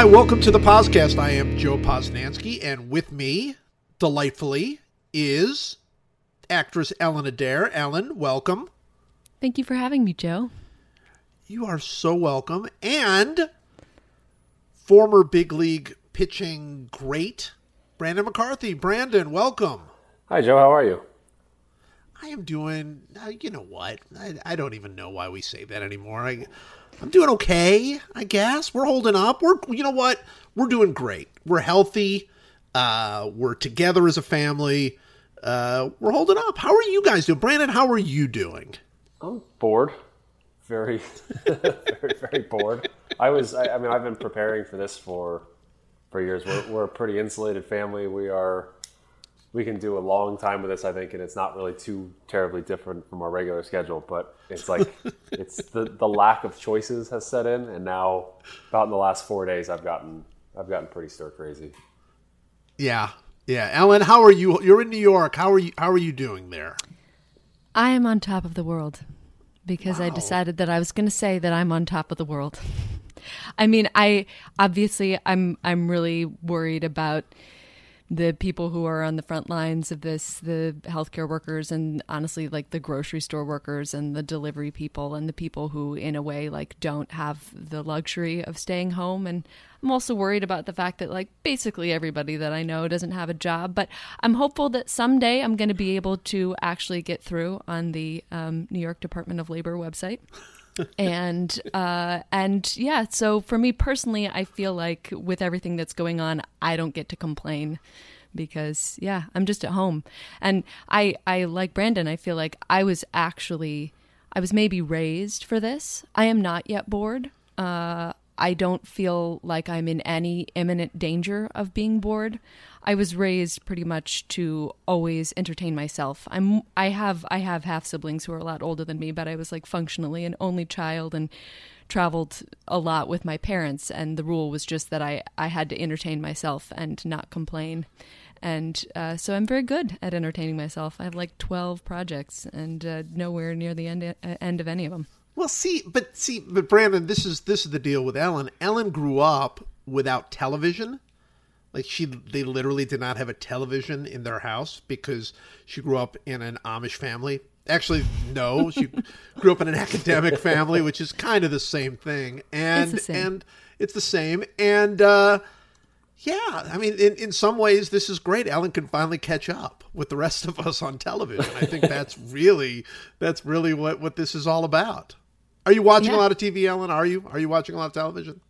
Hi, welcome to the podcast. I am Joe Posnanski, and with me, delightfully, is actress Ellen Adair. Ellen, welcome. Thank you for having me, Joe. You are so welcome. And former big league pitching great, Brandon McCarthy. Brandon, welcome. Hi, Joe. How are you? I am doing, uh, you know what? I, I don't even know why we say that anymore. I, I'm doing okay, I guess. We're holding up. We're, you know what? We're doing great. We're healthy. Uh, we're together as a family. Uh, we're holding up. How are you guys doing? Brandon, how are you doing? I'm bored. Very, very, very bored. I was. I, I mean, I've been preparing for this for for years. We're, we're a pretty insulated family. We are. We can do a long time with this, I think, and it's not really too terribly different from our regular schedule. But it's like it's the the lack of choices has set in, and now about in the last four days, I've gotten I've gotten pretty stir crazy. Yeah, yeah. Ellen, how are you? You're in New York. How are you? How are you doing there? I am on top of the world because I decided that I was going to say that I'm on top of the world. I mean, I obviously I'm I'm really worried about the people who are on the front lines of this, the healthcare workers and honestly like the grocery store workers and the delivery people and the people who in a way like don't have the luxury of staying home. And I'm also worried about the fact that like basically everybody that I know doesn't have a job, but I'm hopeful that someday I'm going to be able to actually get through on the um, New York Department of Labor website and uh and yeah so for me personally i feel like with everything that's going on i don't get to complain because yeah i'm just at home. And i i like brandon. I feel like i was actually i was maybe raised for this. I am not yet bored. Uh I don't feel like I'm in any imminent danger of being bored. I was raised pretty much to always entertain myself. I'm I have I have half siblings who are a lot older than me, but I was like functionally an only child and traveled a lot with my parents and the rule was just that I I had to entertain myself and not complain. And uh, so I'm very good at entertaining myself. I have like 12 projects and uh, nowhere near the end uh, end of any of them. Well, see, but see, but Brandon, this is this is the deal with Ellen. Ellen grew up without television. Like she, they literally did not have a television in their house because she grew up in an Amish family. Actually, no, she grew up in an academic family, which is kind of the same thing. And the same. and it's the same. And uh, yeah, I mean, in, in some ways, this is great. Ellen can finally catch up with the rest of us on television. I think that's really that's really what what this is all about. Are you watching a lot of TV, Ellen? Are you? Are you watching a lot of television?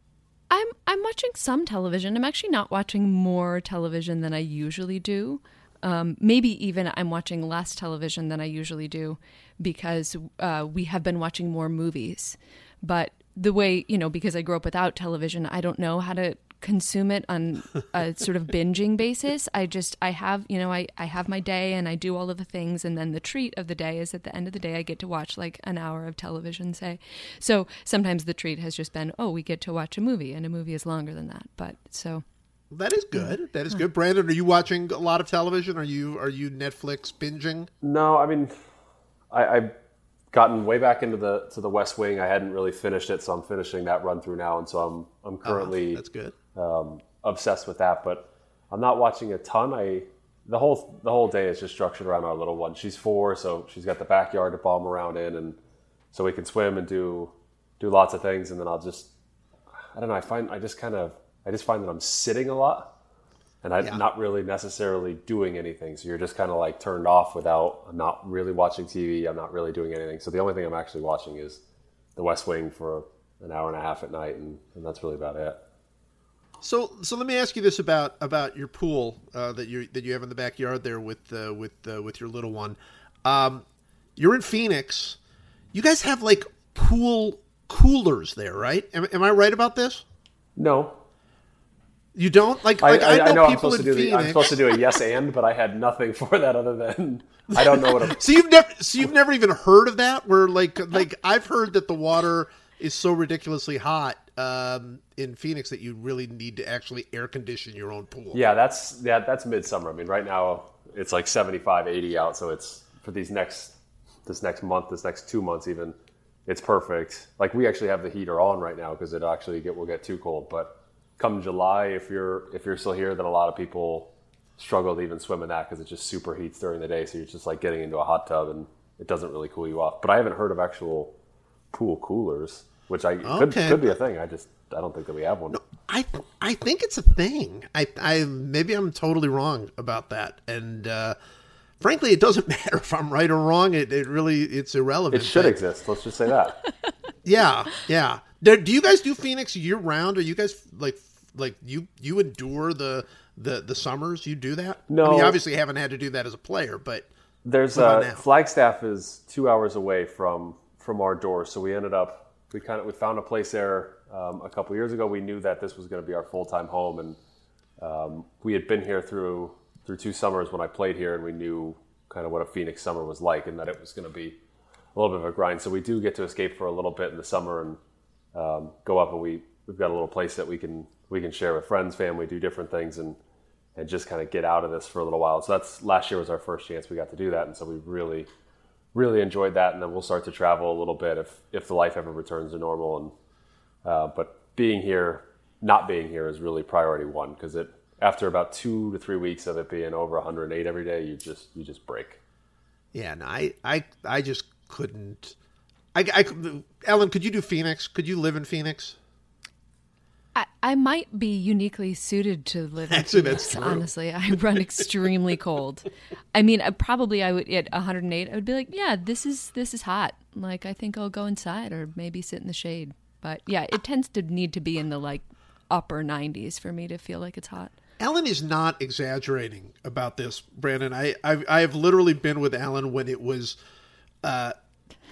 I'm I'm watching some television. I'm actually not watching more television than I usually do. Um, maybe even I'm watching less television than I usually do because uh, we have been watching more movies. But the way you know, because I grew up without television, I don't know how to consume it on a sort of binging basis. I just I have you know I I have my day and I do all of the things, and then the treat of the day is at the end of the day I get to watch like an hour of television, say. So sometimes the treat has just been oh we get to watch a movie, and a movie is longer than that. But so That is good. That is good. Brandon, are you watching a lot of television? Are you are you Netflix binging? No, I mean, I, I've gotten way back into the to the West Wing. I hadn't really finished it, so I'm finishing that run through now, and so I'm I'm ah, currently That's good. Um, obsessed with that. But I'm not watching a ton. I the whole the whole day is just structured around our little one. She's four, so she's got the backyard to bomb around in, and so we can swim and do do lots of things. And then I'll just I don't know. I find I just kind of I just find that I'm sitting a lot. And I'm Yeah. not really necessarily doing anything. So you're just kind of like turned off without, I'm not really watching TV. I'm not really doing anything. So the only thing I'm actually watching is The West Wing for an hour and a half at night. And, and that's really about it. So, so let me ask you this about about your pool uh, that you that you have in the backyard there with uh, with uh, with your little one. Um, you're in Phoenix. You guys have like pool coolers there, right? Am, am I right about this? No, You don't like. I, like I, I know I'm people supposed, to in do the, I'm supposed to do a yes and, but I had nothing for that other than I don't know what a So you've never, so you've never even heard of that? Where like, like I've heard that the water is so ridiculously hot um, in Phoenix that you really need to actually air condition your own pool. Yeah, that's yeah, that's midsummer. I mean, right now it's like 75, 80 out, so it's for these next this next month, this next two months even, it's perfect. Like we actually have the heater on right now because it actually get will get too cold. But come July, if you're if you're still here, then a lot of people struggle to even swim in that because it just super heats during the day. So you're just like getting into a hot tub and it doesn't really cool you off. But I haven't heard of actual pool coolers, which I could Okay. could be a thing. I just I don't think that we have one. I I think it's a thing. I I maybe I'm totally wrong about that, and uh, frankly, it doesn't matter if I'm right or wrong. It it really it's irrelevant. It should But- exist. Let's just say that. Yeah, yeah. Do, do you guys do Phoenix year round? Are you guys like like you you endure the the the summers? You do that? I mean, No. you obviously haven't had to do that as a player, but There's a? Flagstaff is two hours away from from our door, so we ended up we kind of we found a place there um, a couple years ago. We knew that this was going to be our full time home, and um, we had been here through through two summers when I played here, and we knew kind of what a Phoenix summer was like, and that it was going to be a little bit of a grind. So we do get to escape for a little bit in the summer and um, go up, and we we've got a little place that we can we can share with friends, family, do different things, and and just kind of get out of this for a little while. So that's last year was our first chance we got to do that, and so we really really enjoyed that. And then we'll start to travel a little bit if if the life ever returns to normal. And uh, but being here, not being here is really priority one because it after about two to three weeks of it being over 108 every day, you just you just break. yeah, no, I I I just couldn't. I, I Ellen, could you do Phoenix? Could you live in Phoenix? I, I might be uniquely suited to live in Actually, that's true. honestly. I run extremely cold. I mean, I, probably I would at 108. I would be like, yeah, this is this is hot. Like, I think I'll go inside or maybe sit in the shade. But yeah, it tends to need to be in the like upper 90s for me to feel like it's hot. Ellen is not exaggerating about this, Brandon. I I've, I have literally been with Ellen when it was uh,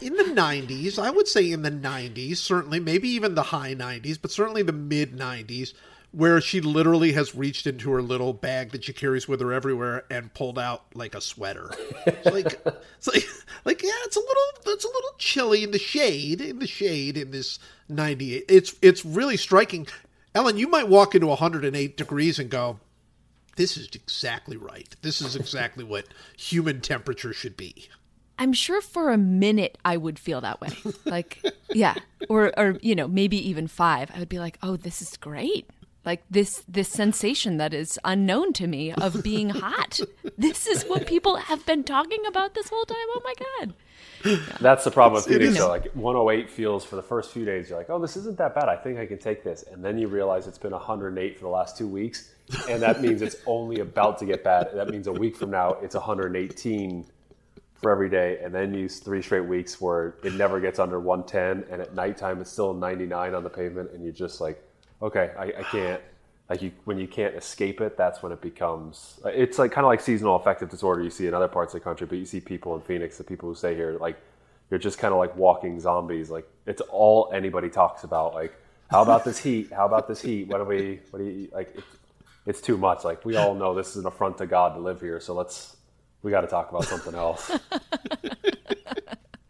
in the 90s. I would say in the 90s, certainly, maybe even the high 90s, but certainly the mid 90s, where she literally has reached into her little bag that she carries with her everywhere and pulled out like a sweater. It's like it's like like yeah, it's a little it's a little chilly in the shade in the shade in this 98. It's it's really striking. Ellen, you might walk into 108 degrees and go, "This is exactly right. This is exactly what human temperature should be." I'm sure for a minute I would feel that way. Like, yeah, or or you know, maybe even 5. I would be like, "Oh, this is great." Like this this sensation that is unknown to me of being hot. This is what people have been talking about this whole time. Oh my god. That's the problem with It Phoenix. is- though. Like 108 feels for the first few days, you're like, oh, this isn't that bad. I think I can take this. And then you realize it's been 108 for the last two weeks. And that means it's only about to get bad. That means a week from now, it's 118 for every day. And then use three straight weeks where it never gets under 110. And at nighttime, it's still 99 on the pavement. And you're just like, okay, I, I can't. Like you, when you can't escape it, that's when it becomes. It's like kind of like seasonal affective disorder you see in other parts of the country, but you see people in Phoenix, the people who stay here, like you're just kind of like walking zombies. Like it's all anybody talks about. Like, how about this heat? How about this heat? What do we? What do you like? It's, it's too much. Like we all know this is an affront to God to live here. So let's. We got to talk about something else.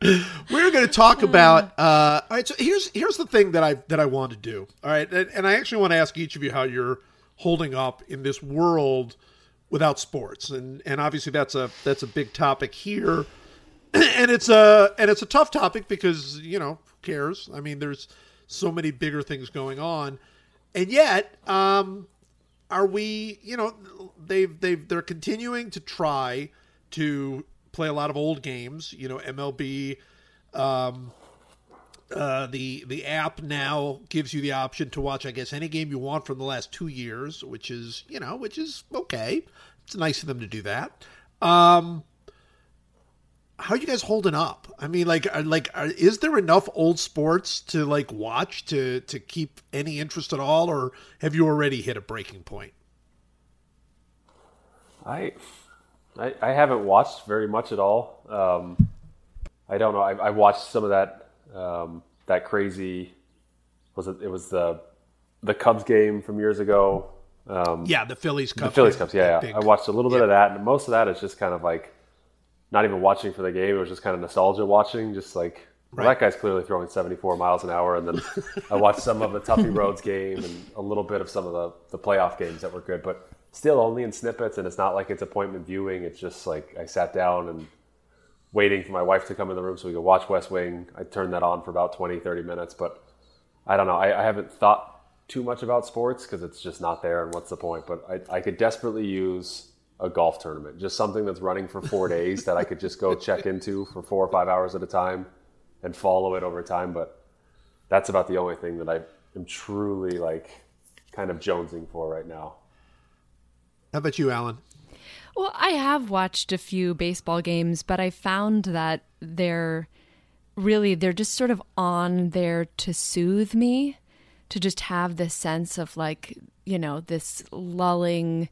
We're going to talk about. Uh, all right, so here's here's the thing that I that I want to do. All right, and, and I actually want to ask each of you how you're holding up in this world without sports, and and obviously that's a that's a big topic here, and it's a and it's a tough topic because you know who cares? I mean, there's so many bigger things going on, and yet, um, are we? You know, they've they've they're continuing to try to play a lot of old games. You know, MLB. Um, uh, the the app now gives you the option to watch, I guess, any game you want from the last two years, which is you know, which is okay. It's nice of them to do that. Um, how are you guys holding up? I mean, like, are, like, are, is there enough old sports to like watch to to keep any interest at all, or have you already hit a breaking point? I, I, I haven't watched very much at all. Um, I don't know. I, I watched some of that um, that crazy. Was it? It was the the Cubs game from years ago. Um, Yeah, the Phillies the Phillies Cubs. Yeah, yeah. I watched a little bit of that, and most of that is just kind of like not even watching for the game. It was just kind of nostalgia watching, just like. Well, Right. that guy's clearly throwing 74 miles an hour, and then I watched some of the Tuffy Rhodes game and a little bit of some of the, the playoff games that were good, but still only in snippets. And it's not like it's appointment viewing. It's just like I sat down and waiting for my wife to come in the room so we could watch West Wing. I turned that on for about 20, 30 minutes, but I don't know. I, I haven't thought too much about sports because it's just not there and what's the point? But I, I could desperately use a golf tournament, just something that's running for four days that I could just go check into for four or five hours at a time and follow it over time. But that's about the only thing that I am truly like kind of jonesing for right now. How about you, Ellen? Well, I have watched a few baseball games, but I found that they're really they're just sort of on there to soothe me, to just have this sense of like, you know, this lulling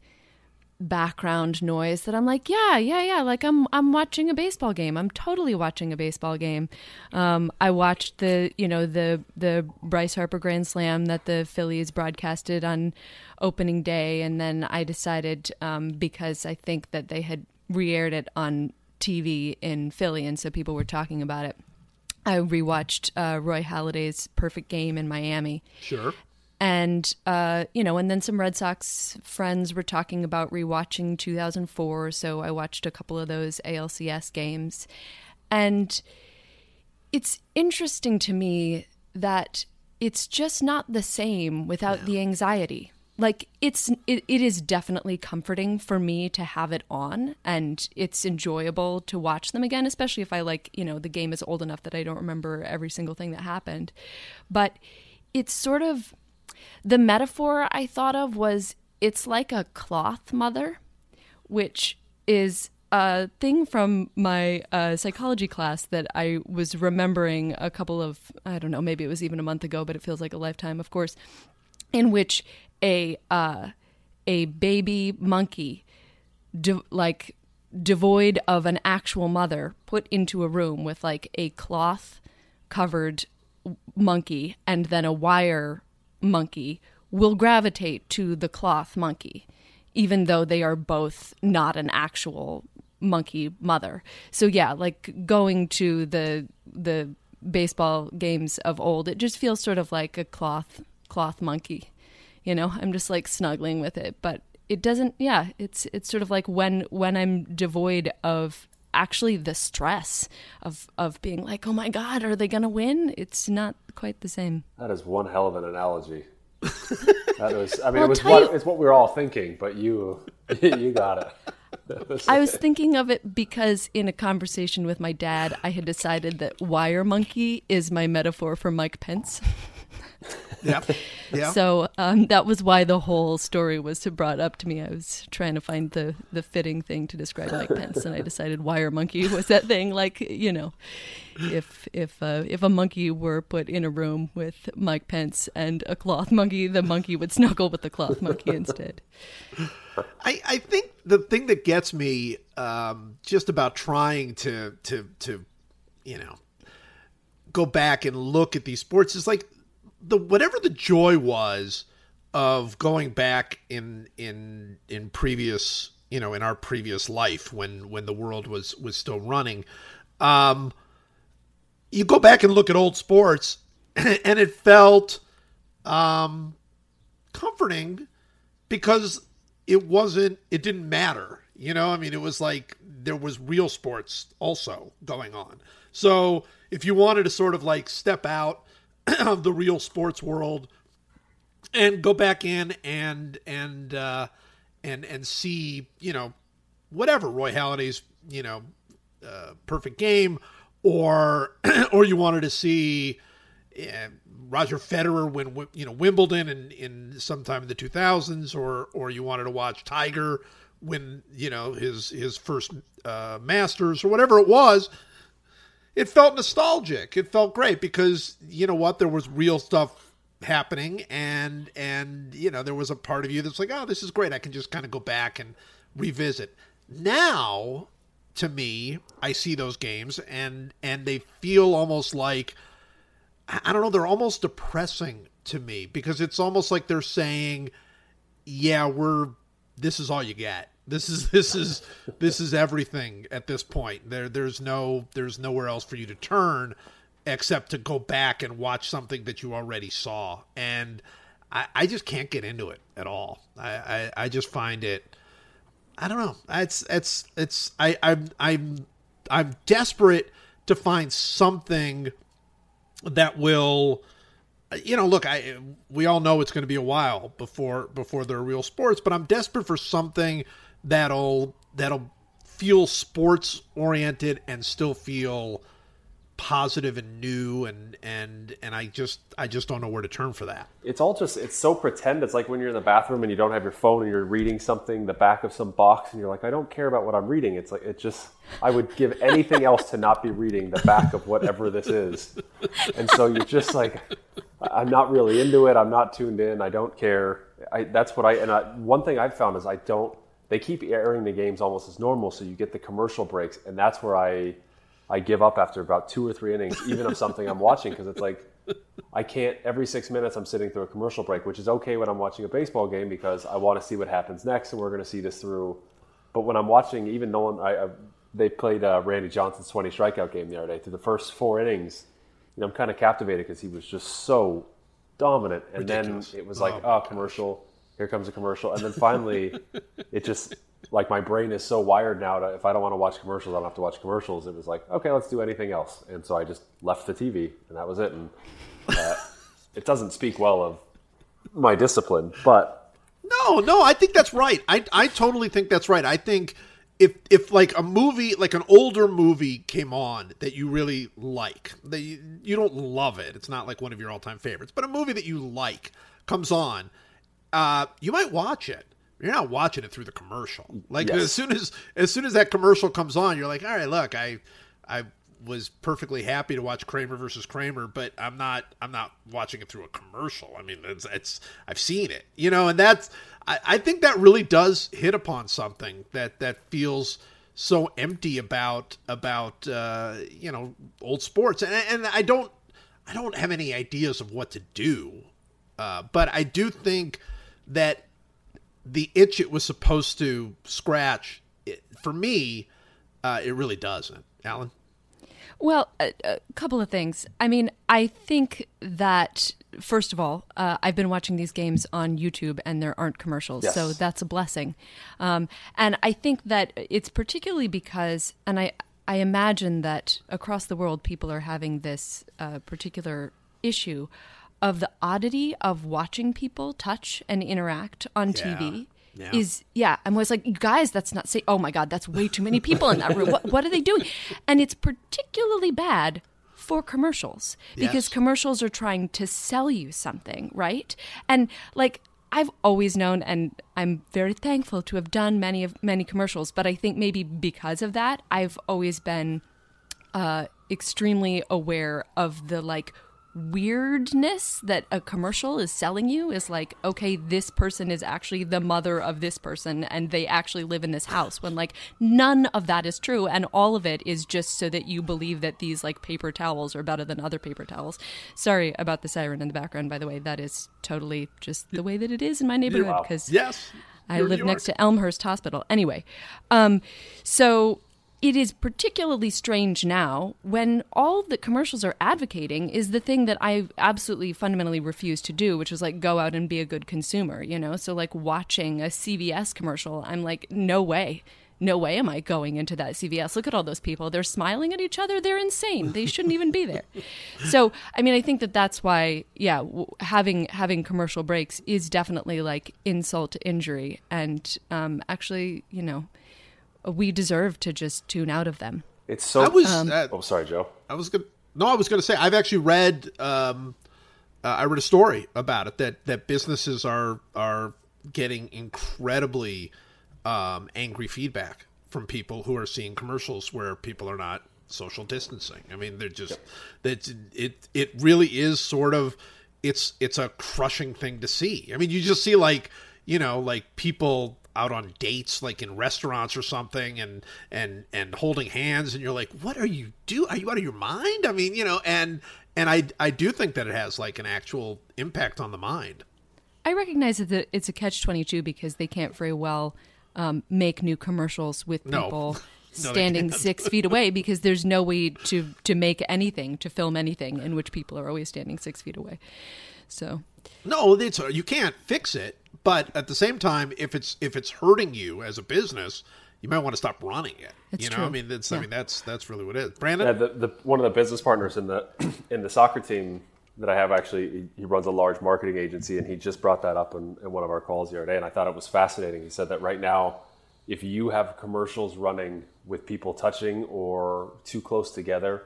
background noise that I'm like, yeah, yeah, yeah, like I'm I'm watching a baseball game. I'm totally watching a baseball game. Um, I watched the you know the the Bryce Harper Grand Slam that the Phillies broadcasted on opening day, and then I decided um, because I think that they had re-aired it on TV in Philly, and so people were talking about it. I rewatched uh, Roy Halladay's Perfect Game in Miami, Sure. And uh, you know, and then some Red Sox friends were talking about rewatching 2004. So I watched a couple of those ALCS games, and it's interesting to me that it's just not the same without the anxiety. Like it's it, it is definitely comforting for me to have it on and it's enjoyable to watch them again especially if I like, you know, the game is old enough that I don't remember every single thing that happened. But it's sort of the metaphor I thought of was it's like a cloth mother, which is a thing from my uh, psychology class that I was remembering a couple of, I don't know, maybe it was even a month ago, but it feels like a lifetime, of course, in which a uh, a baby monkey, de- like devoid of an actual mother, put into a room with like a cloth covered monkey and then a wire monkey will gravitate to the cloth monkey, even though they are both not an actual monkey mother. So yeah, like going to the the baseball games of old, it just feels sort of like a cloth cloth monkey. You know, I'm just like snuggling with it, but it doesn't yeah, it's it's sort of like when when I'm devoid of actually the stress of of being like, "Oh my god, are they going to win?" It's not quite the same. That is one hell of an analogy. that was, I mean, Well, it was what, you- it's what we were all thinking, but you, you got it. I was thinking of it because in a conversation with my dad, I had decided that wire monkey is my metaphor for Mike Pence. Yeah. Yeah. So um, that was why the whole story was brought up to me. I was trying to find the, the fitting thing to describe Mike Pence, and I decided wire monkey was that thing. Like you know, if if uh, if a monkey were put in a room with Mike Pence and a cloth monkey, the monkey would snuggle with the cloth monkey instead. I, I think the thing that gets me um, just about trying to to to you know go back and look at these sports is like the whatever the joy was of going back in in in previous you know in our previous life when when the world was was still running um you go back and look at old sports and it felt um comforting because it wasn't it didn't matter you know? I mean it was like there was real sports also going on. So if you wanted to sort of like step out of the real sports world and go back in and and uh and and see you know whatever roy halladay's you know uh, perfect game or or you wanted to see yeah, Roger Federer win you know Wimbledon in in sometime in the 2000s or or you wanted to watch Tiger win you know his his first uh, Masters or whatever it was it felt nostalgic. It felt great because you know what there was real stuff happening and and you know there was a part of you that's like oh this is great. I can just kind of go back and revisit. Now to me I see those games and and they feel almost like I don't know, they're almost depressing to me because it's almost like they're saying, yeah, we're this is all you get. This is this is this is everything at this point. There there's no there's nowhere else for you to turn except to go back and watch something that you already saw. And I, I just can't get into it at all. I, I, I just find it I don't know. It's it's it's I I'm I'm I'm desperate to find something that will you know, look, I we all know it's going to be a while before before there are real sports, but I'm desperate for something that'll that'll feel sports oriented and still feel positive and new and and and I just I just don't know where to turn for that. It's all just it's so pretend. It's like when you're in the bathroom and you don't have your phone and you're reading something the back of some box and you're like I don't care about what I'm reading. It's like it just I would give anything else to not be reading the back of whatever this is. And so you're just like I'm not really into it. I'm not tuned in. I don't care. I, that's what I and I, one thing I've found is I don't. They keep airing the games almost as normal, so you get the commercial breaks, and that's where I I give up after about two or three innings, even of something I'm watching, because it's like I can't. Every six minutes, I'm sitting through a commercial break, which is okay when I'm watching a baseball game because I want to see what happens next, and we're going to see this through. But when I'm watching, even Nolan, I, I they played uh, Randy Johnson's 20 strikeout game the other day. Through the first four innings, you know, I'm kind of captivated because he was just so dominant. And Ridiculous. then it was like, Oh, oh, commercial. Here comes a commercial, and then finally, it just like my brain is so wired now if I don't want to watch commercials, I don't have to watch commercials. It was like, okay, let's do anything else, and so I just left the TV, and that was it. And uh, it doesn't speak well of my discipline, but No, no, I think that's right. I I totally think that's right. I think if if like a movie, like an older movie came on that you really like, that you, you don't love it. It's not like one of your all-time favorites, but a movie that you like comes on, uh, you might watch it. You're not watching it through the commercial. Like Yes. as soon as as soon as that commercial comes on, you're like, all right, look, I I was perfectly happy to watch Kramer versus Kramer, but I'm not I'm not watching it through a commercial. I mean, it's, it's I've seen it, you know, and that's I, I think that really does hit upon something that that feels so empty about about uh, you know old sports, and and I don't I don't have any ideas of what to do, uh, but I do think that the itch it was supposed to scratch it, for me, uh, it really doesn't. Ellen. Well, a, a couple of things. I mean, I think that first of all, uh, I've been watching these games on YouTube, and there aren't commercials, Yes. so that's a blessing. Um, and I think that it's particularly because, and I I imagine that across the world, people are having this uh, particular issue of the oddity of watching people touch and interact on TV. Yeah. Is yeah, I'm always like, you guys, that's not say. Oh my god, that's way too many people in that room. What, what are they doing? And it's particularly bad for commercials because Yes. commercials are trying to sell you something, right? And like I've always known, and I'm very thankful to have done many of many commercials. But I think maybe because of that, I've always been uh, extremely aware of the like weirdness that a commercial is selling you is like okay this person is actually the mother of this person and they actually live in this house when like none of that is true and all of it is just so that you believe that these like paper towels are better than other paper towels. Sorry about the siren in the background by the way. That is totally just the way that it is in my neighborhood because Yes, I You're live next to Elmhurst Hospital. Anyway, um, so it is particularly strange now when all that commercials are advocating is the thing that I absolutely fundamentally refuse to do, which is like go out and be a good consumer, you know? So, like watching a CVS commercial, I'm like, no way. No way am I going into that CVS. Look at all those people. They're smiling at each other. They're insane. They shouldn't even be there. So, I mean, I think that that's why, yeah, w- having having commercial breaks is definitely like insult to injury, and um, actually, you know, we deserve to just tune out of them. it's so. I was. uh, oh, sorry, Joe. I was gonna. No, I was gonna say I've actually read. Um, uh, I read a story about it that that businesses are are getting incredibly um, angry feedback from people who are seeing commercials where people are not social distancing. I mean, they're just that it it really is sort of it's it's a crushing thing to see. I mean, you just see like you know like people out on dates like in restaurants or something and and and holding hands and you're like what are you do are you out of your mind? I mean you know and and i i do think that it has like an actual impact on the mind. I recognize that it's a catch twenty two because they can't very well um, make new commercials with people No, they standing six feet away because there's no way to to make anything to film anything in which people are always standing six feet away. So no it's you can't fix it but at the same time if it's if it's hurting you as a business you might want to stop running it. It's you know, true. I mean, that's I mean, that's that's really what it is. Brandon, Yeah, the, the one of the business partners in the in the soccer team that I have actually, he, he runs a large marketing agency, and he just brought that up in, in one of our calls the other day, and I thought it was fascinating. He said that right now, if you have commercials running with people touching or too close together,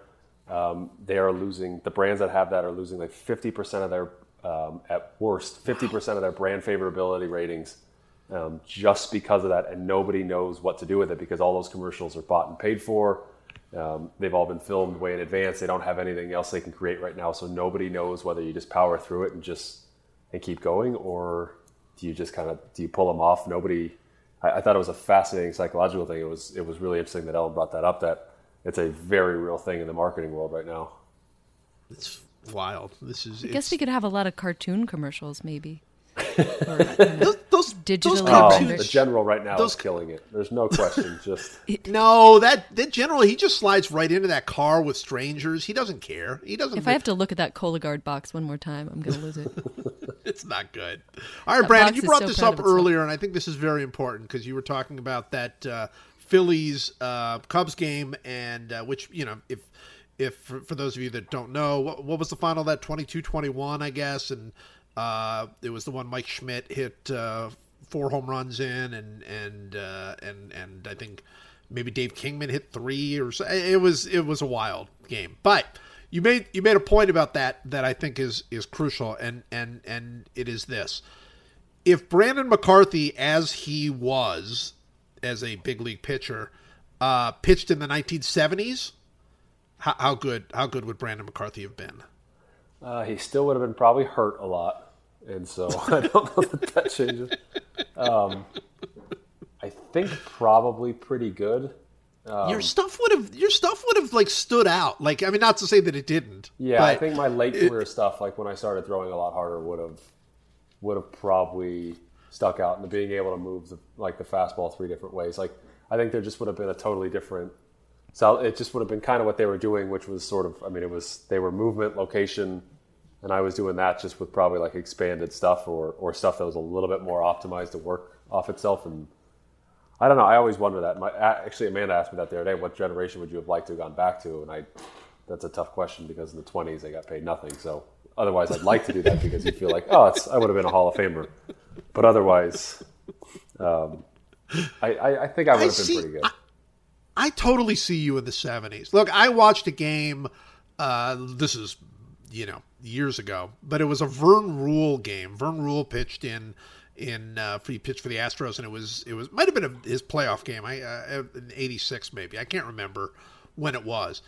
um, they are losing. The brands that have that are losing like fifty percent of their, um, at worst, fifty percent of their brand favorability ratings um, just because of that, and nobody knows what to do with it because all those commercials are bought and paid for. Um, they've all been filmed way in advance. They don't have anything else they can create right now, so nobody knows whether you just power through it and just and keep going, or do you just kind of do you pull them off? Nobody. I, I thought it was a fascinating psychological thing. It was it was really interesting that Ellen brought that up. That it's a very real thing in the marketing world right now. it's wild. This is. I guess we could have a lot of cartoon commercials, maybe. those, those Digital those Oh, Oh, cartoons- the general right now those- is killing it. There's no question. Just No, that that generally he just slides right into that car with strangers. He doesn't care. He doesn't. If I have to look at that Cologuard box one more time, I'm going to lose it. it's not good. All right, That Brandon, you brought so this up of itself. earlier, and I think this is very important because you were talking about that uh, Phillies uh, Cubs game, and uh, which you know, if if for, for those of you that don't know, what, what was the final that 22-21, I guess, and uh, it was the one Mike Schmidt hit uh, four home runs in, and and uh, and and I think maybe Dave Kingman hit three or so. It was it was a wild game, but you made you made a point about that that I think is is crucial, and and and it is this: if Brandon McCarthy, as he was as a big league pitcher, uh, pitched in the 1970s, how, how good how good would Brandon McCarthy have been? Uh, he still would have been probably hurt a lot, and so I don't know that that changes. Um, I think probably pretty good. your stuff would have your stuff would have like stood out. Like I mean, not to say that it didn't. Yeah, I think my late career stuff, like when I started throwing a lot harder, would have would have probably stuck out. And being able to move the, like the fastball three different ways, like I think there just would have been a totally different. So it just would have been kind of what they were doing, which was sort of. I mean, it was they were movement, location, and I was doing that just with probably like expanded stuff or or stuff that was a little bit more optimized to work off itself. And I don't know. I always wonder that. My actually Amanda asked me that the other day. What generation would you have liked to have gone back to? And I that's a tough question because in the 20s they got paid nothing. So otherwise, I'd like to do that because you feel like, oh, it's, I would have been a Hall of Famer. But otherwise, um, I, I, I think I would have been see- pretty good. I- I totally see you in the 70s. Look, I watched a game. Uh, this is, you know, years ago, but it was a Vern Ruhle game. Vern Ruhle pitched in in uh, for he pitched for the Astros, and it was it was might have been a, his playoff game. I uh, in '86 maybe. I can't remember when it was.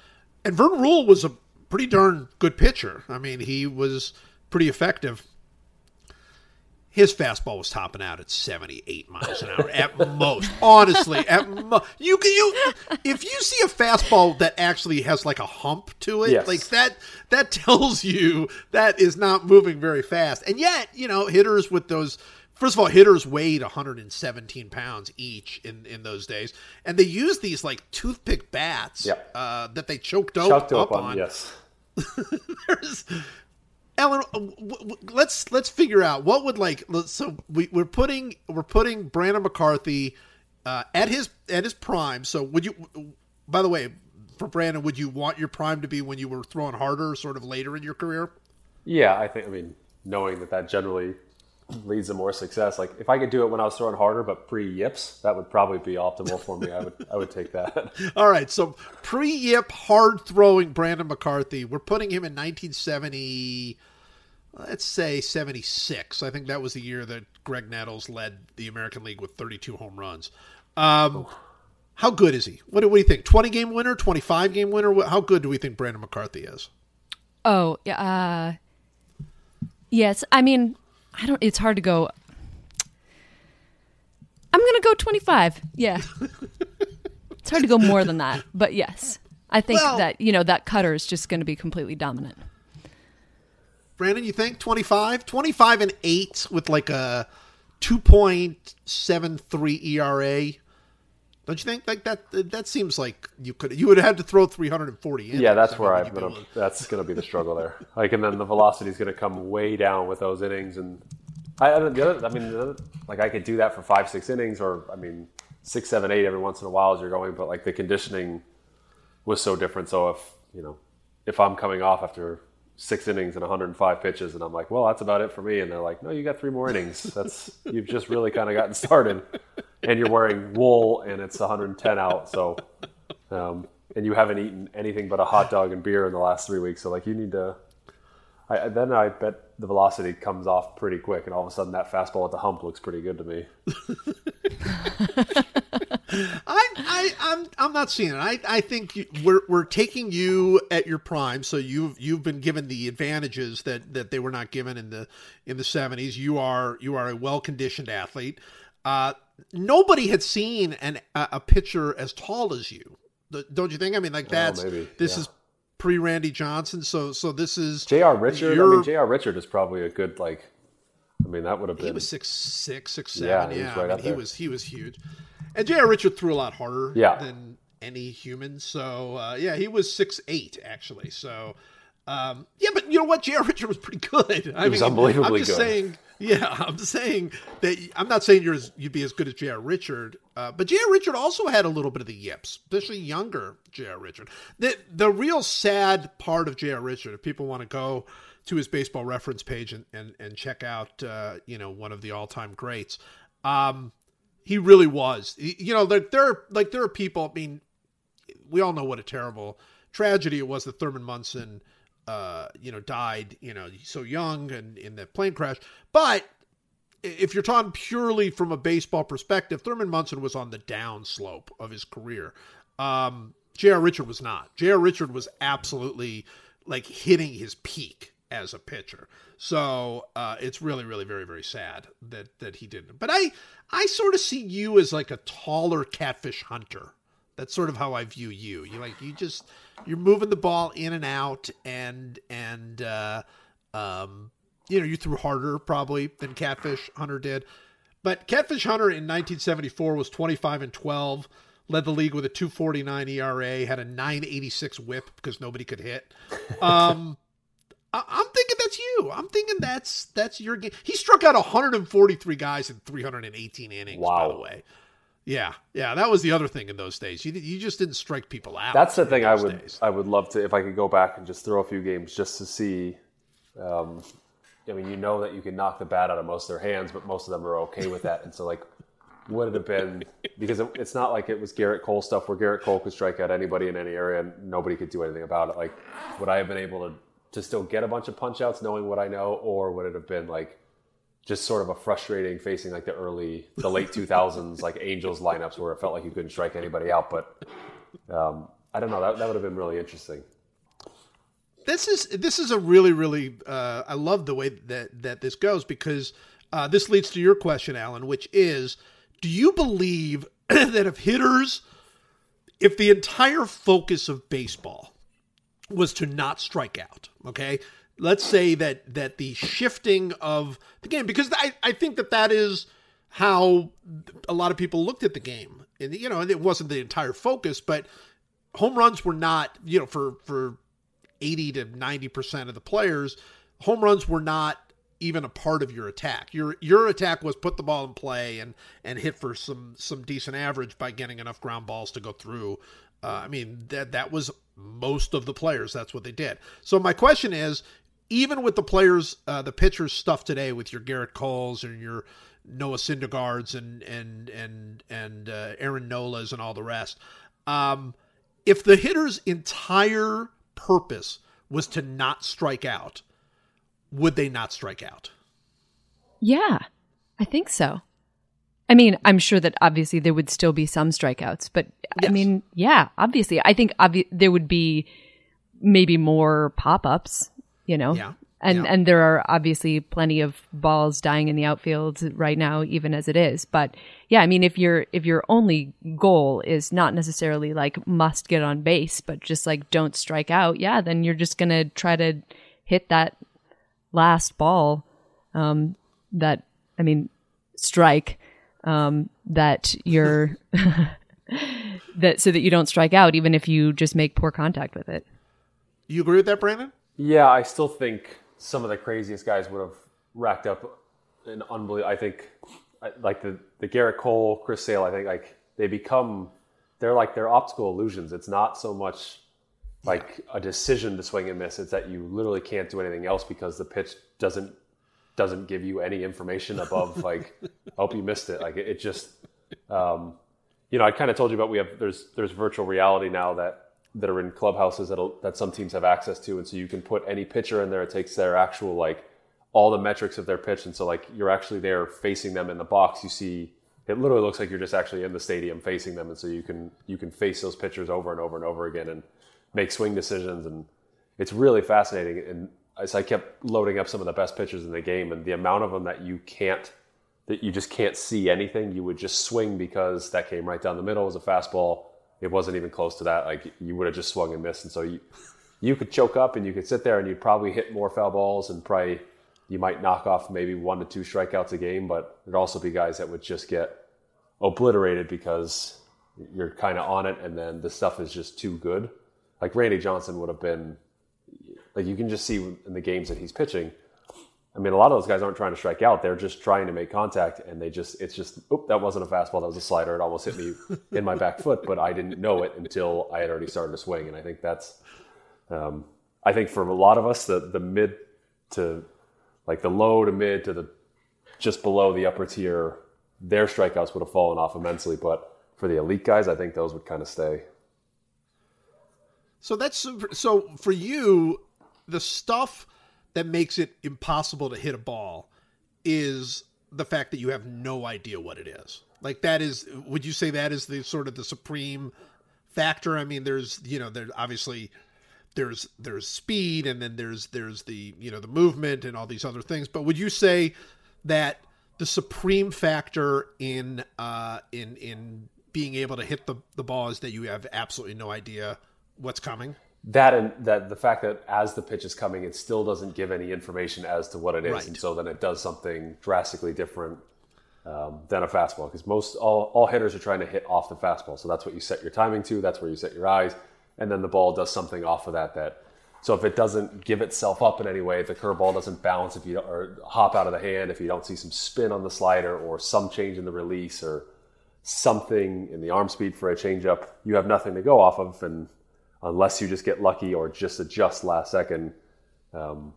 And Vern Ruhle was a pretty darn good pitcher. I mean, he was pretty effective his fastball was topping out at 78 miles an hour at most honestly at mo- you can you if you see a fastball that actually has like a hump to it Yes. like that that tells you that is not moving very fast and yet you know hitters with those first of all hitters weighed 117 pounds each in in those days and they used these like toothpick bats Yeah. uh, that they choked, up, up, up on, on yes. there's Ellen, uh, w- w- let's let's figure out what would like. So we, we're putting we're putting Brandon McCarthy uh, at his at his prime. So would you? By the way, for Brandon, would you want your prime to be when you were throwing harder, sort of later in your career? Yeah, I think. I mean, knowing that that generally leads to more success. Like if I could do it when I was throwing harder, but pre yips, that would probably be optimal for me. I would I would take that. All right, so pre-yip, hard throwing Brandon McCarthy. We're putting him in 1970. Let's say 76. I think that was the year that Graig Nettles led the American League with 32 home runs. Um, how good is he? What do, what do you think? 20 game winner, 25 game winner? How good do we think Brandon McCarthy is? Oh, yeah. Uh, yes. I mean, I don't. It's hard to go. I'm gonna go 25. Yeah. it's hard to go more than that, but yes, I think Well- that you know that cutter is just going to be completely dominant. Brandon, you think 25? 25 and 8 with like a 2.73 ERA. Don't you think like that that seems like you could you would have had to throw 340 innings. yeah, that's where I'm gonna. able That's gonna be the struggle there. Like, and then the velocity is gonna come way down with those innings, and I, I don't. The other, I mean, the other, like I could do that for five, six innings, or I mean, six, seven, eight every once in a while as you're going, but like the conditioning was so different. So if you know, if I'm coming off after six innings and 105 pitches, and I'm like, well, that's about it for me, and they're like, no, you got three more innings. That's you've just really kind of gotten started, and you're wearing wool, and it's 110 out, so. Um, and you haven't eaten anything but a hot dog and beer in the last three weeks, so like you need to. I, then I bet the velocity comes off pretty quick, and all of a sudden that fastball at the hump looks pretty good to me. I, I, I'm, I'm not seeing it. I, I think you, we're, we're taking you at your prime. So you've, you've been given the advantages that, that they were not given in the, in the seventies. You are, you are a well conditioned athlete. Uh, nobody had seen an, a, a pitcher as tall as you. Don't you think? I mean, like that's maybe, this yeah. is pre Randy Johnson. So, so this is J.R. Richard. I mean, J.R. Richard is probably a good like. I mean, that would have been. He was six six six Yeah, seven. he Yeah, was right I mean, he was he was huge. And J.R. Richard threw a lot harder Yeah. than any human. So uh, yeah, he was six eight actually. So um, yeah, but you know what? J.R. Richard was pretty good. I He was mean, unbelievably I'm just good. saying. Yeah, I'm saying that I'm not saying you're as, you'd be as good as J.R. Richard, uh, but J.R. Richard also had a little bit of the yips, especially younger J.R. Richard. The the real sad part of J.R. Richard, if people want to go to his baseball reference page and and, and check out uh, you know one of the all time greats, um, he really was. You know, there there are, like there are people. I mean, we all know what a terrible tragedy it was that Thurman Munson, uh, you know, died, you know, so young and in the plane crash. But if you're talking purely from a baseball perspective, Thurman Munson was on the down slope of his career. Um, J.R. Richard was not. J.R. Richard was absolutely like hitting his peak as a pitcher. So uh, it's really, really, very, very sad that that he didn't. But I, I sort of see you as like a taller catfish hunter. That's sort of how I view you. You like you just you're moving the ball in and out, and and uh, um, you know you threw harder probably than Catfish Hunter did. But Catfish Hunter in 1974 was 25 and 12, led the league with a 2.49 ERA, had a 9.86 WHIP because nobody could hit. Um, I- I'm thinking that's you. I'm thinking that's that's your game. He struck out 143 guys in 318 innings. By Wow. the way, yeah, yeah, that was the other thing in those days. You you just didn't strike people out. That's the thing I would days. I would love to if I could go back and just throw a few games just to see. Um, I mean, you know that you can knock the bat out of most of their hands, but most of them are okay with that. And so, like, would it have been because it, it's not like it was Gerrit Cole stuff where Gerrit Cole could strike out anybody in any area and nobody could do anything about it. Like, would I have been able to to still get a bunch of punch outs knowing what I know, or would it have been like just sort of a frustrating facing like the early, the late 2000s, like Angels lineups where it felt like you couldn't strike anybody out. But um, I don't know. That, that would have been really interesting. this is this is a really really uh, I love the way that that this goes because uh, this leads to your question, Ellen, which is: Do you believe that if hitters, if the entire focus of baseball was to not strike out, okay, let's say that that the shifting of the game, because I I think that that is how a lot of people looked at the game, and you know, and it wasn't the entire focus, but home runs were not, you know, for for 80 to 90% of the players, home runs were not even a part of your attack. Your your attack was put the ball in play and and hit for some some decent average by getting enough ground balls to go through. Uh, I mean that that was most of the players. That's what they did. So my question is, even with the players, uh, the pitchers stuff today with your Gerrit Coles and your Noah Syndergaards and and and and uh, Aaron Nolas and all the rest, um, if the hitter's entire purpose was to not strike out, would they not strike out? Yeah, I think so. I mean, I'm sure that obviously there would still be some strikeouts, but I mean, yeah, obviously, I think obvi- there would be maybe more pop ups, you know? Yeah. And, Yeah. and there are obviously plenty of balls dying in the outfield right now, even as it is. But yeah, I mean, if your if your only goal is not necessarily like must get on base, but just like don't strike out, yeah, then you're just gonna try to hit that last ball um, that I mean strike um, that you're that so that you don't strike out even if you just make poor contact with it. You agree with that, Brandon? Yeah, I still think some of the craziest guys would have racked up an unbelievable. I think like the the Gerrit Cole, Chris Sale. I think like they become they're like they're optical illusions. It's not so much like a decision to swing and miss. It's that you literally can't do anything else because the pitch doesn't doesn't give you any information above like hope you missed it. Like it, it just um, you know I kind of told you about we have there's there's virtual reality now that that are in clubhouses that that some teams have access to, and so you can put any pitcher in there. It takes their actual like all the metrics of their pitch, and so like you're actually there facing them in the box. You see, it literally looks like you're just actually in the stadium facing them, and so you can you can face those pitchers over and over and over again and make swing decisions, and it's really fascinating. And as I kept loading up some of the best pitchers in the game, and the amount of them that you can't that you just can't see anything, you would just swing because that came right down the middle as a fastball it wasn't even close to that. Like you would have just swung and missed. And so you, you could choke up and you could sit there and you'd probably hit more foul balls and probably you might knock off maybe one to two strikeouts a game, but there'd also be guys that would just get obliterated because you're kind of on it and then the stuff is just too good. Like Randy Johnson would have been, like you can just see in the games that he's pitching, I mean, a lot of those guys aren't trying to strike out. They're just trying to make contact, and they just, it's just, oop, that wasn't a fastball. That was a slider. It almost hit me in my back foot, but I didn't know it until I had already started to swing. And I think that's, um, I think for a lot of us, the, the mid to like the low to mid to the just below the upper tier, their strikeouts would have fallen off immensely. But for the elite guys, I think those would kind of stay. So that's so for you, the stuff that makes it impossible to hit a ball is the fact that you have no idea what it is. Like that is would you say that is the sort of the supreme factor? I mean there's you know there's obviously there's there's speed and then there's there's the you know the movement and all these other things, but would you say that the supreme factor in uh in in being able to hit the the ball is that you have absolutely no idea what's coming? That and that the fact that as the pitch is coming, it still doesn't give any information as to what it is, Right. and so then it does something drastically different um, than a fastball. Because most all, all hitters are trying to hit off the fastball, so that's what you set your timing to. That's where you set your eyes, and then the ball does something off of that. That so if it doesn't give itself up in any way, if the curveball doesn't bounce, if you don't, or hop out of the hand, if you don't see some spin on the slider or some change in the release or something in the arm speed for a changeup, you have nothing to go off of, and unless you just get lucky or just adjust last second, um,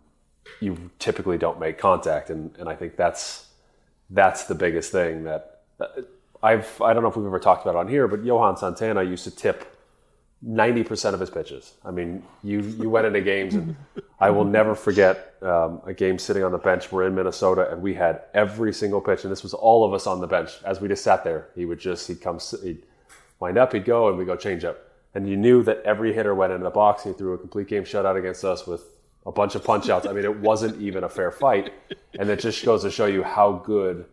you typically don't make contact. And, and I think that's that's the biggest thing that uh, I've I don't know if we've ever talked about on here, but Johan Santana used to tip ninety percent of his pitches. I mean, you you went into games, and I will never forget um, a game sitting on the bench. We're in Minnesota, and we had every single pitch, and this was all of us on the bench as we just sat there. He would just he'd come he'd wind up, he'd go, and we go change up, and you knew that every hitter went into the box. And he threw a complete game shutout against us with a bunch of punch outs. I mean, it wasn't even a fair fight, and it just goes to show you how good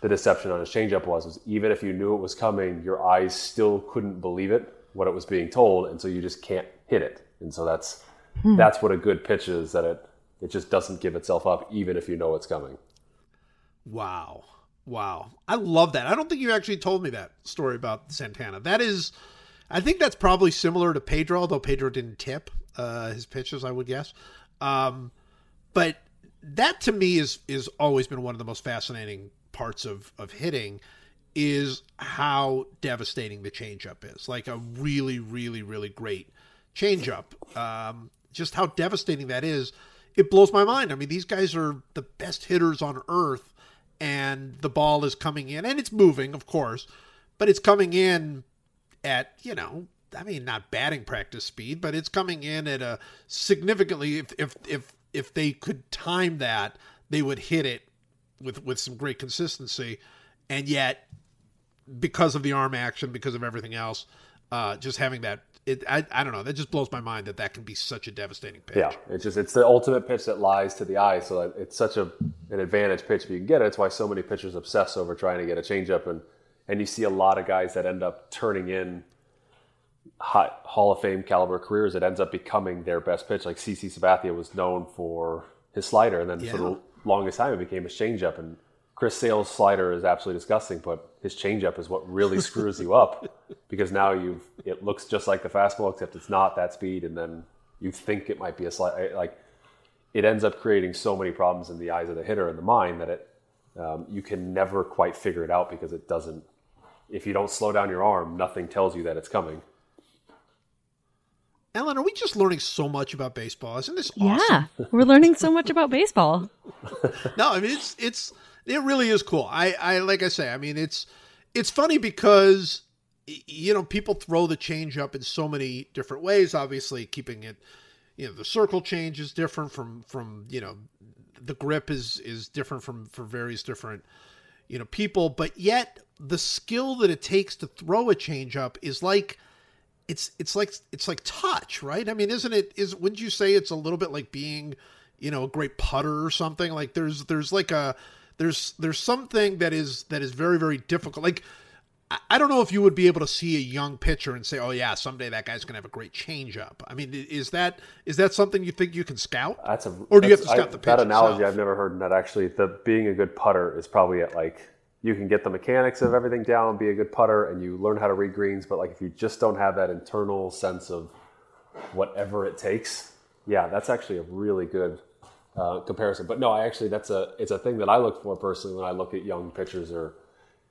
the deception on his changeup was. Was even if you knew it was coming, your eyes still couldn't believe it what it was being told, and so you just can't hit it. And so that's hmm. that's what a good pitch is that it it just doesn't give itself up, even if you know it's coming. Wow. Wow. I love that. I don't think you actually told me that story about Santana. That is, I think that's probably similar to Pedro, although Pedro didn't tip uh, his pitches, I would guess. Um, but that to me is is always been one of the most fascinating parts of of hitting is how devastating the changeup is. Like a really, really, really great changeup. Um, just how devastating that is. It blows my mind. I mean, these guys are the best hitters on earth, and the ball is coming in, and it's moving, of course, but it's coming in at you know, I mean, not batting practice speed, but it's coming in at a significantly. If if if if they could time that, they would hit it with with some great consistency, and yet because of the arm action, because of everything else, uh, just having that. It, I, I don't know. That just blows my mind that that can be such a devastating pitch. Yeah, it's just it's the ultimate pitch that lies to the eye. So it's such a an advantage pitch if you can get it. It's why so many pitchers obsess over trying to get a changeup, and and you see a lot of guys that end up turning in hot, Hall of Fame caliber careers. It ends up becoming their best pitch. Like CC Sabathia was known for his slider, and then for the longest time it became his changeup. And Chris Sale's slider is absolutely disgusting, but his changeup is what really screws you up because now you've it looks just like the fastball except it's not that speed, and then you think it might be a slight like it ends up creating so many problems in the eyes of the hitter and the mind that it um, you can never quite figure it out because it doesn't if you don't slow down your arm, nothing tells you that it's coming. Ellen, are we just learning so much about baseball? Isn't this awesome? Yeah, we're learning so much about baseball. No, I mean it's it's it really is cool. I I like I say, I mean it's it's funny because you know people throw the change up in so many different ways. Obviously, keeping it, you know, the circle change is different from from you know the grip is is different from for various different you know people, but yet the skill that it takes to throw a changeup is like it's it's like it's like touch, right? I mean, isn't it is wouldn't you say it's a little bit like being, you know, a great putter or something? Like there's there's like a there's there's something that is that is very very difficult. Like I- don't know if you would be able to see a young pitcher and say, "Oh yeah, someday that guy's going to have a great changeup." I mean, is that is that something you think you can scout? That's a Or do you have to scout I- the pitch That analogy itself? I've never heard, and that actually the being a good putter is probably at like you can get the mechanics of everything down, be a good putter, and you learn how to read greens. But like if you just don't have that internal sense of whatever it takes, yeah, that's actually a really good uh, comparison. But no, I actually that's a it's a thing that I look for personally when I look at young pitchers or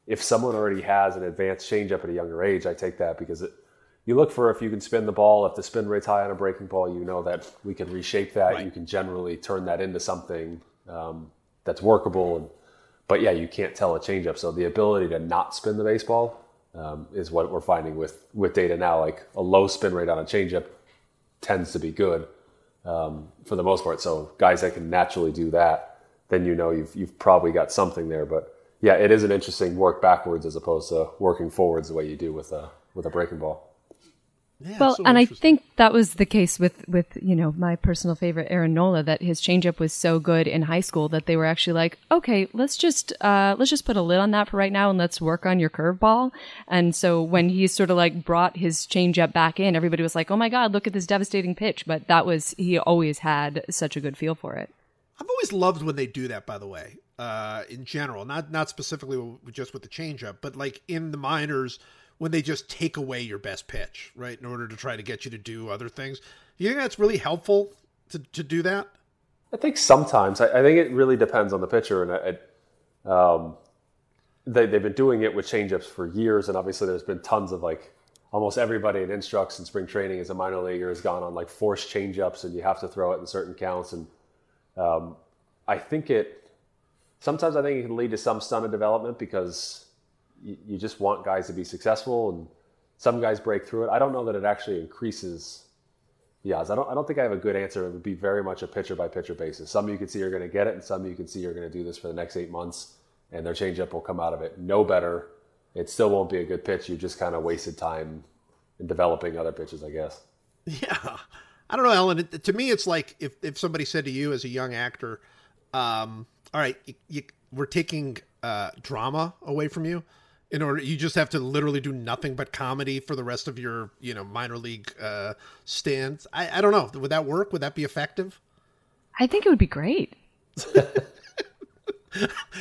if someone already has an advanced changeup at a younger age, I take that because it, you look for if you can spin the ball. If the spin rate's high on a breaking ball, you know that we can reshape that. Right. You can generally turn that into something um, that's workable. And but yeah, you can't tell a changeup. So the ability to not spin the baseball um, is what we're finding with with data now. Like a low spin rate on a changeup tends to be good um, for the most part. So guys that can naturally do that, then you know you've you've probably got something there. But yeah, it is an interesting work backwards as opposed to working forwards the way you do with a with a breaking ball. Yeah, Well, so and I think that was the case with with you know my personal favorite Aaron Nola that his changeup was so good in high school that they were actually like, okay, let's just uh, let's just put a lid on that for right now and let's work on your curveball. And so when he sort of like brought his changeup back in, everybody was like, oh my god, look at this devastating pitch. But that was he always had such a good feel for it. I've always loved when they do that. By the way, uh, in general, not not specifically just with the changeup, but like in the minors when they just take away your best pitch, right, in order to try to get you to do other things. You think that's really helpful to to do that? I think sometimes I, I think it really depends on the pitcher, and it, um, they they've been doing it with changeups for years, and obviously there's been tons of like almost everybody in instructs in spring training as a minor leaguer has gone on like forced changeups, and you have to throw it in certain counts, and um, I think it sometimes I think it can lead to some stunted development because you, you just want guys to be successful, and some guys break through it. I don't know that it actually increases yeah, I don't. I don't think I have a good answer. It would be very much a pitcher by pitcher basis. Some you can see are going to get it, and some you can see are going to do this for the next eight months, and their changeup will come out of it no better. It still won't be a good pitch. You just kind of wasted time in developing other pitches, I guess. Yeah, I don't know, Ellen. To me, it's like if if somebody said to you as a young actor, um, "All right, you, you, we're taking uh, drama away from you." In order, you just have to literally do nothing but comedy for the rest of your, you know, minor league uh, stint. I, I don't know. Would that work? Would that be effective? I think it would be great.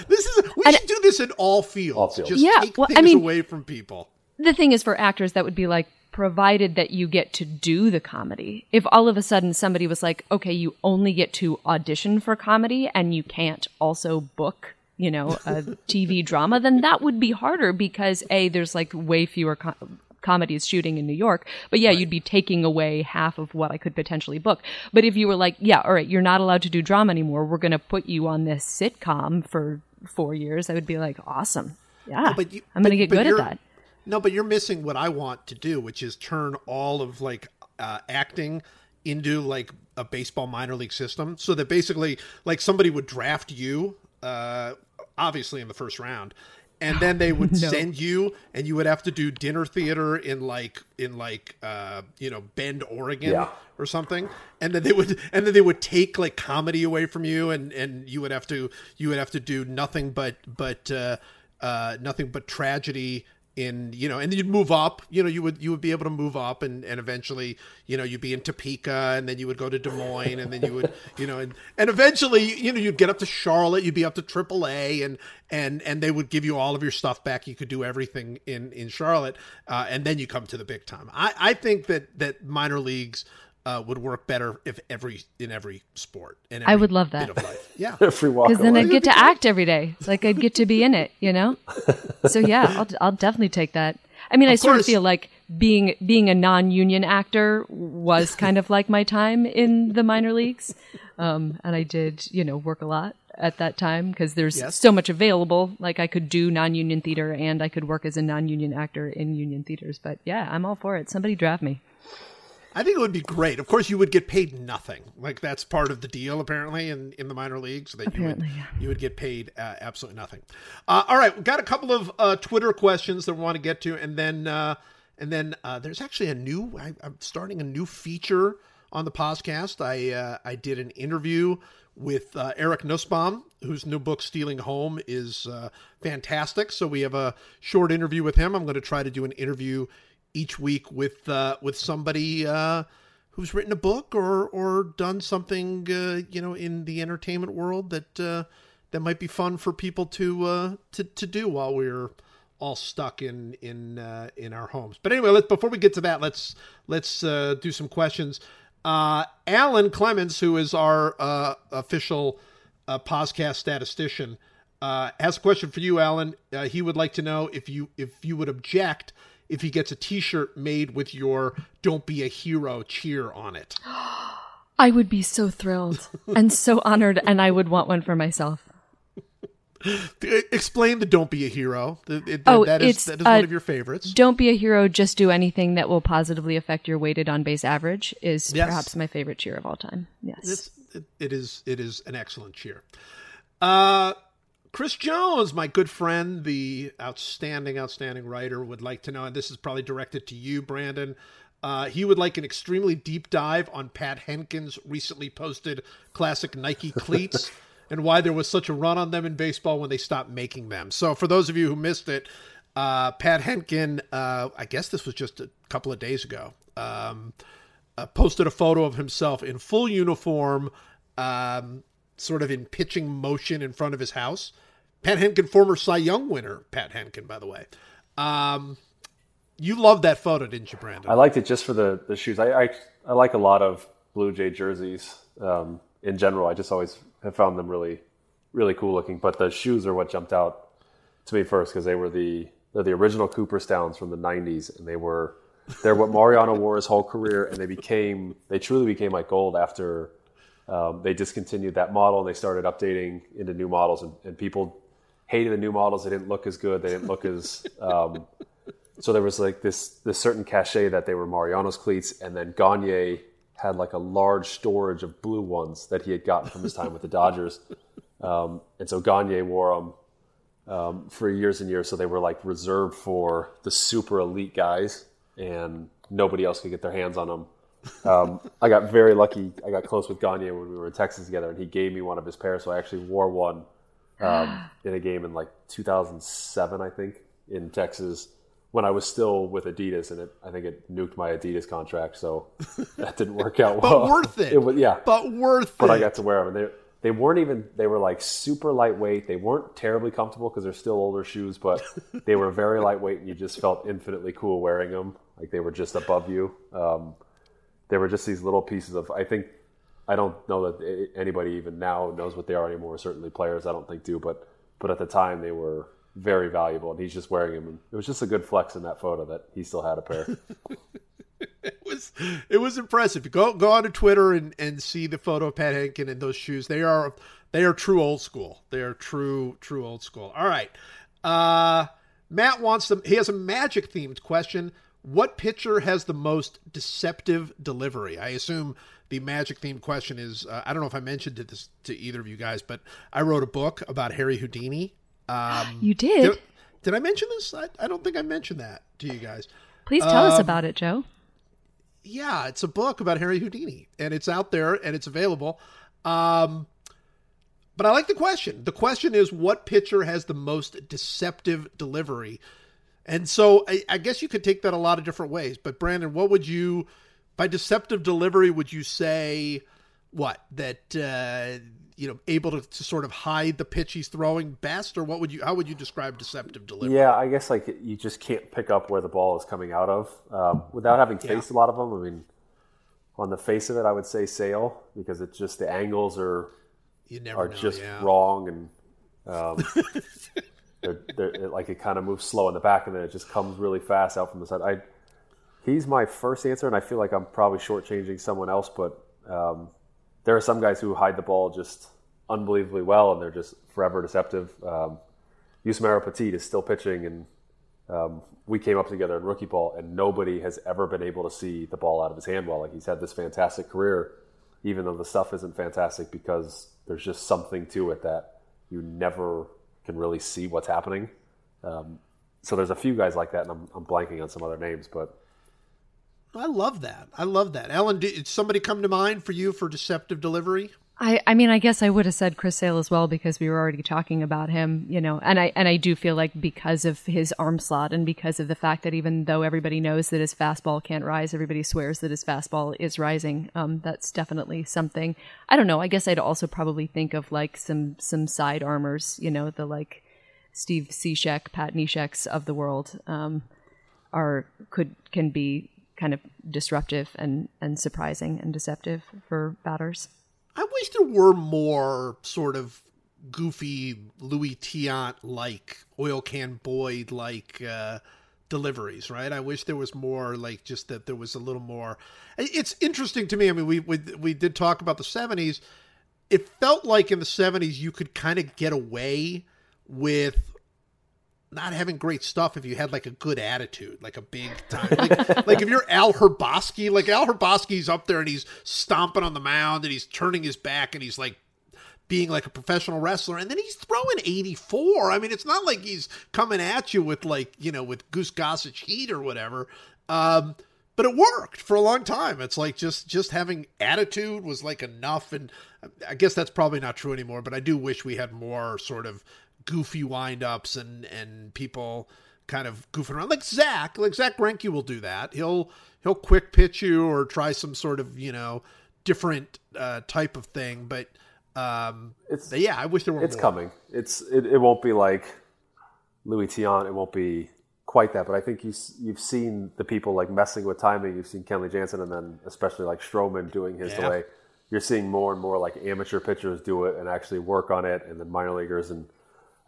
This is we And- should do this in all fields. All fields. Just Yeah, take well, I mean- away from people. the thing is for actors that would be like provided that you get to do the comedy if all of a sudden somebody was like okay you only get to audition for comedy and you can't also book you know a tv drama then that would be harder because a there's like way fewer co- comedies shooting in new york but yeah you'd be taking away half of what i could potentially book. But if you were like yeah all right you're not allowed to do drama anymore we're going to put you on this sitcom for four years i would be like awesome. Yeah but you- i'm going to get good at that. No, but you're missing what I want to do, which is turn all of like uh, acting into like a baseball minor league system, so that basically like somebody would draft you, uh, obviously in the first round, and then they would send you, and you would have to do dinner theater in like in like uh, you know Bend, Oregon, Yeah. or something. And then they would and then they would take like comedy away from you and and you would have to you would have to do nothing but but uh uh nothing but tragedy in you know and you'd move up you know you would you would be able to move up and and eventually you know you'd be in Topeka and then you would go to Des Moines and then you would you know and and eventually you know you'd get up to Charlotte you'd be up to AAA and and and they would give you all of your stuff back. You could do everything in in Charlotte uh, and then you come to the big time. I I think that that minor leagues uh, would work better if every in every sport. And I would love that. bit of life. Yeah. Every walk Because then. I'd get to act every day. It's like I'd get to be in it, you know. So yeah, I'll I'll definitely take that. I mean, I sort of feel like being being a non-union actor was kind of like my time in the minor leagues, um, and I did you know work a lot at that time because there's Yes. so much available. Like I could do non-union theater and I could work as a non-union actor in union theaters. But yeah, I'm all for it. Somebody draft me. I think it would be great. Of course, you would get paid nothing. Like that's part of the deal, apparently, in, in the minor leagues that you would yeah. you would get paid uh, absolutely nothing. Uh, all right, we've got a couple of uh, Twitter questions that we want to get to, and then uh, and then uh, there's actually a new. I, I'm starting a new feature on the podcast. I uh, I did an interview with uh, Eric Nusbaum, whose new book "Stealing Home" is uh, fantastic. So we have a short interview with him. I'm going to try to do an interview each week with uh, with somebody uh, who's written a book or or done something uh, you know in the entertainment world that uh, that might be fun for people to uh, to to do while we're all stuck in in uh, in our homes. But anyway, let's before we get to that, let's let's do some questions. Alan Clemens, who is our official podcast statistician, has a question for you, Ellen. He would like to know if you if you would object if he gets a T-shirt made with your "Don't be a hero" cheer on it. I would be so thrilled and so honored, and I would want one for myself. Explain the "Don't be a hero." It- Oh, that is it's, that is uh, one of your favorites. Don't be a hero, just do anything that will positively affect your weighted on base average is Yes. perhaps my favorite cheer of all time. Yes. It's, it, it is it is an excellent cheer. Uh, Chris Jones, my good friend, the outstanding, outstanding writer, would like to know, and this is probably directed to you, Brandon. Uh, he would like an extremely deep dive on Pat Hentgen's recently posted classic Nike cleats and why there was such a run on them in baseball when they stopped making them. So, for those of you who missed it, uh, Pat Hentgen, uh, I guess this was just a couple of days ago, um, uh, posted a photo of himself in full uniform, um, sort of in pitching motion in front of his house. Pat Hentgen, former Cy Young winner, Pat Hentgen, by the way. Um, you loved that photo, didn't you, Brandon? I liked it just for the, the shoes. I, I I like a lot of Blue Jay jerseys um, in general. I just always have found them really really cool looking. But the shoes are what jumped out to me first because they were the they're the original Cooperstowns from the '90s, and they were they're what Mariano wore his whole career, and they became they truly became like gold after um, they discontinued that model and they started updating into new models, and, and people hated the new models. They didn't look as good. They didn't look as um, so there was like this this certain cachet that they were Mariano's cleats, and then Gagne had like a large storage of blue ones that he had gotten from his time with the Dodgers, um, and so Gagne wore them um, for years and years. So they were like reserved for the super elite guys, and nobody else could get their hands on them. Um, I got very lucky. I got close with Gagne when we were in Texas together, and he gave me one of his pairs. So I actually wore one um, in a game in like 2007, I think, in Texas when I was still with Adidas, and it, I think it nuked my Adidas contract, so that didn't work out but well. worth it. was, yeah, But worth but it. But I got to wear them, and they they weren't even they were like super lightweight. They weren't terribly comfortable because they're still older shoes, but they were very lightweight, and you just felt infinitely cool wearing them. Like they were just above you. Um, they were just these little pieces of. I think I don't know that anybody even now knows what they are anymore. Certainly players, I don't think do, but but at the time they were very valuable, and he's just wearing them. And it was just a good flex in that photo that he still had a pair. it was it was impressive. Go go on to Twitter and, and see the photo of Pat Hentgen in those shoes. They are they are true old school. They are true true old school. All right. Uh, Matt wants them. He has a magic themed question. What pitcher has the most deceptive delivery? I assume the magic themed question is. Uh, I don't know if I mentioned it this to either of you guys, but I wrote a book about Harry Houdini. Um, you did? did, did I mention this? I, I don't think I mentioned that to you guys. Please tell us um, about it, Joe. yeah, it's a book about Harry Houdini, and it's out there and it's available. Um, but I like the question. The question is, what pitcher has the most deceptive delivery? And so I, I guess you could take that a lot of different ways. But Brandon, what would you, by deceptive delivery, would you say what that uh, you know able to, to sort of hide the pitch he's throwing best, or what would you? How would you describe deceptive delivery? Yeah, I guess like you just can't pick up where the ball is coming out of um, without having faced a lot of them. I mean, on the face of it, I would say Sale because it's just the angles are You never are know. just yeah. wrong and um, they're, they're, it, like it kind of moves slow in the back and then it just comes really fast out from the side. I he's my first answer, and I feel like I'm probably shortchanging someone else, but um, there are some guys who hide the ball just unbelievably well, and they're just forever deceptive. Um, Yusmeiro Petit is still pitching, and um, we came up together in rookie ball, and nobody has ever been able to see the ball out of his hand well. Like he's had this fantastic career, even though the stuff isn't fantastic, because there's just something to it that you never can really see what's happening. Um, so there's a few guys like that, and I'm, I'm blanking on some other names, but I love that. I love that. Ellen, did somebody come to mind for you for deceptive delivery? I, I mean, I guess I would have said Chris Sale as well because we were already talking about him, you know, and I and I do feel like because of his arm slot and because of the fact that even though everybody knows that his fastball can't rise, everybody swears that his fastball is rising. Um, that's definitely something. I don't know. I guess I'd also probably think of like some some side armors, you know, the like Steve Cishek, Pat Nesheks of the world, um, are could can be kind of disruptive and and surprising and deceptive for batters. I wish there were more sort of goofy Louis Tiant like oil can Boyd like uh, deliveries, right? I wish there was more like just that there was a little more. It's interesting to me. I mean, we we we did talk about the '70s. It felt like in the '70s you could kind of get away with not having great stuff if you had like a good attitude, like a big time. Like, like if you're Al Hrabosky, like Al Hrabosky's up there and he's stomping on the mound and he's turning his back and he's like being like a professional wrestler and then he's throwing 84. I mean, it's not like he's coming at you with like, you know, with Goose Gossage heat or whatever. Um, but it worked for a long time. It's like just just having attitude was like enough and I guess that's probably not true anymore, but I do wish we had more sort of goofy windups and and people kind of goofing around like Zack. Like Zack Greinke will do that. He'll he'll quick pitch you or try some sort of you know different uh, type of thing. But um, It's- yeah, I wish there were. it's more. coming. It's it, it won't be like Louis Tiant. It won't be quite that. But I think you you've seen the people like messing with timing. You've seen Kenley Jansen, and then especially like Stroman doing his Yeah. delay. You're seeing more and more like amateur pitchers do it and actually work on it, and then minor leaguers. And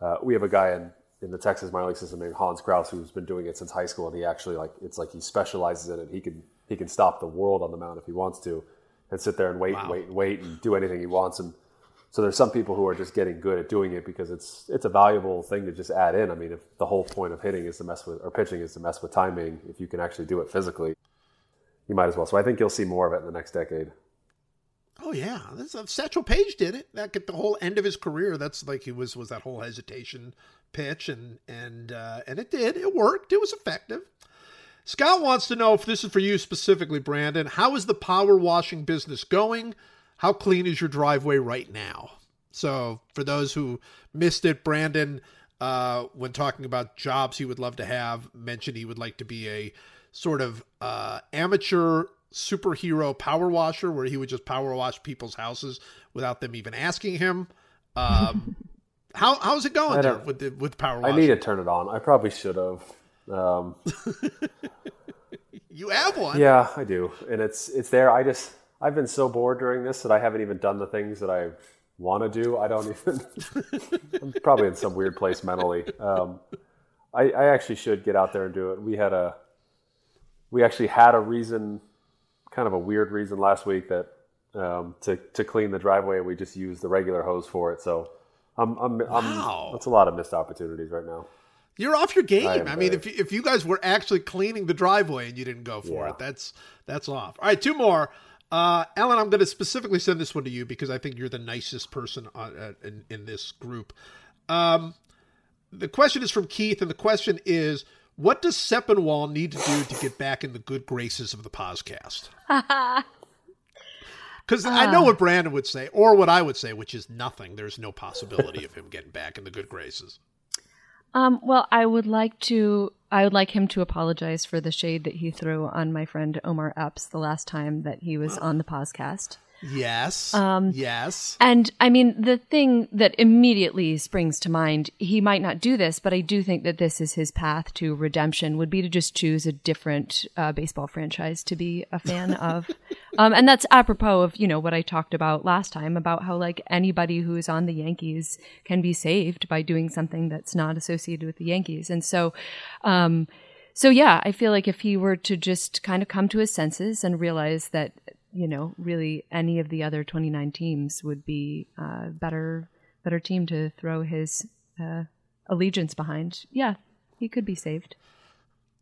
uh, we have a guy in in the Texas minor league system named Hans Crouse who's been doing it since high school, and he actually like it's like he specializes in it. He can he can stop the world on the mound if he wants to, and sit there and wait and wait and wait and do anything he wants. And so there's some people who are just getting good at doing it because it's it's a valuable thing to just add in. I mean, if the whole point of hitting is to mess with or pitching is to mess with timing, if you can actually do it physically, you might as well. So I think you'll see more of it in the next decade. Oh yeah, that's, uh, Satchel Paige did it. That at the whole end of his career. That's like he was was that whole hesitation pitch, and and uh, and it did. It worked. It was effective. Scott wants to know if this is for you specifically, Brandon. How is the power washing business going? How clean is your driveway right now? So, for those who missed it, Brandon, uh, when talking about jobs he would love to have, mentioned he would like to be a sort of uh, amateur superhero power washer, where he would just power wash people's houses without them even asking him. Um, how how's it going there with the with power I need to turn it on. I probably should have. Um, You have one. yeah, I do, and it's it's there. I just I've been so bored during this that I haven't even done the things that I want to do. I don't even. I'm probably in some weird place mentally. Um, I, I actually should get out there and do it. We had a we actually had a reason, kind of a weird reason last week that um, to to clean the driveway. We just used the regular hose for it. So I'm I'm, I'm that's a lot of missed opportunities right now. You're off your game. I I, mean, if you, if you guys were actually cleaning the driveway and you didn't go for Yeah. it, that's that's off. All right, two more. Uh, Ellen, I'm going to specifically send this one to you because I think you're the nicest person on, uh, in in this group. Um, the question is from Keith, and the question is, what does Sepinwall need to do to get back in the good graces of the podcast? Because I know what Brandon would say, or what I would say, which is nothing. There's no possibility of him getting back in the good graces. Um, well, I would like to. I would like him to apologize for the shade that he threw on my friend Omar Epps the last time that he was on the podcast. Yes. Um, yes. And I mean, the thing that immediately springs to mind, he might not do this, but I do think that this is his path to redemption would be to just choose a different uh, baseball franchise to be a fan of. Um, and that's apropos of, you know, what I talked about last time about how like anybody who is on the Yankees can be saved by doing something that's not associated with the Yankees. And so, um, so yeah, I feel like if he were to just kind of come to his senses and realize that you know, really any of the other 29 teams would be a better better team to throw his uh, allegiance behind. Yeah, he could be saved.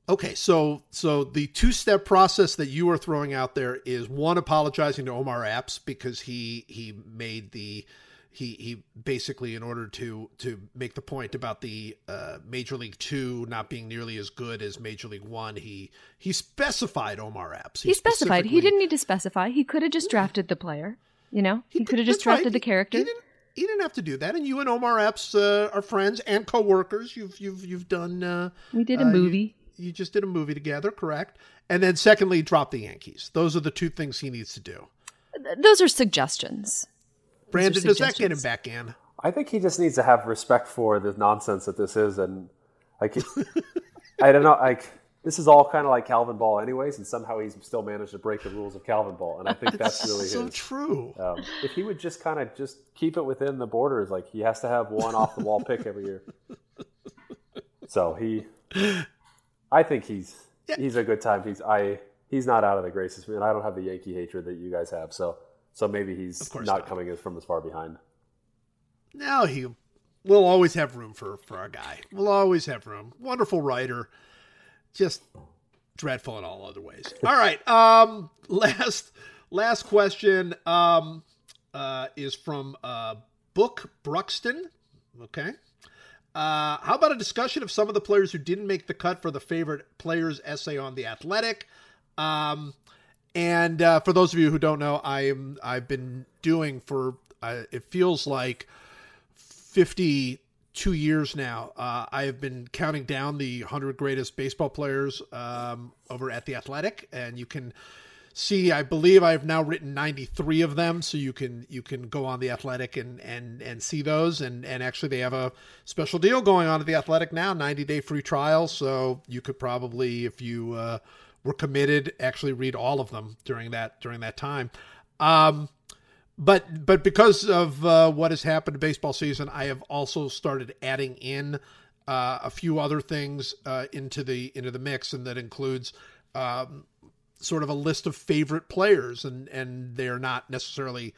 Okay, so so the two-step process that you are throwing out there is one apologizing to Omar Epps because he he made the he he basically in order to to make the point about the uh, Major League Two not being nearly as good as Major League One, he he specified Omar Epps. He, he specified. He didn't need to specify. He could have just drafted the player. You know, he, he could have just drafted right. the character. He, didn't, he didn't have to do that. And you and Omar Epps uh, are friends and co-workers. You've you've you've done. Uh, we did a movie. You, you just did a movie together, correct? And then secondly, drop the Yankees. Those are the two things he needs to do. Those are suggestions. Brandon, does that get him back in? I think he just needs to have respect for the nonsense that this is, and like, I don't know, like this is all kind of like Calvin Ball, anyways, and somehow he's still managed to break the rules of Calvin Ball, and I think that's really so his. true. Um, if he would just kind of just keep it within the borders, like he has to have one off the wall pick every year. So he, I think he's yeah. he's a good time. He's I he's not out of the graces, and I don't have the Yankee hatred that you guys have, so. So maybe he's not, not, coming from as far behind. No, he will always have room for for our guy. We'll always have room. Wonderful writer, just dreadful in all other ways. All right. Um, last last question um, uh, is from uh, Book Bruxton. Okay. Uh, how about a discussion of some of the players who didn't make the cut for the favorite players essay on the Athletic? Um, and uh, for those of you who don't know, I am I've been doing for uh, it feels like fifty two years now. Uh, I have been counting down the hundred greatest baseball players um, over at the Athletic, and you can see. I believe I've now written ninety three of them, so you can you can go on the Athletic and and and see those. And and actually, they have a special deal going on at the Athletic now, ninety day free trial. So you could probably if you uh, were committed actually read all of them during that during that time um, but but because of uh, what has happened to baseball season i have also started adding in uh, a few other things uh, into the into the mix and that includes um, sort of a list of favorite players and and they're not necessarily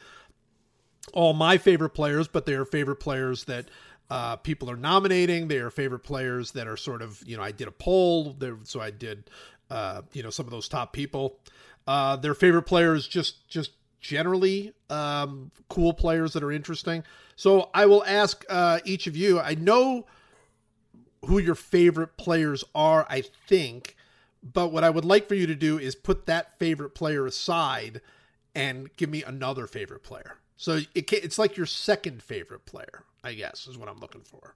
all my favorite players but they're favorite players that uh, people are nominating. They are favorite players that are sort of, you know, I did a poll there, so I did uh, you know some of those top people. Uh, their favorite players just just generally um, cool players that are interesting. So I will ask uh, each of you. I know who your favorite players are. I think, but what I would like for you to do is put that favorite player aside and give me another favorite player. So it it's like your second favorite player, I guess, is what I'm looking for.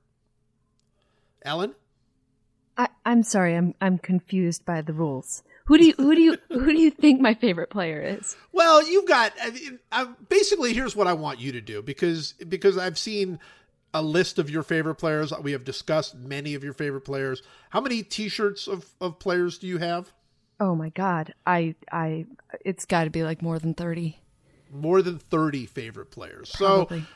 Ellen. I, I'm sorry, I'm I'm confused by the rules. Who do you who do you who do you think my favorite player is? Well, you've got I mean, I, basically here's what I want you to do because because I've seen a list of your favorite players. We have discussed many of your favorite players. How many T-shirts of, of players do you have? Oh my God, I I it's got to be like more than thirty. More than thirty favorite players. Probably. So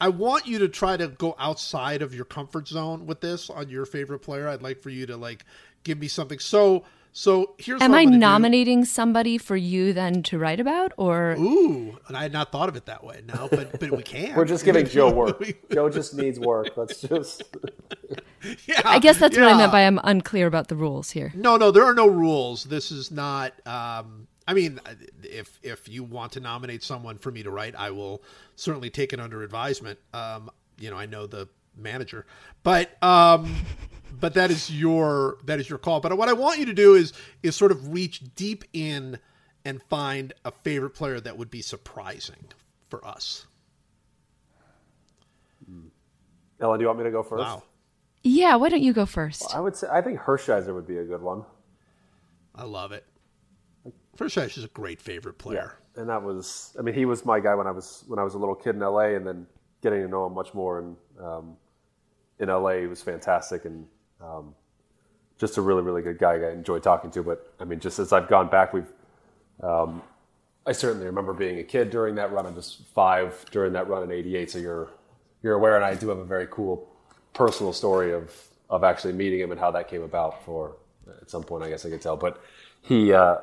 I want you to try to go outside of your comfort zone with this on your favorite player. I'd like for you to like give me something. So so here's Am I nominating do. somebody for you then to write about or Ooh, and I had not thought of it that way. No, but but we can. We're just giving Joe work. Joe just needs work. Let's just Yeah. I guess that's yeah. what I meant by I'm unclear about the rules here. No, no, there are no rules. This is not um I mean, if if you want to nominate someone for me to write, I will certainly take it under advisement. Um, you know, I know the manager, but um, but that is your that is your call. But what I want you to do is is sort of reach deep in and find a favorite player that would be surprising for us. Ellen, do you want me to go first? Wow. Yeah, why don't you go first? Well, I would say I think Hershiser would be a good one. I love it. Hershiser is a great favorite player. Yeah. and that was I mean he was my guy when I was when I was a little kid in LA, and then getting to know him much more in um, in LA he was fantastic, and um, just a really really good guy. I enjoyed talking to. But I mean, just as I've gone back, we've um, I certainly remember being a kid during that run. I was five during that run in '88, so you're you're aware, and I do have a very cool personal story of of actually meeting him and how that came about. For at some point, I guess I could tell, but he, uh,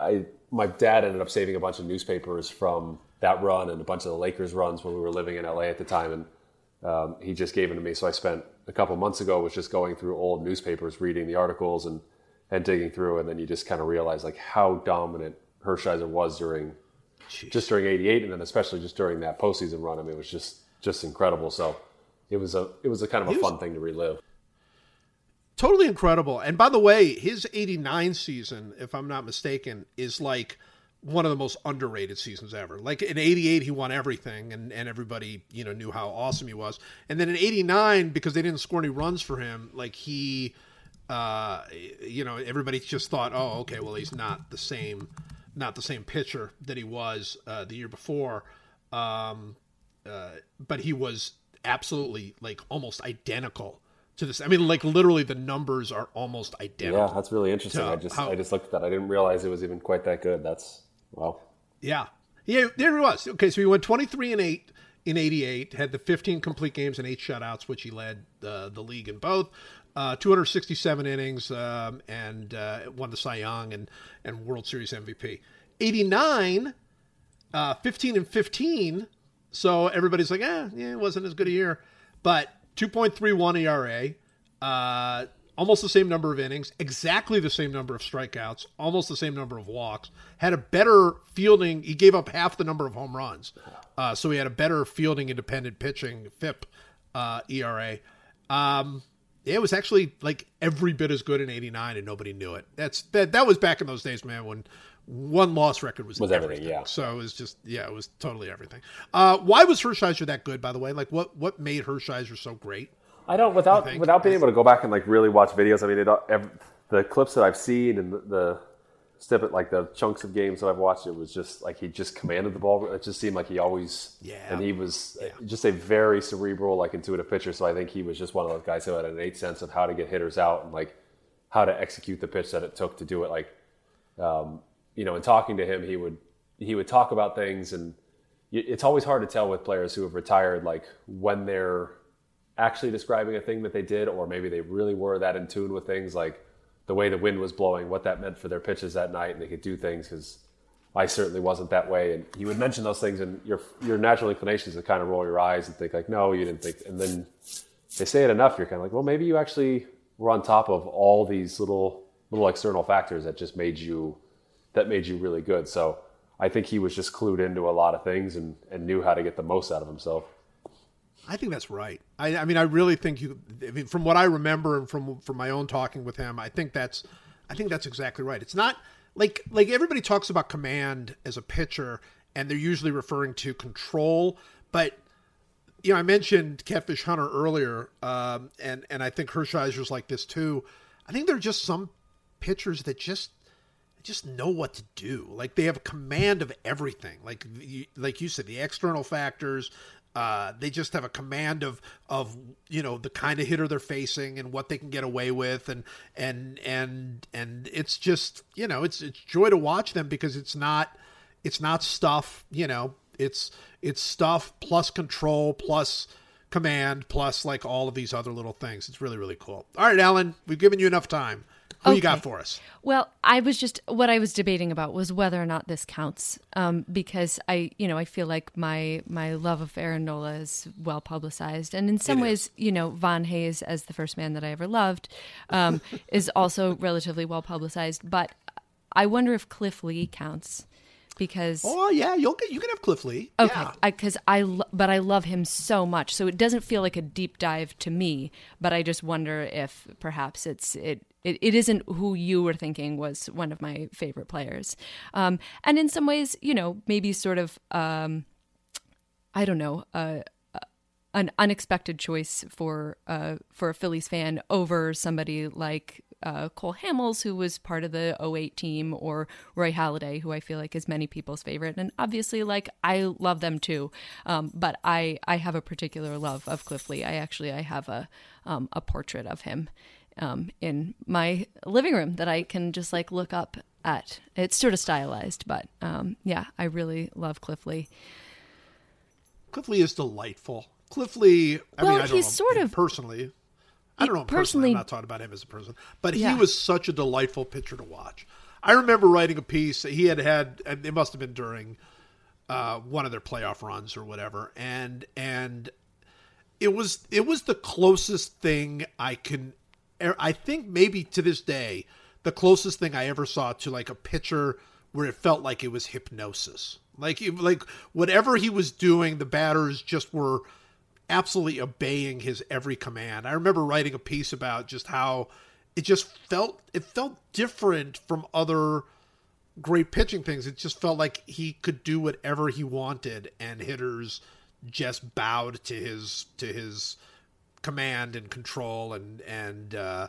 I, my dad ended up saving a bunch of newspapers from that run and a bunch of the Lakers runs when we were living in LA at the time, and um, he just gave them to me. So I spent a couple months ago was just going through old newspapers, reading the articles and and digging through, and then you just kind of realize like how dominant Hershiser was during just during '88, and then especially just during that postseason run. I mean, it was just just incredible. So it was a it was a kind of a was- fun thing to relive. Totally incredible. And by the way, his 89 season, if I'm not mistaken, is like one of the most underrated seasons ever. Like in 88, he won everything and, and everybody, you know, knew how awesome he was. And then in 89, because they didn't score any runs for him, like he, uh, you know, everybody just thought, oh, okay, well, he's not the same, not the same pitcher that he was uh, the year before. Um, uh, but he was absolutely like almost identical to this. I mean, like literally, the numbers are almost identical. Yeah, that's really interesting. I just how- I just looked at that. I didn't realize it was even quite that good. That's wow. Yeah. Yeah, there he was. Okay, so he went 23 and 8 in 88, had the 15 complete games and 8 shutouts, which he led uh, the league in both. Uh, 267 innings um, and uh, won the Cy Young and, and World Series MVP. 89, uh, 15 and 15. So everybody's like, eh, yeah, it wasn't as good a year. But 2.31 ERA, uh, almost the same number of innings, exactly the same number of strikeouts, almost the same number of walks. Had a better fielding. He gave up half the number of home runs, uh, so he had a better fielding independent pitching FIP uh, ERA. Um, it was actually like every bit as good in '89, and nobody knew it. That's that. That was back in those days, man, when one loss record was, Was everything, yeah. So it was just yeah, it was totally everything. Uh, why was Hershiser that good, by the way? Like what what made Hershiser so great? I don't without think? without being able to go back and like really watch videos. I mean, it, ev the clips that I've seen and the, the snippet, like the chunks of games that I've watched, it was just like he just commanded the ball. It just seemed like he always Yeah. and he was just a very cerebral, like intuitive pitcher. So I think he was just one of those guys who had an innate sense of how to get hitters out and like how to execute the pitch that it took to do it. Like um, you know, in talking to him, he would he would talk about things, and it's always hard to tell with players who have retired, like when they're actually describing a thing that they did, or maybe they really were that in tune with things, like the way the wind was blowing, what that meant for their pitches that night, and they could do things because. I certainly wasn't that way, and he would mention those things, and your your natural inclination is to kind of roll your eyes and think like, no, you didn't think, and then they say it enough, you're kind of like, well, maybe you actually were on top of all these little little external factors that just made you that made you really good. So I think he was just clued into a lot of things and, and knew how to get the most out of himself. I think that's right. I, I mean, I really think you. I mean, from what I remember and from from my own talking with him, I think that's, I think that's exactly right. It's not like like everybody talks about command as a pitcher, and they're usually referring to control. But you know, I mentioned Catfish Hunter earlier, um, and and I think Hershiser's like this too. I think there are just some pitchers that just just know what to do. Like they have command of everything. Like like you said, the external factors. Uh, they just have a command of of you know the kind of hitter they're facing and what they can get away with and and and and it's just you know it's it's joy to watch them because it's not it's not stuff you know it's it's stuff plus control plus command plus like all of these other little things. It's really really cool. All right, Ellen, we've given you enough time. Who you got for us? Well, I was just what I was debating about was whether or not this counts, um, because I, you know, I feel like my my love of Aaron Nola is well publicized, and in some It ways, you know, Von Hayes as the first man that I ever loved um, is also relatively well publicized. But I wonder if Cliff Lee counts because Oh yeah, you'll get you can have Cliff Lee. Okay, Yeah. because I, lo- but I love him so much, so it doesn't feel like a deep dive to me. But I just wonder if perhaps it's it. It, it isn't who you were thinking was one of my favorite players, um, and in some ways, you know, maybe sort of, um, I don't know, uh, an unexpected choice for uh, for a Phillies fan over somebody like uh, Cole Hamels, who was part of the 08 team, or Roy Halladay, who I feel like is many people's favorite. And obviously, like I love them too, um, but I I have a particular love of Cliff Lee. I actually I have a um, a portrait of him um, in my living room that I can just like look up at. It's sort of stylized, but um, yeah, I really love Cliff Lee. Cliff Lee is delightful. Cliff Lee, I Well, mean, I don't he's know sort of- personally. I don't know personally. I'm not talking about him as a person, but Yeah. he was such a delightful pitcher to watch. I remember writing a piece he had had, and it must have been during uh, one of their playoff runs or whatever, and and it was it was the closest thing I can. I think maybe to this day, the closest thing I ever saw to like a pitcher where it felt like it was hypnosis. Like like whatever he was doing, the batters just were absolutely obeying his every command. I remember writing a piece about just how it just felt it felt different from other great pitching things. It just felt like he could do whatever he wanted and hitters just bowed to his to his command and control and and uh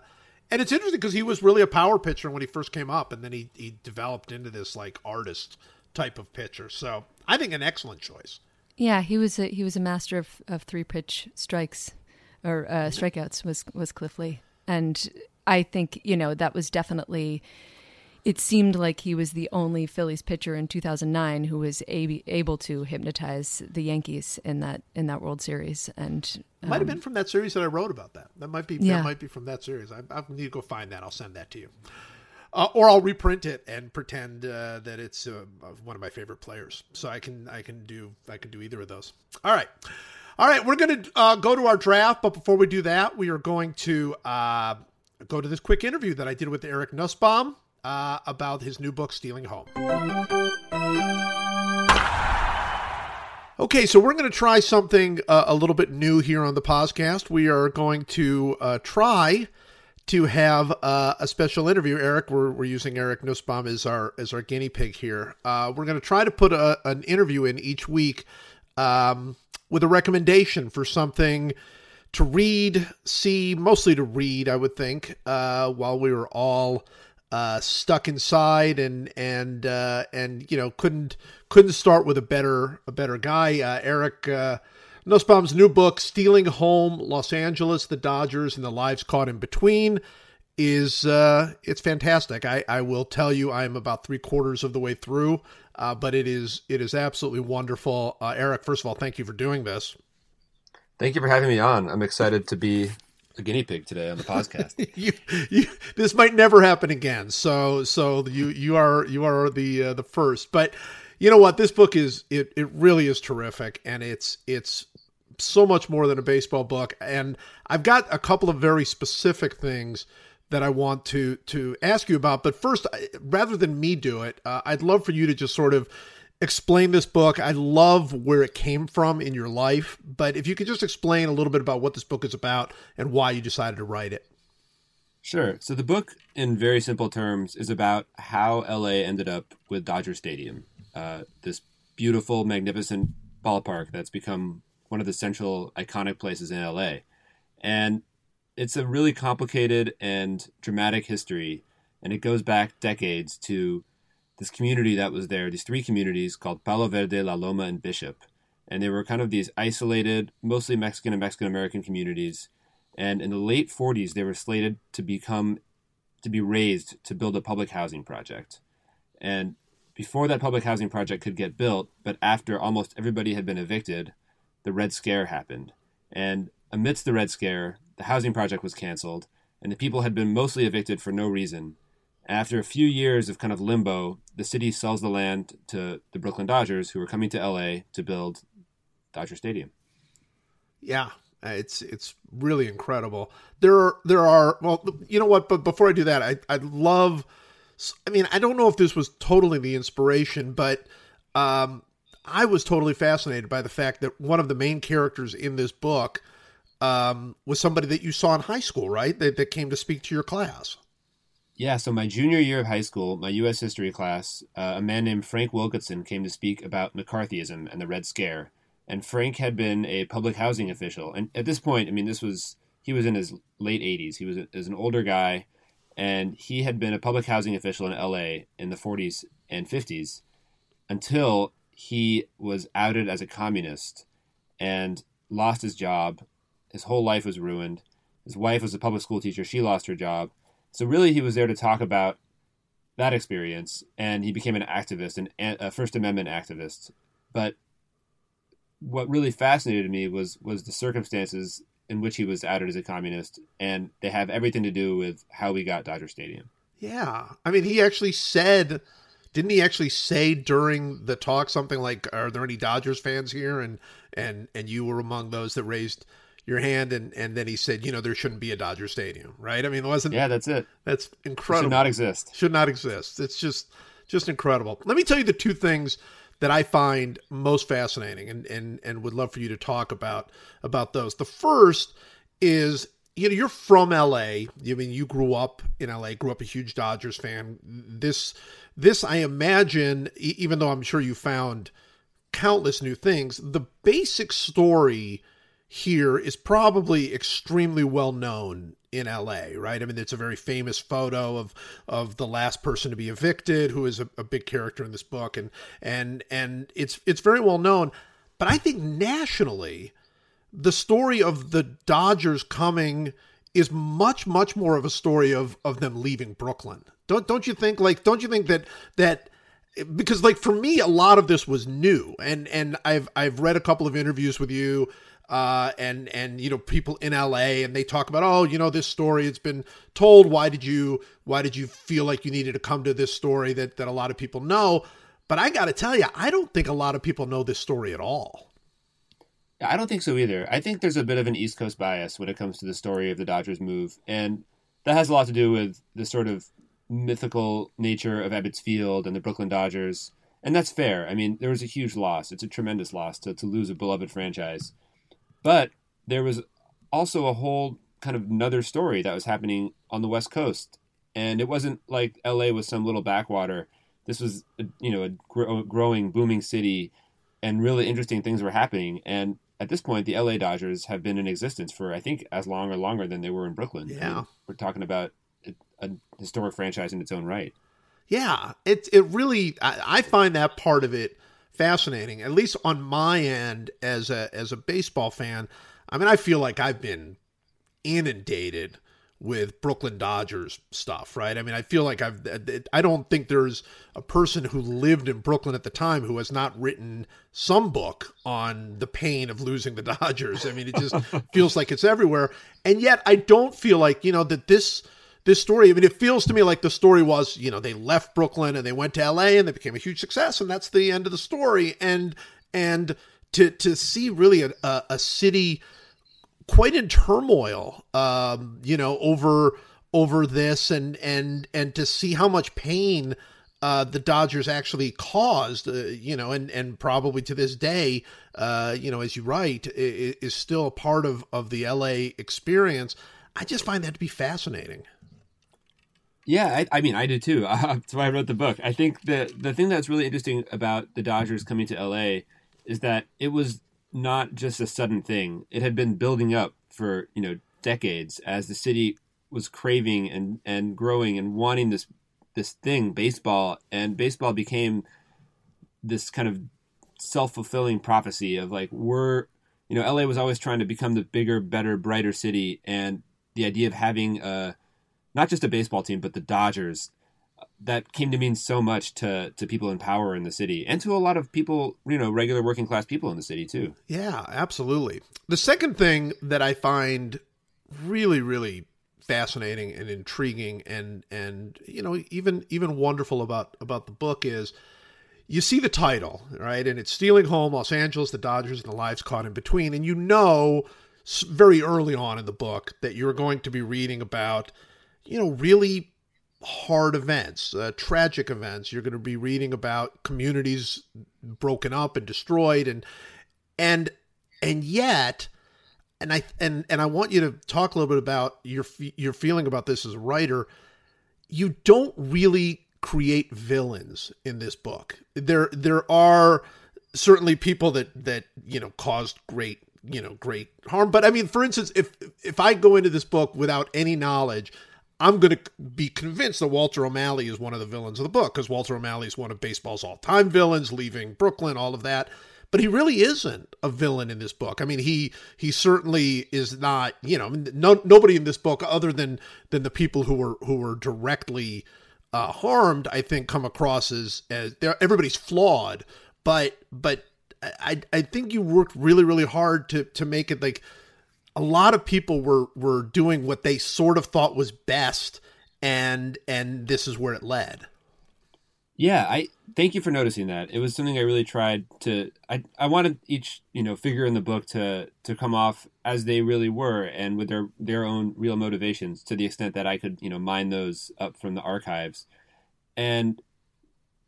and it's interesting because he was really a power pitcher when he first came up and then he he developed into this like artist type of pitcher. So, I think an excellent choice. Yeah, he was a, he was a master of, of three pitch strikes or uh, strikeouts was was Cliff Lee, and I think you know that was definitely. It seemed like he was the only Phillies pitcher in 2009 who was ab- able to hypnotize the Yankees in that in that World Series, and Might have been from that series that I wrote about that. That might be Yeah. that might be from that series. I, I need to go find that. I'll send that to you, uh, or I'll reprint it and pretend uh, that it's uh, one of my favorite players. So I can I can do I can do either of those. All right, all right. We're gonna uh, go to our draft, but before we do that, we are going to uh, go to this quick interview that I did with Eric Nusbaum uh, about his new book, Stealing Home. Okay, so we're going to try something a little bit new here on the podcast. We are going to try to have uh, a special interview. Eric, we're, we're using Eric Nusbaum as our as our guinea pig here. Uh, we're going to try to put a, an interview in each week um, with a recommendation for something to read, see, mostly to read, I would think, uh, while we were all uh, stuck inside and and uh, and you know couldn't couldn't start with a better a better guy. Uh, Eric Nusbaum's new book, "Stealing Home: Los Angeles, the Dodgers, and the Lives Caught in Between," is uh, it's fantastic. I, I will tell you, I am about three quarters of the way through, uh, but it is it is absolutely wonderful. Uh, Eric, first of all, thank you for doing this. Thank you for having me on. I'm excited to be a guinea pig today on the podcast. you, you, this might never happen again. So, so you, you are, you are the, uh, the first, but you know what? This book is, it, it really is terrific. And it's, it's so much more than a baseball book. And I've got a couple of very specific things that I want to, to ask you about. But first, rather than me do it, uh, I'd love for you to just sort of explain this book. I love where it came from in your life, but if you could just explain a little bit about what this book is about and why you decided to write it. Sure. So the book, in very simple terms, is about how LA ended up with Dodger Stadium, uh, this beautiful, magnificent ballpark that's become one of the central iconic places in LA. And it's a really complicated and dramatic history, and it goes back decades to this community that was there, these three communities called Palo Verde, La Loma, and Bishop. And they were kind of these isolated, mostly Mexican and Mexican American communities. And in the late 40s, they were slated to become, to be razed to build a public housing project. And before that public housing project could get built, but after almost everybody had been evicted, the Red Scare happened. And amidst the Red Scare, the housing project was canceled, and the people had been mostly evicted for no reason. After a few years of kind of limbo, the city sells the land to the Brooklyn Dodgers, who are coming to LA to build Dodger Stadium. Yeah, it's it's really incredible. There are there are well, you know what? But before I do that, I I love. I mean, I don't know if this was totally the inspiration, but um, I was totally fascinated by the fact that one of the main characters in this book um, was somebody that you saw in high school, right? That that came to speak to your class. Yeah, so my junior year of high school, my U.S. history class, uh, a man named Frank Wilkinson came to speak about McCarthyism and the Red Scare. And Frank had been a public housing official. And at this point, I mean, this was, he was in his late 80s. He was, a, was an older guy. and he had been a public housing official in LA in the 40s and 50s until he was outed as a communist and lost his job. His whole life was ruined. His wife was a public school teacher. She lost her job. So, really, he was there to talk about that experience, and he became an activist, an, a First Amendment activist. But what really fascinated me was was the circumstances in which he was outed as a communist, and they have everything to do with how we got Dodger Stadium. Yeah. I mean, he actually said, didn't he actually say during the talk something like, "Are there any Dodgers fans here?" And and and you were among those that raised your hand, and and then he said, you know, there shouldn't be a Dodger Stadium, right? I mean, it wasn't. Yeah, that's it. That's It incredible. should not exist. should not exist. It's just just incredible. Let me tell you the two things that I find most fascinating and and and would love for you to talk about about those. The first is you know you're from LA. I mean you grew up in LA, grew up a huge Dodgers fan. This this I imagine even though I'm sure you found countless new things, the basic story here is probably extremely well known in LA, right? I mean, it's a very famous photo of of the last person to be evicted, who is a, a big character in this book, and and and it's it's very well known. But I think nationally, the story of the Dodgers coming is much much more of a story of of them leaving Brooklyn. Don't don't you think? Like, don't you think that that because like for me a lot of this was new and and I've I've read a couple of interviews with you uh, and and you know people in LA and they talk about oh you know this story it's been told why did you why did you feel like you needed to come to this story that that a lot of people know but I got to tell you I don't think a lot of people know this story at all I don't think so either. I think there's a bit of an East Coast bias when it comes to the story of the Dodgers move, and that has a lot to do with the sort of mythical nature of Ebbets Field and the Brooklyn Dodgers. And that's fair. I mean, there was a huge loss. It's a tremendous loss to, to lose a beloved franchise. But there was also a whole kind of another story that was happening on the West Coast. And it wasn't like LA was some little backwater. This was, a, you know, a gro- growing, booming city, and really interesting things were happening. And at this point, the LA Dodgers have been in existence for, I think, as long or longer than they were in Brooklyn. I Yeah. mean, we're talking about a, a historic franchise in its own right. Yeah, it it really I, I find that part of it fascinating. At least on my end as a as a baseball fan, I mean I feel like I've been inundated with Brooklyn Dodgers stuff, right? I mean, I feel like I've I don't think there's a person who lived in Brooklyn at the time who has not written some book on the pain of losing the Dodgers. I mean, it just feels like it's everywhere. And yet I don't feel like, you know, that this this story, I mean, it feels to me like the story was, you know, they left Brooklyn and they went to LA and they became a huge success, and that's the end of the story. And and to to see really a, a, a city quite in turmoil, um, you know, over over this, and and and to see how much pain uh, the Dodgers actually caused, uh, you know, and and probably to this day, uh, you know, as you write, is, still a part of of the LA experience. I just find that to be fascinating. Yeah, I, I mean, I did too. that's why I wrote the book. I think the the thing that's really interesting about the Dodgers coming to LA is that it was not just a sudden thing. It had been building up for you know decades as the city was craving and and growing and wanting this this thing, baseball, and baseball became this kind of self fulfilling prophecy of like we're you know LA was always trying to become the bigger, better, brighter city, and the idea of having a not just a baseball team, but the Dodgers. That came to mean so much to to people in power in the city, and to a lot of people, you know, regular working class people in the city too. Yeah, absolutely. The second thing that I find really, really fascinating and intriguing, and and you know, even even wonderful about about the book is you see the title, right? And it's Stealing Home, Los Angeles, the Dodgers, and the Lives Caught in Between. And you know very early on in the book that you're going to be reading about, you know, really hard events, uh, tragic events. You're going to be reading about communities broken up and destroyed, and and and yet, and I and and I want you to talk a little bit about your your feeling about this as a writer. You don't really create villains in this book. There there are certainly people that that you know caused great you know great harm, but I mean, for instance, if if I go into this book without any knowledge. I'm going to be convinced that Walter O'Malley is one of the villains of the book because Walter O'Malley is one of baseball's all-time villains, leaving Brooklyn, all of that. But he really isn't a villain in this book. I mean, he he certainly is not. You know, no, nobody in this book, other than than the people who were who were directly uh, harmed, I think, come across as as everybody's flawed. But but I I think you worked really really hard to to make it like a lot of people were were doing what they sort of thought was best and and this is where it led. Yeah i thank you for noticing that. It was something i really tried to i i wanted each you know figure in the book to to come off as they really were and with their their own real motivations to the extent that i could you know mine those up from the archives. And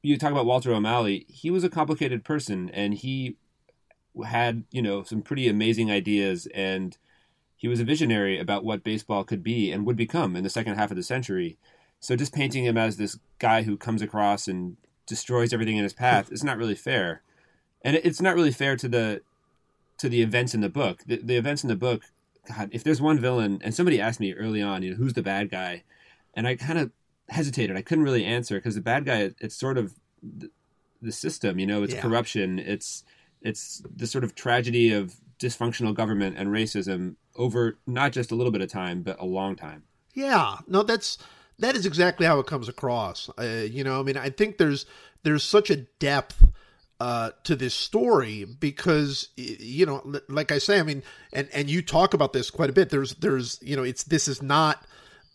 you talk about walter o'malley he was a complicated person and he had you know some pretty amazing ideas and he was a visionary about what baseball could be and would become in the second half of the century. So just painting him as this guy who comes across and destroys everything in his path is not really fair, and it's not really fair to the to the events in the book. The, the events in the book, God, if there's one villain, and somebody asked me early on, you know, who's the bad guy, and I kind of hesitated. I couldn't really answer because the bad guy, it's sort of the, the system, you know, it's yeah. corruption, it's it's the sort of tragedy of dysfunctional government and racism over not just a little bit of time, but a long time. Yeah, no, that's that is exactly how it comes across. Uh, you know, I mean, I think there's there's such a depth uh, to this story because you know, like I say, I mean, and and you talk about this quite a bit. There's there's you know, it's this is not.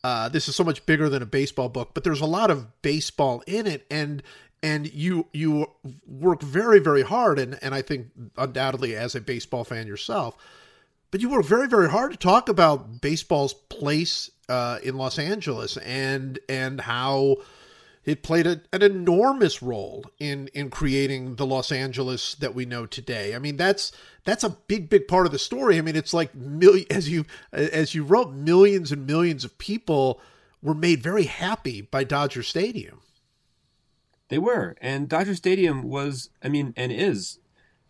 Uh, this is so much bigger than a baseball book, but there's a lot of baseball in it, and and you you work very very hard, and and I think undoubtedly as a baseball fan yourself, but you work very very hard to talk about baseball's place uh, in Los Angeles and and how it played a, an enormous role in in creating the Los Angeles that we know today. I mean that's that's a big big part of the story. I mean it's like million as you as you wrote millions and millions of people were made very happy by Dodger Stadium. They were, and Dodger Stadium was, I mean, and is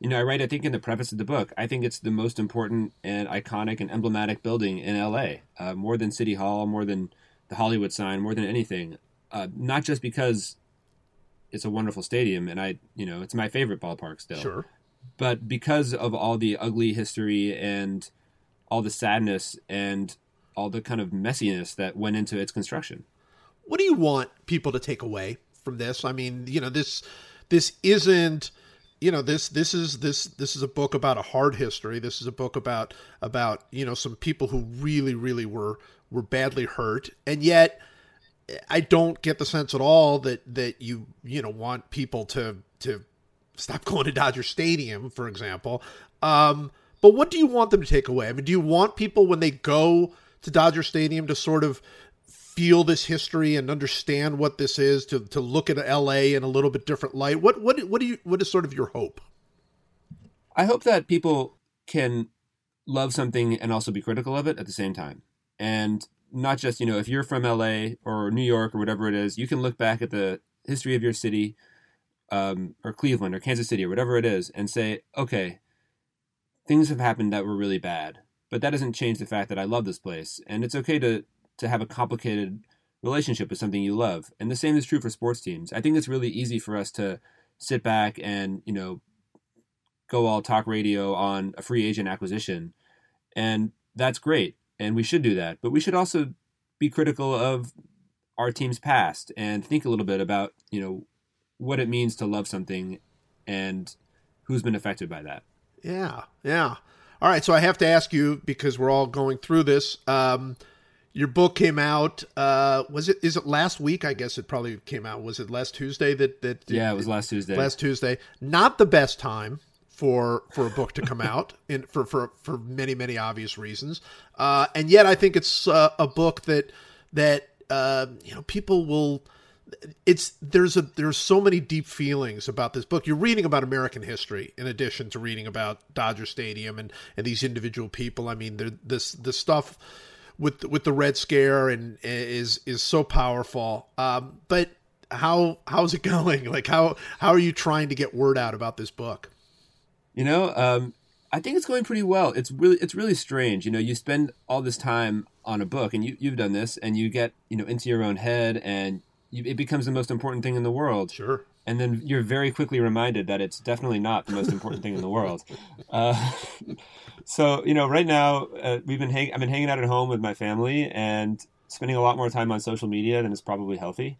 you know, I write, I think, in the preface of the book, I think it's the most important and iconic and emblematic building in LA, uh, more than City Hall, more than the Hollywood sign, more than anything. Uh, not just because it's a wonderful stadium and I, you know, it's my favorite ballpark still. Sure. But because of all the ugly history and all the sadness and all the kind of messiness that went into its construction. What do you want people to take away from this? I mean, you know, this this isn't you know this this is this this is a book about a hard history. This is a book about about you know some people who really really were were badly hurt. And yet i don't get the sense at all that that you you know want people to to stop going to dodger stadium for example. Um but what do you want them to take away? I mean do you want people when they go to dodger stadium to sort of feel this history and understand what this is to to look at LA in a little bit different light what what what do you what is sort of your hope? I hope that people can love something and also be critical of it at the same time. And not just you know if you're from LA or New York or whatever it is you can look back at the history of your city um, or Cleveland or Kansas City or whatever it is and say okay things have happened that were really bad but that doesn't change the fact that I love this place. And it's okay to to have a complicated relationship with something you love. And the same is true for sports teams. I think it's really easy for us to sit back and, you know, go all talk radio on a free agent acquisition. And that's great. And we should do that. But we should also be critical of our team's past and think a little bit about, you know, what it means to love something and who's been affected by that. Yeah. Yeah. All right. So I have to ask you because we're all going through this. Um, your book came out uh was it is it last week? I guess it probably came out. Was it last tuesday that that yeah it was last tuesday. Last tuesday. Not the best time for for a book to come out in for for for many many obvious reasons. Uh and yet i think it's uh, a book that that uh you know people will it's there's a there's so many deep feelings about this book. You're reading about American history in addition to reading about Dodger Stadium and and these individual people. I mean, this the stuff with with the Red Scare and is is so powerful. Um, but how how's it going? Like how how are you trying to get word out about this book? You know, um, I think it's going pretty well. It's really it's really strange. You know, you spend all this time on a book, and you you've done this, and you get you know into your own head, and you, it becomes the most important thing in the world. Sure. And then you're very quickly reminded that it's definitely not the most important thing in the world. Uh, so you know, right now uh, we've been hang- I've been hanging out at home with my family and spending a lot more time on social media than is probably healthy.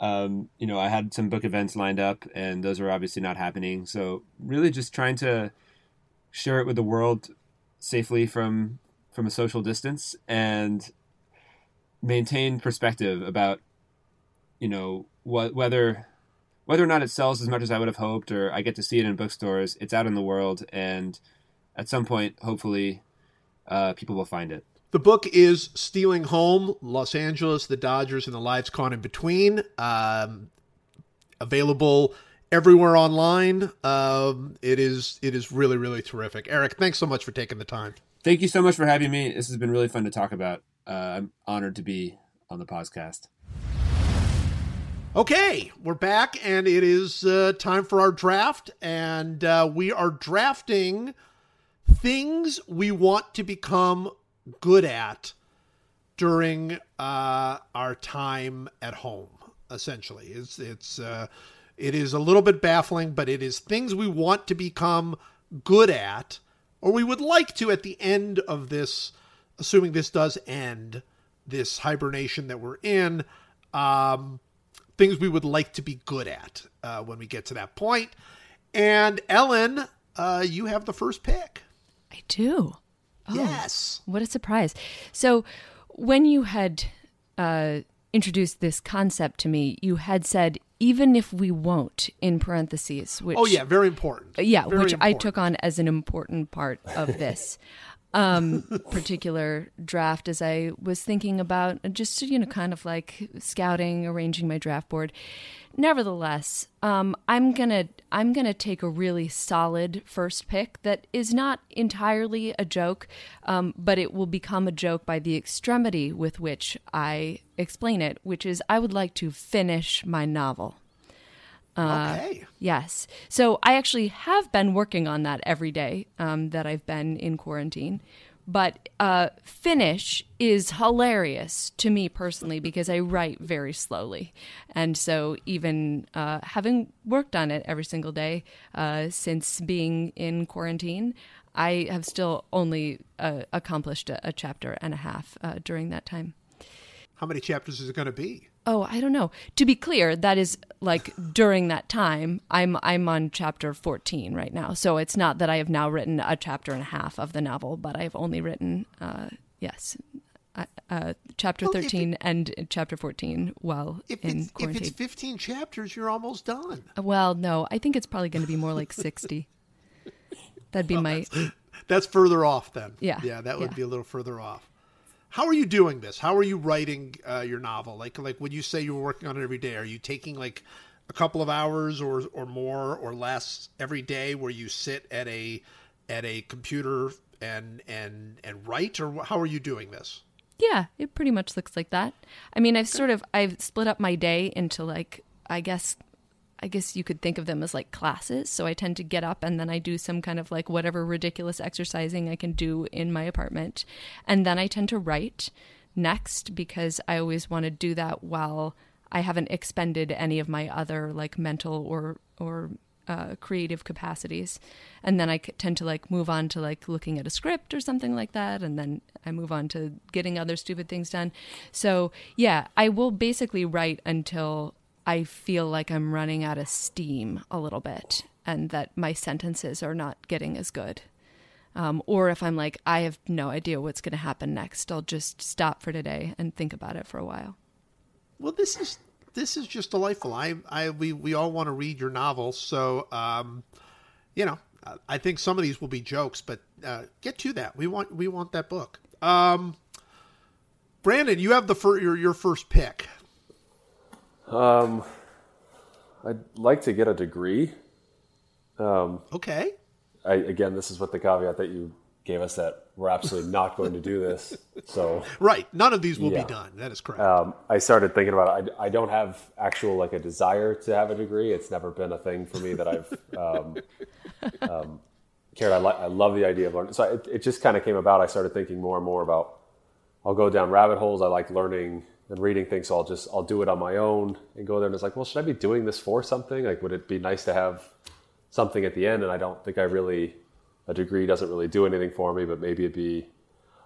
Um, you know, I had some book events lined up, and those are obviously not happening. So really, just trying to share it with the world safely from from a social distance and maintain perspective about you know what whether whether or not it sells as much as I would have hoped or I get to see it in bookstores it's out in the world and at some point hopefully uh, people will find it The book is Stealing Home, Los Angeles, the Dodgers, and the Lives Caught in Between. Um, available everywhere online. Um, it is it is really really terrific. Eric, thanks so much for taking the time. thank you so much for having me this has been really fun to talk about uh, I'm honored to be on the podcast Okay, we're back, and it is uh, time for our draft, and uh, we are drafting things we want to become good at during uh, our time at home. Essentially, it's it's uh, it is a little bit baffling, but it is things we want to become good at, or we would like to at the end of this. Assuming this does end this hibernation that we're in. Um, things we would like to be good at uh, when we get to that point. And Ellen, uh, you have the first pick. I do. Yes. What a surprise. So, when you had uh, introduced this concept to me, you had said, even if we won't, in parentheses, which. Oh yeah, very important. Yeah, Very which I took on as an important part of this um, particular draft as I was thinking about just, you know, kind of like scouting, arranging my draft board. Nevertheless, um, I'm gonna I'm gonna take a really solid first pick that is not entirely a joke, um, but it will become a joke by the extremity with which I explain it, which is I would like to finish my novel. Okay. Yes. So I actually have been working on that every day um, that I've been in quarantine. But uh, finish is hilarious to me personally because I write very slowly. And so, even uh, having worked on it every single day uh, since being in quarantine, I have still only uh, accomplished a, a chapter and a half uh, during that time. How many chapters is it going to be? Oh, I don't know. To be clear, that is like during that time. I'm I'm on chapter 14 right now. So it's not that I have now written a chapter and a half of the novel, but I've only written uh yes, uh, uh, chapter Well, if 13 and chapter 14 while If in it's, if it's 15 chapters, you're almost done. well, no, I think it's probably going to be more like 60. That'd be my That's further off then. Yeah, Yeah, that would yeah. be a little further off. How are you doing this? How are you writing uh, your novel? Like, like when you say you were working on it every day, are you taking like a couple of hours or or more or less every day, where you sit at a at a computer and and and write, or how are you doing this? Yeah, it pretty much looks like that. I mean, I've sort of I've split up my day into like I guess I guess you could think of them as like classes. So I tend to get up and then I do some kind of like whatever ridiculous exercising I can do in my apartment. And then I tend to write next because I always want to do that while I haven't expended any of my other like mental or or uh, creative capacities, and then I tend to like move on to like looking at a script or something like that, and then I move on to getting other stupid things done. So yeah, I will basically write until I feel like I'm running out of steam a little bit, and that my sentences are not getting as good. Um, or if I'm like, I have no idea what's going to happen next, I'll just stop for today and think about it for a while. Well, this is this is just delightful. I I we we all want to read your novels, so um, you know, I think some of these will be jokes, but uh, get to that. We want we want that book. Um, Brandon, you have the fir- your your first pick. Um, I'd like to get a degree. Um, Okay. I, again, this is with the caveat that you gave us that we're absolutely not going to do this. So Right. None of these will Yeah. be done. That is correct. um, I started thinking about it. I, I don't have actual like a desire to have a degree. It's never been a thing for me that I've um, um, cared. I, li- I love the idea of learning. So it, it just kind of came about. I started thinking more and more about I'll go down rabbit holes. I like learning and reading things, so I'll just I'll do it on my own and go there. And it's like, well, should I be doing this for something? Like, would it be nice to have something at the end? And I don't think I really a degree doesn't really do anything for me, but maybe it'd be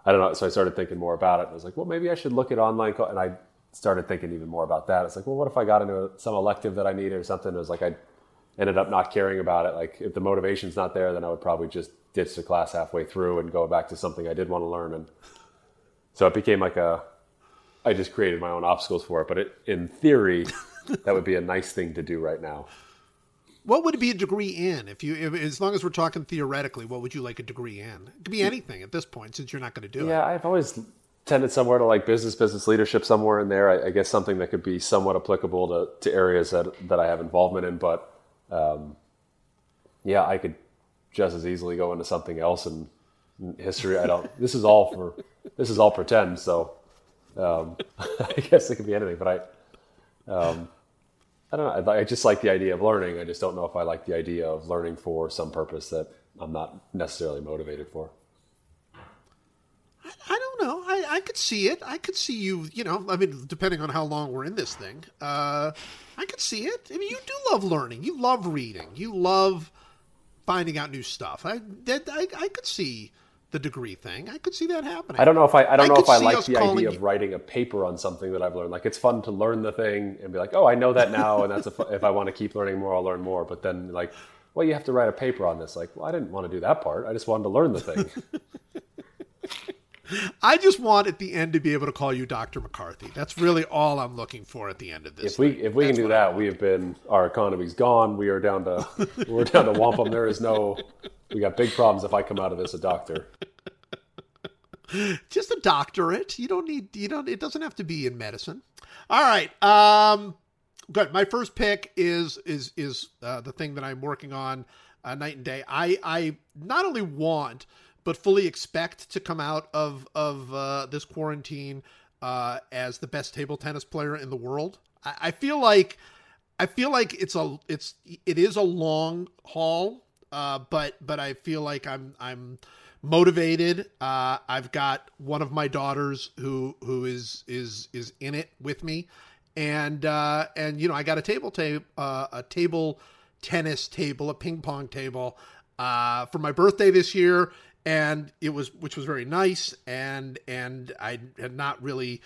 I don't know. So I started thinking more about it. And I was like, well, maybe I should look at online. Co-. And I started thinking even more about that. It's like, well, what if I got into some elective that I needed or something? It was like I ended up not caring about it. Like if the motivation's not there, then I would probably just ditch the class halfway through and go back to something I did want to learn. And so it became like a, I just created my own obstacles for it. But it, in theory, that would be a nice thing to do right now. What would it be a degree in? If you, if, as long as we're talking theoretically, what would you like a degree in? It could be anything at this point, since you're not going to do Yeah, it. Yeah, I've always tended somewhere to like business, business leadership somewhere in there. I, I guess something that could be somewhat applicable to, to areas that, that I have involvement in. But um, yeah, I could just as easily go into something else and history. I don't, this is all for, this is all pretend. So um, I guess it could be anything, but I, um, I don't know. I, I just like the idea of learning. I just don't know if I like the idea of learning for some purpose that I'm not necessarily motivated for. I don't know. I, I could see it. I could see you, you know, I mean, depending on how long we're in this thing, uh, I could see it. I mean, you do love learning. You love reading. You love finding out new stuff. I, that, I, I could see the degree thing. I could see that happening. I don't know if I, I don't know if I like the idea of writing a paper on something that I've learned. Like it's fun to learn the thing and be like, oh, I know that now, and that's a fu- if I want to keep learning more, I'll learn more. But then like, well, you have to write a paper on this. Like, well, I didn't want to do that part. I just wanted to learn the thing. I just want at the end to be able to call you Dr. McCarthy. That's really all I'm looking for at the end of this. if we thing. if we can do that, we have been our economy's gone. We are down to we're down to wampum. There is no. We got big problems if I come out of this a doctor. just a doctorate. You don't need you don't it doesn't have to be in medicine. All right. Um good. My first pick is is is uh, the thing that I'm working on uh, night and day. I I not only want but fully expect to come out of of uh, this quarantine uh, as the best table tennis player in the world. I, I feel like I feel like it's a it's it is a long haul, uh, but but I feel like I'm I'm motivated. Uh, I've got one of my daughters who who is is is in it with me, and uh, and you know I got a table tape uh, a table tennis table a ping pong table uh, for my birthday this year, and it was which was very nice, and and I had not really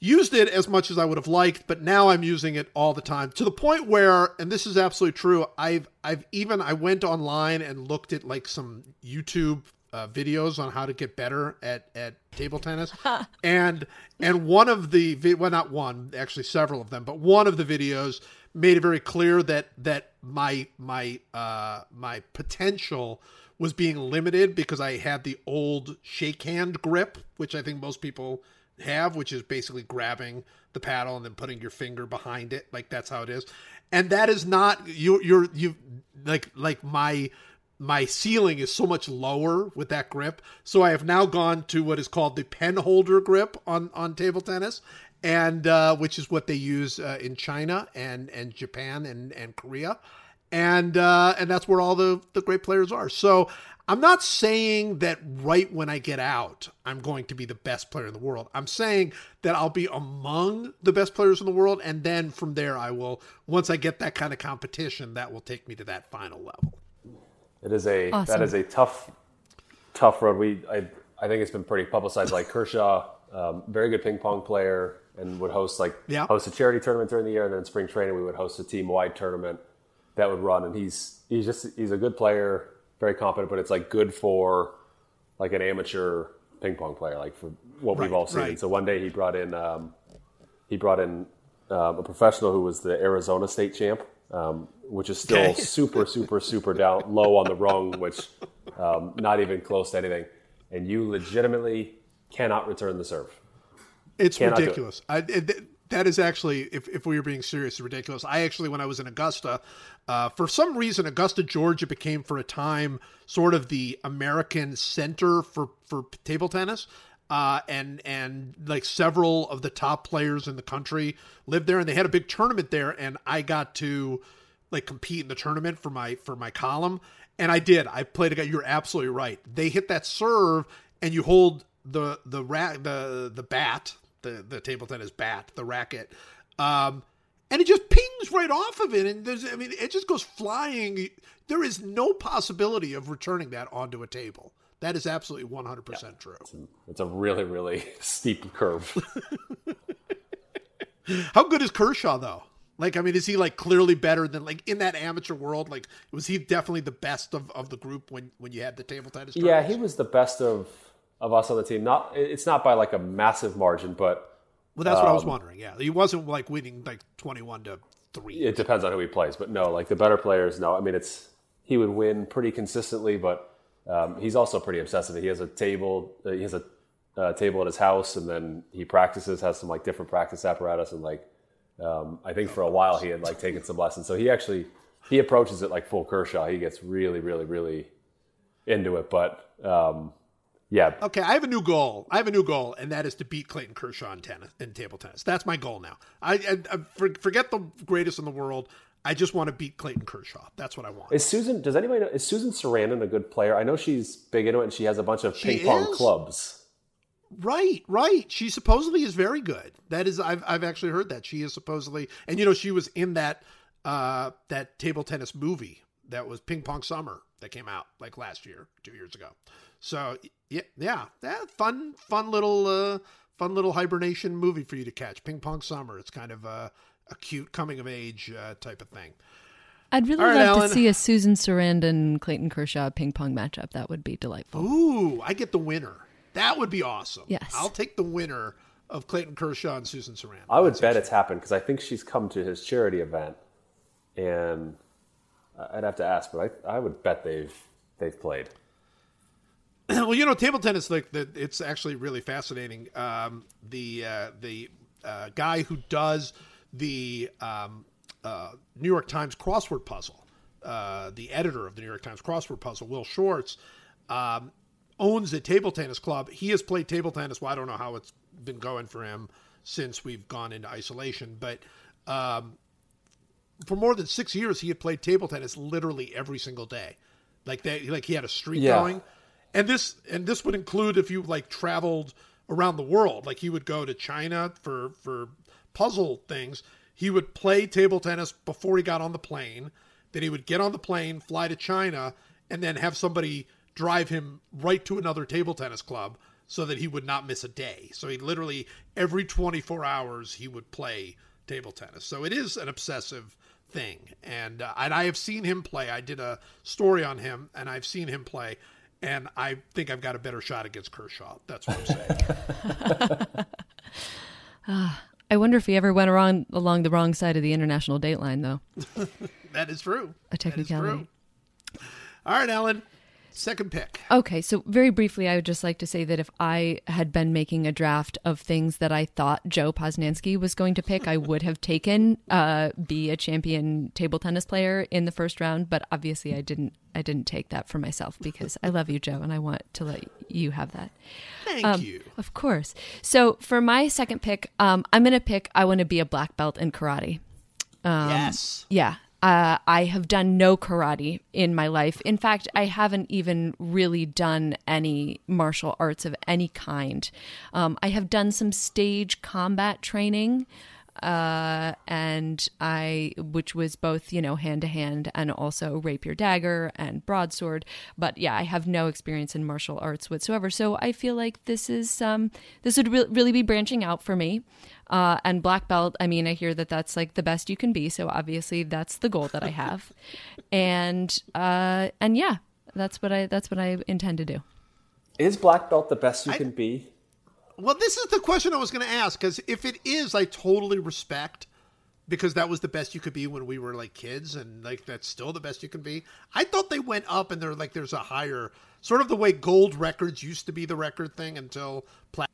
used it as much as I would have liked, but now I'm using it all the time to the point where, and this is absolutely true. I've I've even I went online and looked at like some YouTube uh, videos on how to get better at at table tennis, and and one of the well not one actually several of them, but one of the videos made it very clear that that my my uh my potential was being limited because I had the old shake hand grip, which I think most people have, which is basically grabbing the paddle and then putting your finger behind it, like that's how it is. And that is not you. You're you like like my my ceiling is so much lower with that grip. So I have now gone to what is called the pen holder grip on on table tennis, and uh, which is what they use uh, in China and and Japan and and Korea and uh, and that's where all the the great players are. So I'm not saying that right when I get out, I'm going to be the best player in the world. I'm saying that I'll be among the best players in the world, and then from there, I will. Once I get that kind of competition, that will take me to that final level. It is a Awesome. that is a tough tough road. We I I think it's been pretty publicized. Like Kershaw, um, very good ping pong player, and would host like Yeah. host a charity tournament during the year, and then in spring training we would host a team wide tournament that would run. And he's he's just he's a good player, very competent, but it's like good for like an amateur ping pong player, like for what we've all seen. right. So one day he brought in um, he brought in um, a professional who was the Arizona state champ, um, which is still Okay. super, super, super down low on the rung, which um, not even close to anything. And you legitimately cannot return the serve. It's Cannot do it. ridiculous. I, it, that is actually, if, if we were being serious, ridiculous. I actually, when I was in Augusta, uh, for some reason, Augusta, Georgia became for a time sort of the American center for, for table tennis. Uh, and and like several of the top players in the country lived there, and they had a big tournament there, and I got to like compete in the tournament for my for my column, and I did. I played a guy. You're absolutely right. They hit that serve, and you hold the the ra- the the bat, the the table tennis bat, the racket, um, and it just pings right off of it, and there's I mean it just goes flying. There is no possibility of returning that onto a table. That is absolutely one hundred percent true. It's a really, really steep curve. How good is Kershaw though? Like, I mean, is he like clearly better than like in that amateur world? Like, was he definitely the best of, of the group when when you had the table tennis? yeah, he was the best of of us on the team. Not it's not by like a massive margin, but Well, that's what I Um, was wondering. Yeah, he wasn't like winning like twenty-one to three. it depends on who he plays. But no, like the better players, no. I mean, it's he would win pretty consistently, but um, he's also pretty obsessive. He has a table. Uh, he has a uh, table at his house, and then he practices. Has some like different practice apparatus, and like um, I think for a while he had like taken some lessons. So he actually he approaches it like full Kershaw. He gets really, really, really into it. But um, yeah, Okay, I have a new goal. I have a new goal, and that is to beat Clayton Kershaw in tennis in table tennis. That's my goal now. I, I, I forget the greatest in the world. I just want to beat Clayton Kershaw. That's what I want. Is Susan? Does anybody know? Is Susan Sarandon a good player? I know she's big into it, and she has a bunch of She ping pong is? clubs. Right, right. She supposedly is very good. That is, I've I've actually heard that she is supposedly, and you know, she was in that uh that table tennis movie that was Ping Pong Summer that came out like last year, two years ago. So yeah, yeah, that fun, fun little, uh fun little hibernation movie for you to catch. Ping Pong Summer. It's kind of a, a cute coming of age uh, type of thing. I'd really All right, love Ellen. to see a Susan Sarandon Clayton Kershaw ping pong matchup. That would be delightful. Ooh, I get the winner. That would be awesome. Yes. I'll take the winner of Clayton Kershaw and Susan Sarandon. I would bet it's happened because I think she's come to his charity event, and I'd have to ask, but I, I would bet they've they've played. well, you know, table tennis, like the, it's actually really fascinating. Um, the uh, the uh, guy who does the um, uh, New York Times crossword puzzle, uh, the editor of the New York Times crossword puzzle, Will Shortz, um, owns a table tennis club. He has played table tennis. Well, I don't know how it's been going for him since we've gone into isolation, but um, for more than six years, he had played table tennis literally every single day. Like they, like he had a streak Yeah. going, and this and this would include if you like traveled around the world. Like he would go to China for for puzzle things. He would play table tennis before he got on the plane. Then he would get on the plane, fly to China, and then have somebody drive him right to another table tennis club so that he would not miss a day. So he literally every 24 hours he would play table tennis. So it is an obsessive thing. And uh, and I have seen him play. I did a story on him and I've seen him play and I think I've got a better shot against Kershaw. That's what I'm saying. I wonder if he ever went around along the wrong side of the international dateline, though. that is true. A That is technicality. true. All right, Ellen. Second pick. Okay, so very briefly, I would just like to say that if I had been making a draft of things that I thought Joe Posnanski was going to pick, I would have taken uh, be a champion table tennis player in the first round. But obviously, I didn't. I didn't take that for myself because I love you, Joe, and I want to let you have that. Thank Um, you. Of course. So for my second pick, um, I'm going to pick. I want to be a black belt in karate. yes. Yeah. Uh, I have done no karate in my life. In fact, I haven't even really done any martial arts of any kind. Um, I have done some stage combat training, uh, and I, which was both, you know, hand to hand and also rapier dagger and broadsword. But yeah, I have no experience in martial arts whatsoever. So I feel like this is, um, this would re- really be branching out for me. Uh, and black belt, I mean, I hear that that's like the best you can be. So obviously, that's the goal that I have, and uh, and yeah, that's what I that's what I intend to do. Is black belt the best you can be? Well, this is the question I was going to ask because if it is, I totally respect because that was the best you could be when we were like kids, and like that's still the best you can be. I thought they went up, and they're like there's a higher sort of the way gold records used to be the record thing until plat.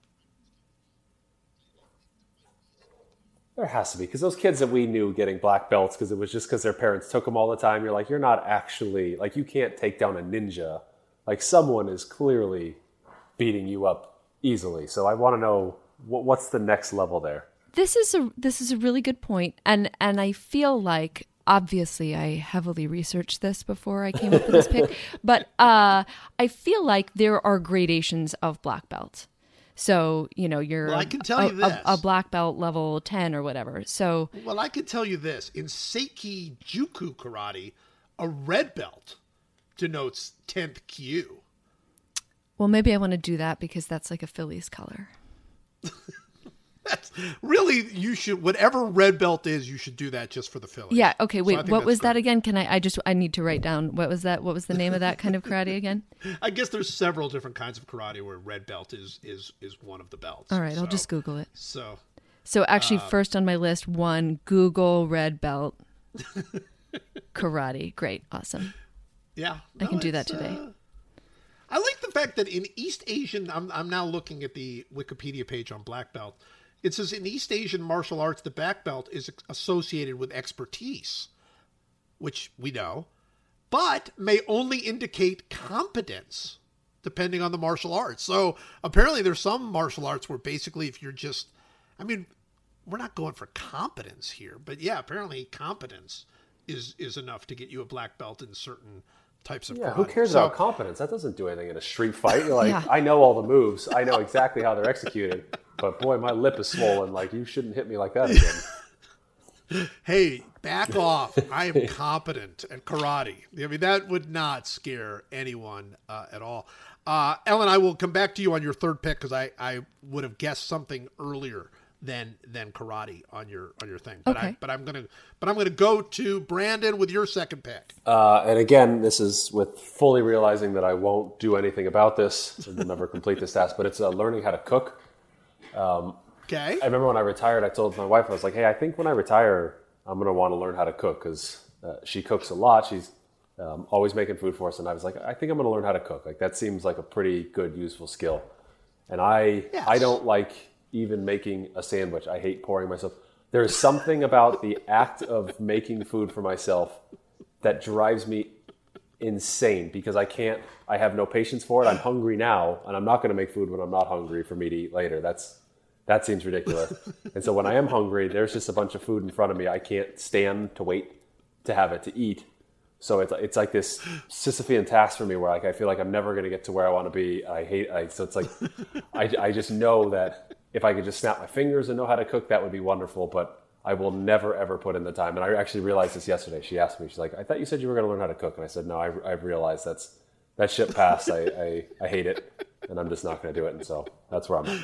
There has to be because those kids that we knew getting black belts because it was just because their parents took them all the time. You're like, you're not actually like you can't take down a ninja. Like someone is clearly beating you up easily. So I want to know what, what's the next level there. This is a this is a really good point, and and I feel like obviously I heavily researched this before I came up with this pick, but uh, I feel like there are gradations of black belt. So you know you're Well, a, I can tell a, you this. a black belt level ten or whatever. So Well, I can tell you this: in Seiki Juku karate, a red belt denotes tenth kyu. well, maybe I want to do that because that's like a Phillies color. That's really you should whatever red belt is, you should do that just for the Phillies. Yeah. Okay. Wait. think what was that again? Can I? I just I need to write down what was that? What was the name of that kind of karate again? I guess there's several different kinds of karate where red belt is is is one of the belts. All right. I'll just Google it. so So actually, Uh, first on my list, one Google red belt karate. Great. Awesome. yeah, I can do that today. uh, I like the fact that in East Asian, I'm, I'm now looking at the Wikipedia page on black belt. It says in East Asian martial arts, the black belt is associated with expertise, which we know, but may only indicate competence depending on the martial arts. So apparently, there's some martial arts where basically, if you're just, I mean, we're not going for competence here, but yeah, apparently competence is is enough to get you a black belt in certain types of Yeah, who cares So- about competence? That doesn't do anything in a street fight. You're like, Yeah. I know all the moves. I know exactly how they're executed. But boy, my lip is swollen. Like, you shouldn't hit me like that again. hey, back off. I am competent at karate. I mean, that would not scare anyone uh, at all. Uh, Ellen, I will come back to you on your third pick because I, I would have guessed something earlier than than karate on your on your thing. But I Okay. but I'm gonna but I'm gonna go to Brandon with your second pick. Uh, and again, this is with fully realizing that I won't do anything about this and will never complete this task, but it's uh, learning how to cook. Okay. I remember when I retired, I told my wife, I was like, hey, I think when I retire, I'm going to want to learn how to cook because uh, she cooks a lot. She's um, always making food for us. And I was like, I think I'm going to learn how to cook. Like, that seems like a pretty good, useful skill. And I, Yes. I don't like even making a sandwich. I hate pouring myself. There's something about the act of making food for myself that drives me insane because I can't, I have no patience for it. I'm hungry now and I'm not going to make food when I'm not hungry for me to eat later. That's, that seems ridiculous. and so when I am hungry, there's just a bunch of food in front of me. I can't stand to wait to have it to eat. So it's, it's like this Sisyphean task for me where like I feel like I'm never going to get to where I want to be. I hate I, so it's like I, I just know that if I could just snap my fingers and know how to cook, that would be wonderful. But I will never ever put in the time. And I actually realized this yesterday. She asked me, she's like, "I thought you said you were going to learn how to cook," and I said, "No, I, I've realized that's that shit passed. I, I I hate it, and I'm just not going to do it." And so that's where I'm at.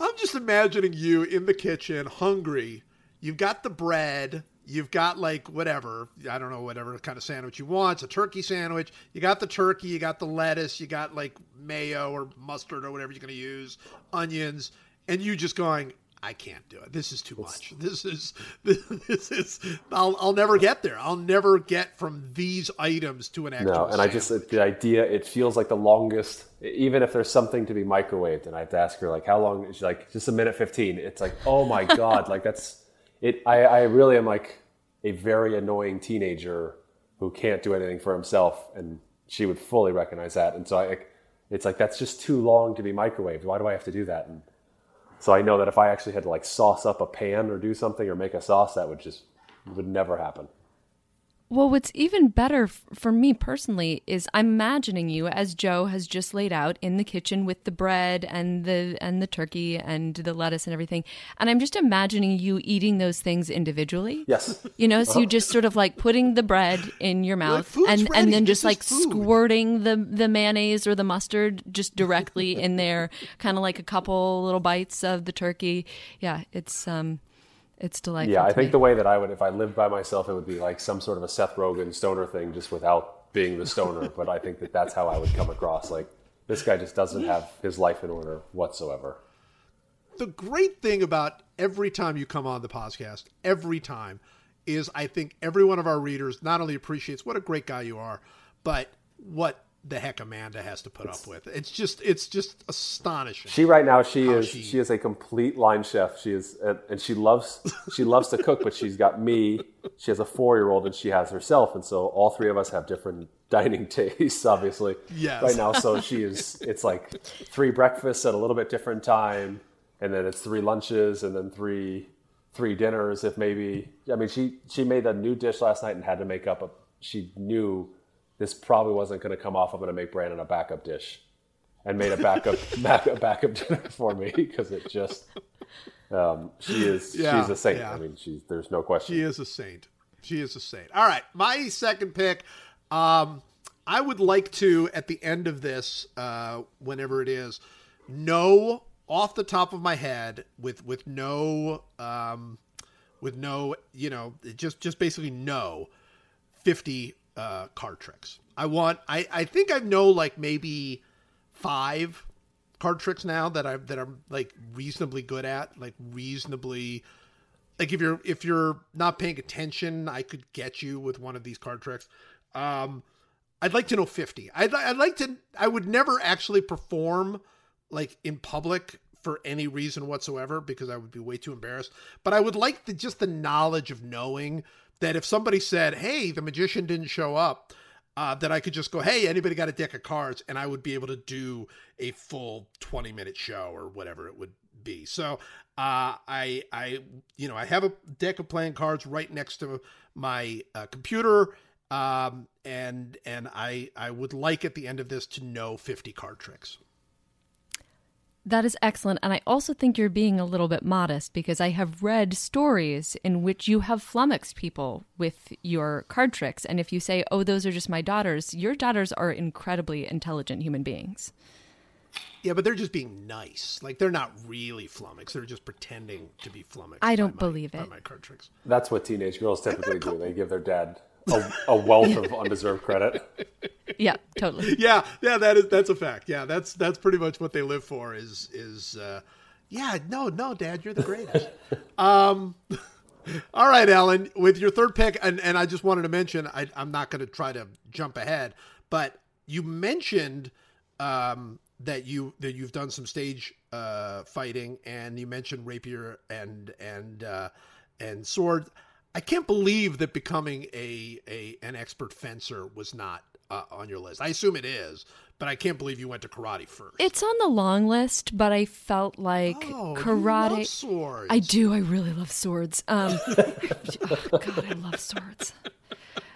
I'm just imagining you in the kitchen, hungry. You've got the bread. You've got like whatever, I don't know, whatever kind of sandwich you want. It's a turkey sandwich. You got the turkey, you got the lettuce, you got like mayo or mustard or whatever you're going to use, onions, and you just going, I can't do it. This is too much. This is this is I'll I'll never get there. I'll never get from these items to an actual No, and I just the idea it feels like the longest. Even if there's something to be microwaved, and I have to ask her like how long. She's like just a minute fifteen. It's like oh my god, like that's it. I I really am like a very annoying teenager who can't do anything for himself, and she would fully recognize that. And so I, it's like that's just too long to be microwaved. Why do I have to do that? And so I know that if I actually had to like sauce up a pan or do something or make a sauce, that would just would never happen. Well, what's even better f- for me personally is I'm imagining you as Joe has just laid out in the kitchen with the bread and the and the turkey and the lettuce and everything, and I'm just imagining you eating those things individually. Yes. You know, so you just sort of like putting the bread in your mouth and ready. and then just like squirting the the mayonnaise or the mustard just directly in there, kind of like a couple little bites of the turkey. Yeah, it's um, it's delightful. Yeah, I to think me. the way that I would, if I lived by myself, it would be like some sort of a Seth Rogen stoner thing, just without being the stoner. but I think that that's how I would come across. Like this guy just doesn't have his life in order whatsoever. the great thing about every time you come on the podcast, every time, is I think every one of our readers not only appreciates what a great guy you are, but what the heck Amanda has to put up with. It's just it's just astonishing. She right now she is she- she is a complete line chef. She is and- and she loves she loves to cook, but she's got me. She has a four year old and she has herself, and so all three of us have different dining tastes. Obviously, Yes. Right now, so she is. It's like three breakfasts at a little bit different time, and then it's three lunches, and then three three dinners. If maybe I mean she she made a new dish last night and had to make up a. She knew this probably wasn't going to come off. I'm going to make Brandon a backup dish and made a backup backup backup dinner for me because it just um, she is Yeah, she's a saint. yeah. I mean, she's there's no question. She is a saint. She is a saint. All right, my second pick. Um, I would like to at the end of this, uh, whenever it is, know off the top of my head with with no um, with no you know just just basically know fifty uh, card tricks. I want. I I think I know like maybe five card tricks now that I that I'm like reasonably good at, like reasonably like if you're if you're not paying attention, I could get you with one of these card tricks. Um, I'd like to know fifty. I'd I'd like to. I would never actually perform like in public for any reason whatsoever because I would be way too embarrassed. But I would like the just the knowledge of knowing that if somebody said, "Hey, the magician didn't show up," uh, that I could just go, "Hey, anybody got a deck of cards?" and I would be able to do a full twenty minute show or whatever it would be. So uh, I I you know I have a deck of playing cards right next to my uh, computer. Um, and and I I would like at the end of this to know 50 card tricks. That is excellent. And I also think you're being a little bit modest because I have read stories in which you have flummoxed people with your card tricks. And if you say, oh, those are just my daughters, your daughters are incredibly intelligent human beings. Yeah, but they're just being nice. Like they're not really flummoxed. They're just pretending to be flummoxed. I don't by my- believe by it. my card tricks. That's what teenage girls typically do. They give their dad a, a wealth of undeserved credit. Yeah, totally. Yeah, yeah, that is that's a fact. Yeah, that's that's pretty much what they live for. Is is uh, yeah, no, no, Dad, you're the greatest. um, all right, Ellen, with your third pick, and and I just wanted to mention, I, I'm not going to try to jump ahead, but you mentioned um, that you that you've done some stage uh, fighting, and you mentioned rapier and and uh, and sword. I can't believe that becoming a, a an expert fencer was not uh, on your list. I assume it is, but I can't believe you went to karate first. It's on the long list, but I felt like oh, karate. love swords. I do. I really love swords. Um, oh, God, I love swords.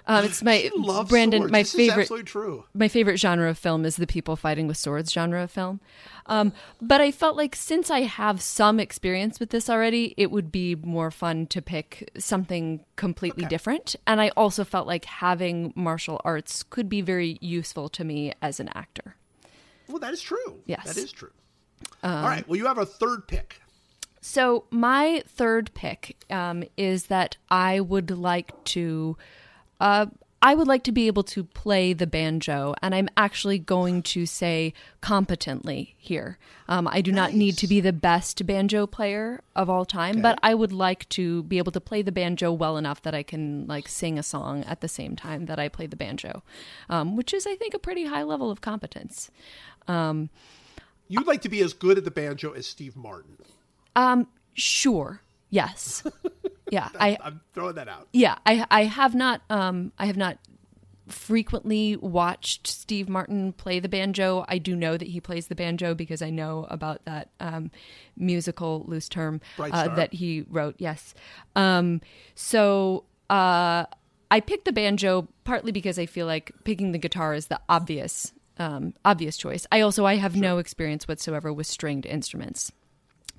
Um, it's my Brandon. swords. My This is favorite. absolutely true. my favorite genre of film is the people fighting with swords genre of film. Um, but I felt like since I have some experience with this already, it would be more fun to pick something completely different. And I also felt like having martial arts could be very useful to me as an actor. Well, that is true. Yes. that is true. All right. Well, you have a third pick. So my third pick um, is that I would like to. Uh, I would like to be able to play the banjo, and I'm actually going to say competently here. Um, I do not need to be the best banjo player of all time, but I would like to be able to play the banjo well enough that I can like sing a song at the same time that I play the banjo, um, which is, I think, a pretty high level of competence. You'd like to be as good at the banjo as Steve Martin. Um, sure, yes, yeah. I I'm throwing that out. yeah i i have not um i have not frequently watched steve martin play the banjo. I do know that he plays the banjo because i know about that um musical loose term uh, that he wrote yes. Um so uh i picked the banjo partly because i feel like picking the guitar is the obvious um obvious choice. I also i have no experience whatsoever with stringed instruments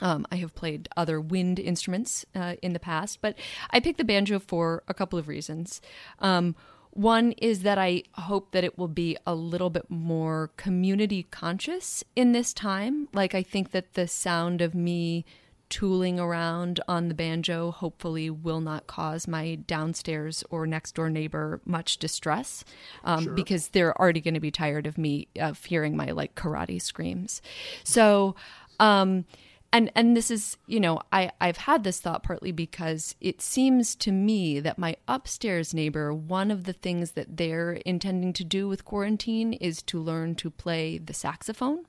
um, I have played other wind instruments uh, in the past, but I picked the banjo for a couple of reasons. Um, one is that I hope that it will be a little bit more community conscious in this time. Like, I think that the sound of me tooling around on the banjo hopefully will not cause my downstairs or next door neighbor much distress um, because they're already going to be tired of me of hearing my like karate screams. So, um, and and this is you know I I've had this thought partly because it seems to me that my upstairs neighbor one of the things that they're intending to do with quarantine is to learn to play the saxophone.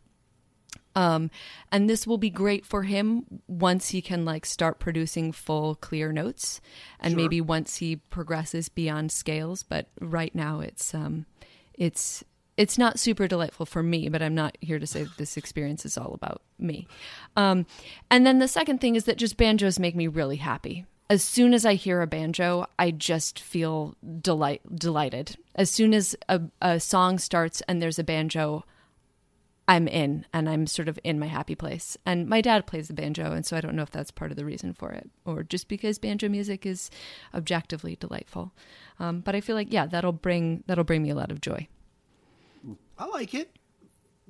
Um, and this will be great for him once he can like start producing full clear notes and maybe once he progresses beyond scales but right now it's um it's it's not super delightful for me but i'm not here to say this experience is all about me um and then the second thing is that just banjos make me really happy as soon as I hear a banjo, I just feel delight delighted. As soon as a, a song starts and there's a banjo, I'm in and I'm sort of in my happy place. And my dad plays the banjo, and so I don't know if that's part of the reason for it or just because banjo music is objectively delightful. Um, but I feel like yeah, that'll bring that'll bring me a lot of joy. I like it.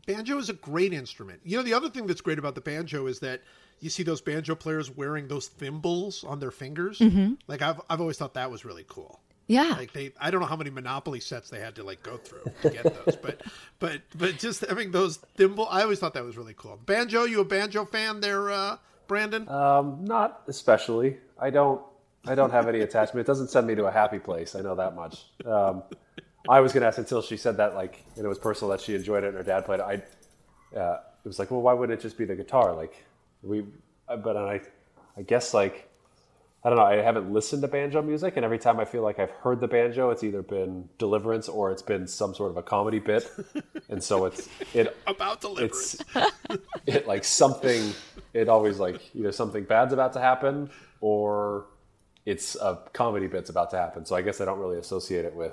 Banjo is a great instrument. You know, the other thing that's great about the banjo is that you see those banjo players wearing those thimbles on their fingers. Like I've I've always thought that was really cool. Yeah. Like they, I don't know how many Monopoly sets they had to like go through to get those, but but but just having those thimble, I always thought that was really cool. Banjo, you a banjo fan there, uh, Brandon? Um, not especially. I don't. I don't have any attachment. It doesn't send me to a happy place. I know that much. Um, I was going to ask until she said that, like, and it was personal that she enjoyed it and her dad played it. I, uh, it was like, well, why wouldn't it just be the guitar? Like, we, uh, but I, I guess like, I don't know. I haven't listened to banjo music, and every time I feel like I've heard the banjo, it's either been Deliverance or it's been some sort of a comedy bit, and so it's it About deliverance. it's it like something it always like either something bad's about to happen or it's a comedy bit's about to happen so i guess i don't really associate it with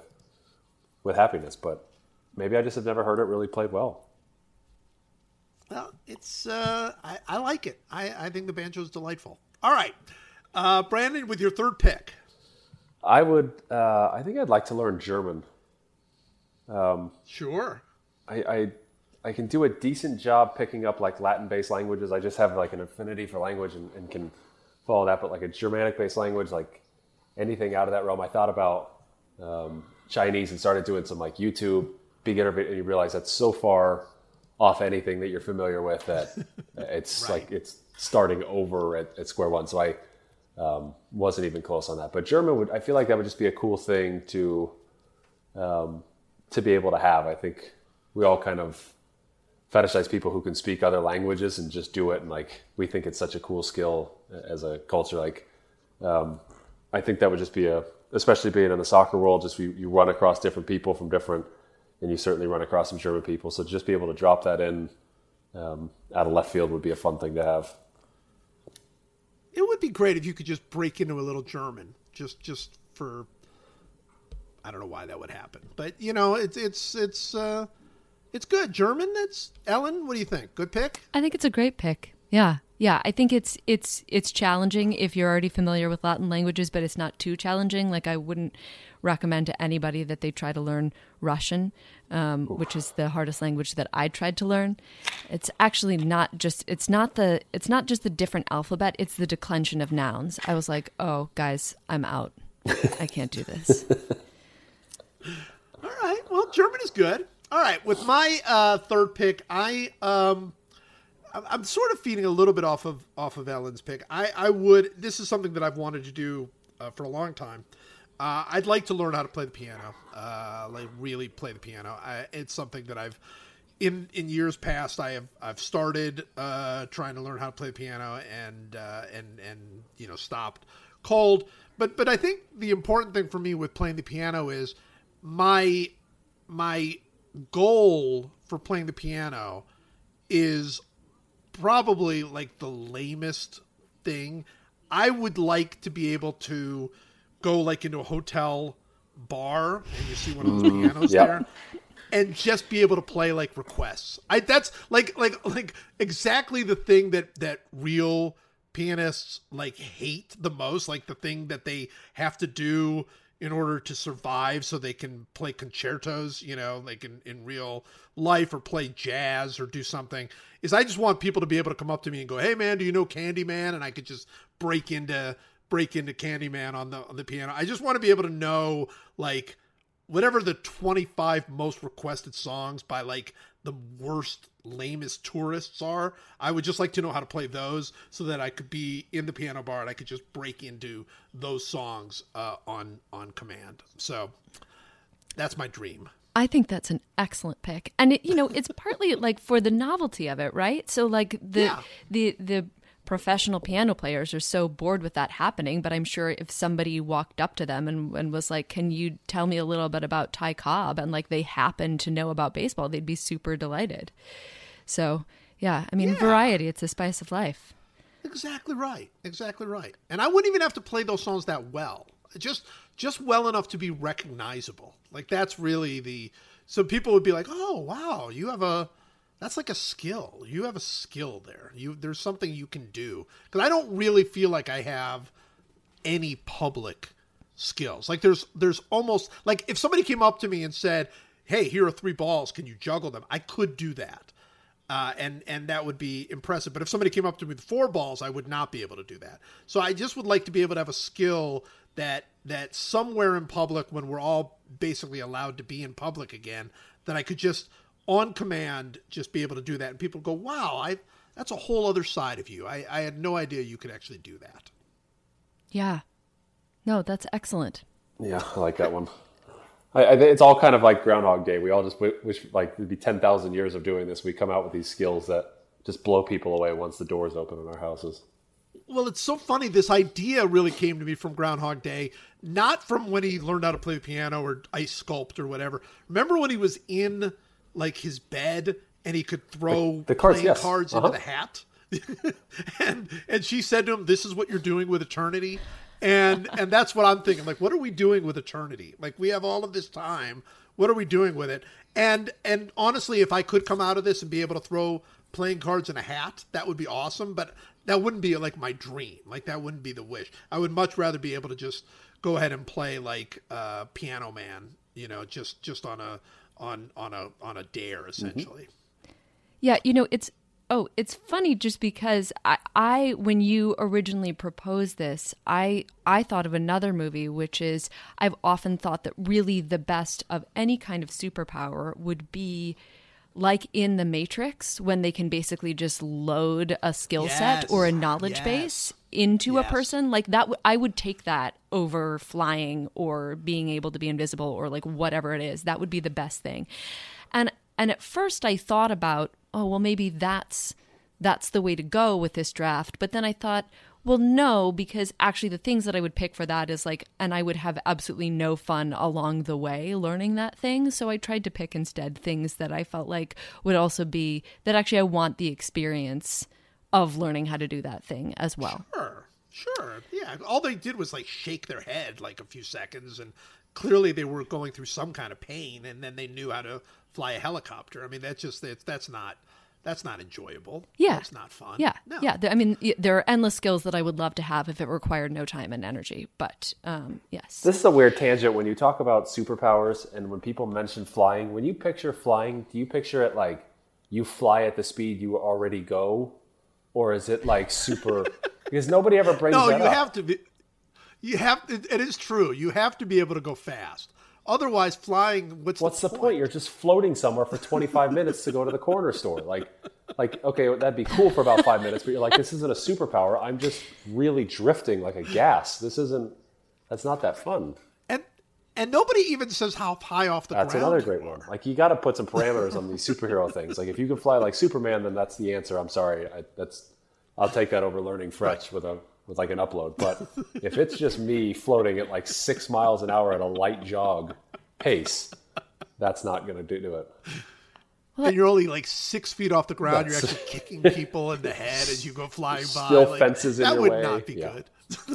with happiness but maybe i just have never heard it really played well Well, it's uh, I, I like it. I, I think the banjo is delightful. All right, uh, Brandon, with your third pick. i would uh, i think i'd like to learn german Um, Sure. I, I I can do a decent job picking up like Latin-based languages. I just have like an affinity for language and, and can follow that. But like a Germanic-based language, like anything out of that realm, I thought about um, Chinese and started doing some like YouTube beginner, vid- and you realize that's so far off anything that you're familiar with that it's Right. like it's starting over at, at square one. So I um, wasn't even close on that. But German would I feel like that would just be a cool thing to um, to be able to have. I think we all kind of fetishize people who can speak other languages and just do it, and like we think it's such a cool skill as a culture. Like um, I think that would just be a, especially being in the soccer world, just you, you run across different people from different, and you certainly run across some German people. So just be able to drop that in um, out of left field would be a fun thing to have. It would be great if you could just break into a little German, just just for. I don't know why that would happen, but you know, it's it's it's uh, it's good German. That's Ellen. What do you think? Good pick. I think it's a great pick. Yeah. Yeah, I think it's it's it's challenging if you're already familiar with Latin languages, but it's not too challenging. Like I wouldn't recommend to anybody that they try to learn Russian, um, which is the hardest language that I tried to learn. It's actually not just it's not the it's not just the different alphabet; it's the declension of nouns. I was like, oh, guys, I'm out. I can't do this. All right. Well, German is good. All right. With my uh, third pick, I um, I'm- sort of feeding a little bit off of off of Ellen's pick. I I would. This is something that I've wanted to do uh, for a long time. Uh, I'd like to learn how to play the piano. Uh, like really play the piano. I, it's something that I've in in years past I have I've started uh, trying to learn how to play the piano and uh, and and you know stopped cold. But but I think the important thing for me with playing the piano is my my goal for playing the piano is probably like the lamest thing. I would like to be able to go like into a hotel bar and you see one of those mm, pianos yep. there and just be able to play like requests. I that's like like like exactly the thing that that real pianists like hate the most, like the thing that they have to do in order to survive so they can play concertos, you know, like in, in real life or play jazz or do something, is I just want people to be able to come up to me and go, Hey man, do you know Candyman? And I could just break into break into Candyman on the on the piano. I just want to be able to know like whatever the 25 most requested songs by like the worst lamest tourists are i would just like to know how to play those so that i could be in the piano bar and i could just break into those songs uh, on on command so that's my dream I think that's an excellent pick. And it, you know, it's partly like for the novelty of it, right? So like the Yeah. the the professional piano players are so bored with that happening, but I'm sure if somebody walked up to them and, and was like, "Can you tell me a little bit about Ty Cobb?" and like they happen to know about baseball, they'd be super delighted. So, yeah, I mean, Yeah. variety, it's a spice of life. Exactly right. Exactly right. And I wouldn't even have to play those songs that well. Just just well enough to be recognizable. Like that's really the so people would be like, "Oh, wow, you have a that's like a skill. You have a skill there. You there's something you can do. Because I don't really feel like I have any public skills. Like there's there's almost like if somebody came up to me and said, "Hey, here are three balls. Can you juggle them?" I could do that. Uh, and and that would be impressive. But if somebody came up to me with four balls, I would not be able to do that. So I just would like to be able to have a skill that that somewhere in public, when we're all basically allowed to be in public again, that I could just on command just be able to do that, and people go, "Wow, I that's a whole other side of you. I, I had no idea you could actually do that." Yeah. No, that's excellent. Yeah, I like that one. I, I, it's all kind of like Groundhog Day. We all just w- wish like it'd be ten thousand years of doing this. We come out with these skills that just blow people away once the doors open in our houses. Well, it's so funny. This idea really came to me from Groundhog Day, not from when he learned how to play the piano or ice sculpt or whatever. Remember when he was in like his bed and he could throw The- the cards, playing yes. cards Uh-huh. into the hat? and and she said to him, "This is what you're doing with eternity." And and that's what I'm thinking. Like, what are we doing with eternity? Like, we have all of this time. What are we doing with it? And and honestly, if I could come out of this and be able to throw playing cards in a hat, that would be awesome. But that wouldn't be like my dream. Like that wouldn't be the wish. I would much rather be able to just go ahead and play like uh, Piano Man. You know, just just on a on on a on a dare mm-hmm. essentially. Yeah, you know, it's oh, it's funny just because I, I when you originally proposed this, I I thought of another movie which is I've often thought that really the best of any kind of superpower would be like in the Matrix when they can basically just load a skill set or a knowledge Yes. base into a person like that w- I would take that over flying or being able to be invisible or like whatever it is. That would be the best thing. And and at first I thought about oh well maybe that's that's the way to go with this draft. But then I thought well no because actually the things that I would pick for that is like and I would have absolutely no fun along the way learning that thing. So I tried to pick instead things that I felt like would also be that actually I want the experience of learning how to do that thing as well. Sure, sure, yeah. All they did was like shake their head like a few seconds, and clearly they were going through some kind of pain, and then they knew how to fly a helicopter. I mean, that's just that's, that's not that's not enjoyable. Yeah. that's not fun. Yeah, no. yeah. I mean, there are endless skills that I would love to have if it required no time and energy. But um, yes, This is a weird tangent when you talk about superpowers and when people mention flying. When you picture flying, do you picture it like you fly at the speed you already go, or is it like super? because nobody ever brings No, that you up. have to be. You have. It, it is true. You have to be able to go fast. Otherwise, flying. What's What's the the point? You're just floating somewhere for 25 minutes to go to the corner store. Like, like okay, that'd be cool for about five minutes, but you're like, this isn't a superpower. I'm just really drifting like a gas. This isn't. That's not that fun. And and nobody even says how high off the That's ground. That's another great one. Like you got to put some parameters on these superhero things. Like if you can fly like Superman, then that's the answer. I'm sorry, I, that's I'll take that over learning French with a with like an upload. But if it's just me floating at like six miles an hour at a light jog pace, that's not going to do, do it. and you're only like six feet off the ground. You're actually kicking people in the head as you go flying by. Still like, fences in that your would way. not be Yeah.